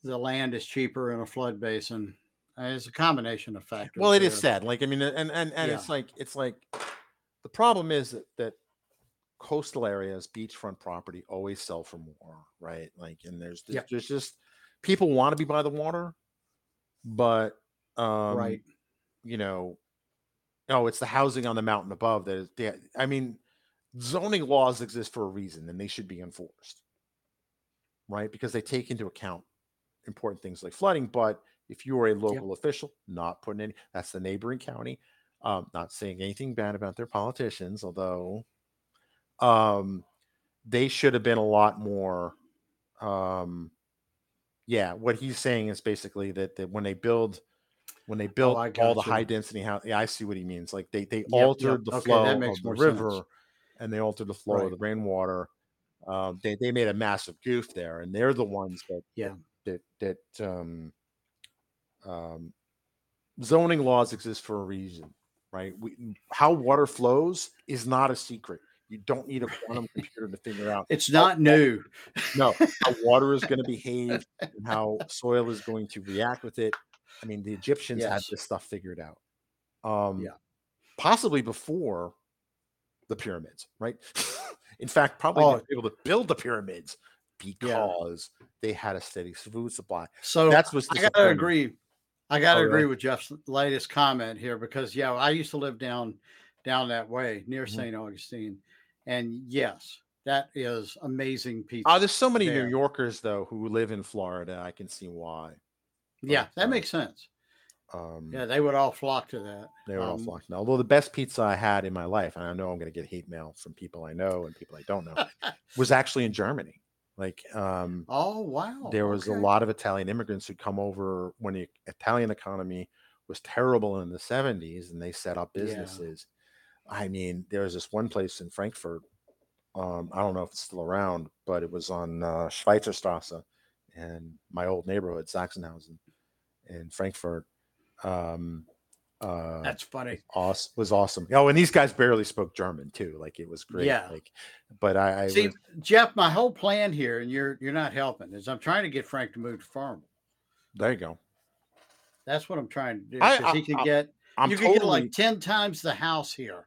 the land is cheaper in a flood basin. Uh, It's a combination of factors. well, it is sad. Like I mean, and and and Yeah. it's like it's like the problem is that that coastal areas, beachfront property, always sell for more, right? Like, and there's there's, Yep. there's just people want to be by the water, but um, right. you know, oh, it's the housing on the mountain above that is. Yeah, I mean, zoning laws exist for a reason, and they should be enforced, right? Because they take into account important things like flooding. But if you are a local official, not putting any, that's the neighboring county. Um, not saying anything bad about their politicians, although, um, they should have been a lot more. Um, yeah, what he's saying is basically that, that when they build, when they built Oh, all the gotcha. high density house, yeah, I see what he means. Like they they yep. altered the Okay, flow of the more sense. river, and they altered the flow Right. of the rainwater. Um, they they made a massive goof there, and they're the ones that Yeah. that that um, um, zoning laws exist for a reason, right? We, how water flows is not a secret. You don't need a quantum [laughs] computer to figure out It's not new. no how water is going [laughs] to behave and how soil is going to react with it. I mean, the Egyptians had this stuff figured out. Um, Yeah. possibly before the pyramids, right? [laughs] In fact, probably Oh. able to build the pyramids because they had a steady food supply. So That's what's I gotta agree. I gotta Oh, agree with Jeff's latest comment here because yeah, I used to live down down that way near Mhm. St. Augustine, and yes, that is amazing pizza. Oh, there's so many there. New Yorkers though who live in Florida. I can see why. yeah, that uh, makes sense. Um, Yeah, they would all flock to that. they were all Um, flocking. Although the best pizza I had in my life, and I know I'm going to get hate mail from people I know and people I don't know, [laughs] was actually in Germany. Like, um, Oh wow! there was a lot of Italian immigrants who'd come over when the Italian economy was terrible in the 70s and they set up businesses. I mean, there was this one place in Frankfurt. Um, I don't know if it's still around, but it was on uh, Schweizerstrasse and my old neighborhood, Sachsenhausen in Frankfurt. Um, uh, That's funny. awesome was awesome. Oh, and these guys barely spoke German too. Like it was great. Yeah. Like, but I, I See, was- Jeff, my whole plan here, and you're you're not helping, is I'm trying to get Frank to move to Farmville. there you go. That's what I'm trying to do. I- Because he can I- get I'm you totally, can get like ten times the house here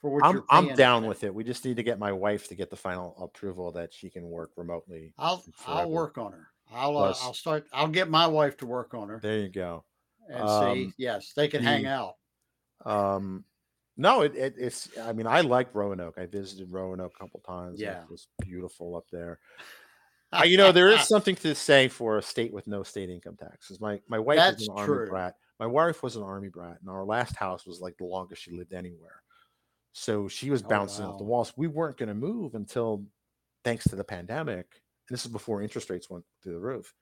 for what I'm I'm down with it. We just need to get my wife to get the final approval that she can work remotely. I'll I'll work on her. I'll uh, I'll start. I'll get my wife to work on her There you go. and see. um, Yes, they can hang out. Um, no, it, it it's. I mean, I like Roanoke. I visited Roanoke a couple times. Yeah. it was beautiful up there. Uh, you know, there is [laughs] something to say for a state with no state income taxes. My my wife That's was an true. army brat. My wife was an army brat, and our last house was like the longest she lived anywhere. So she was Oh, bouncing off the walls. We weren't going to move until, thanks to the pandemic. And this is before interest rates went through the roof.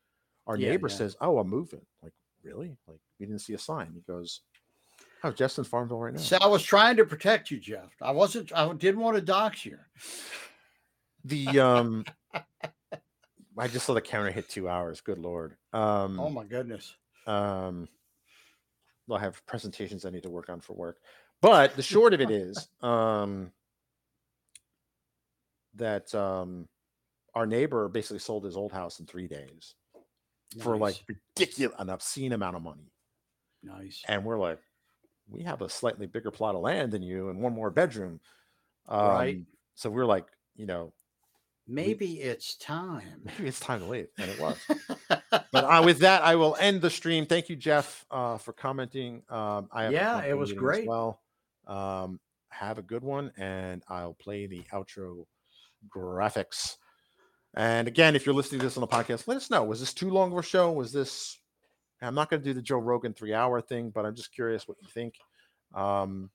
Our Yeah, neighbor yeah. says, "Oh, I'm moving." Like, really? Like, we didn't see a sign. He goes, "Oh, in Farmville right now." So I was trying to protect you, Jeff. I wasn't. I didn't want to dox you. The um, I just saw the counter hit two hours. Good lord. Um, Oh my goodness. um well, I have presentations I need to work on for work. But the short of it [laughs] is um that um our neighbor basically sold his old house in three days for like ridiculous an obscene amount of money. nice. And we're like, we have a slightly bigger plot of land than you and one more bedroom. Um, Right. So we're like, you know, Maybe it's time. maybe it's time to leave. And it was. [laughs] but uh, with that, I will end the stream. Thank you, Jeff, uh, for commenting. Um, I Yeah, it was great. Well, um, have a good one, and I'll play the outro graphics. And again, if you're listening to this on the podcast, let us know. Was this too long of a show? Was this? I'm not going to do the Joe Rogan three hour thing, but I'm just curious what you think. Um,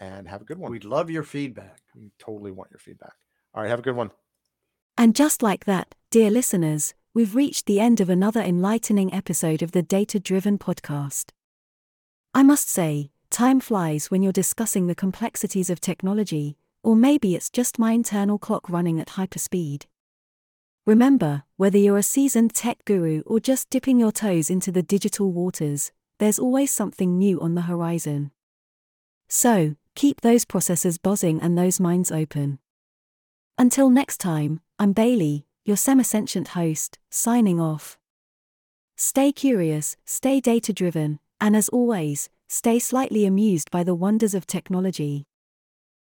and have a good one. We'd love your feedback. we totally want your feedback. All right, have a good one. And just like that, dear listeners, we've reached the end of another enlightening episode of the Data Driven Podcast. I must say, time flies when you're discussing the complexities of technology, or maybe it's just my internal clock running at hyperspeed. Remember, whether you're a seasoned tech guru or just dipping your toes into the digital waters, there's always something new on the horizon. So, keep those processors buzzing and those minds open. Until next time, I'm Bailey, your semi-sentient host, signing off. Stay curious, stay data driven, and as always, stay slightly amused by the wonders of technology.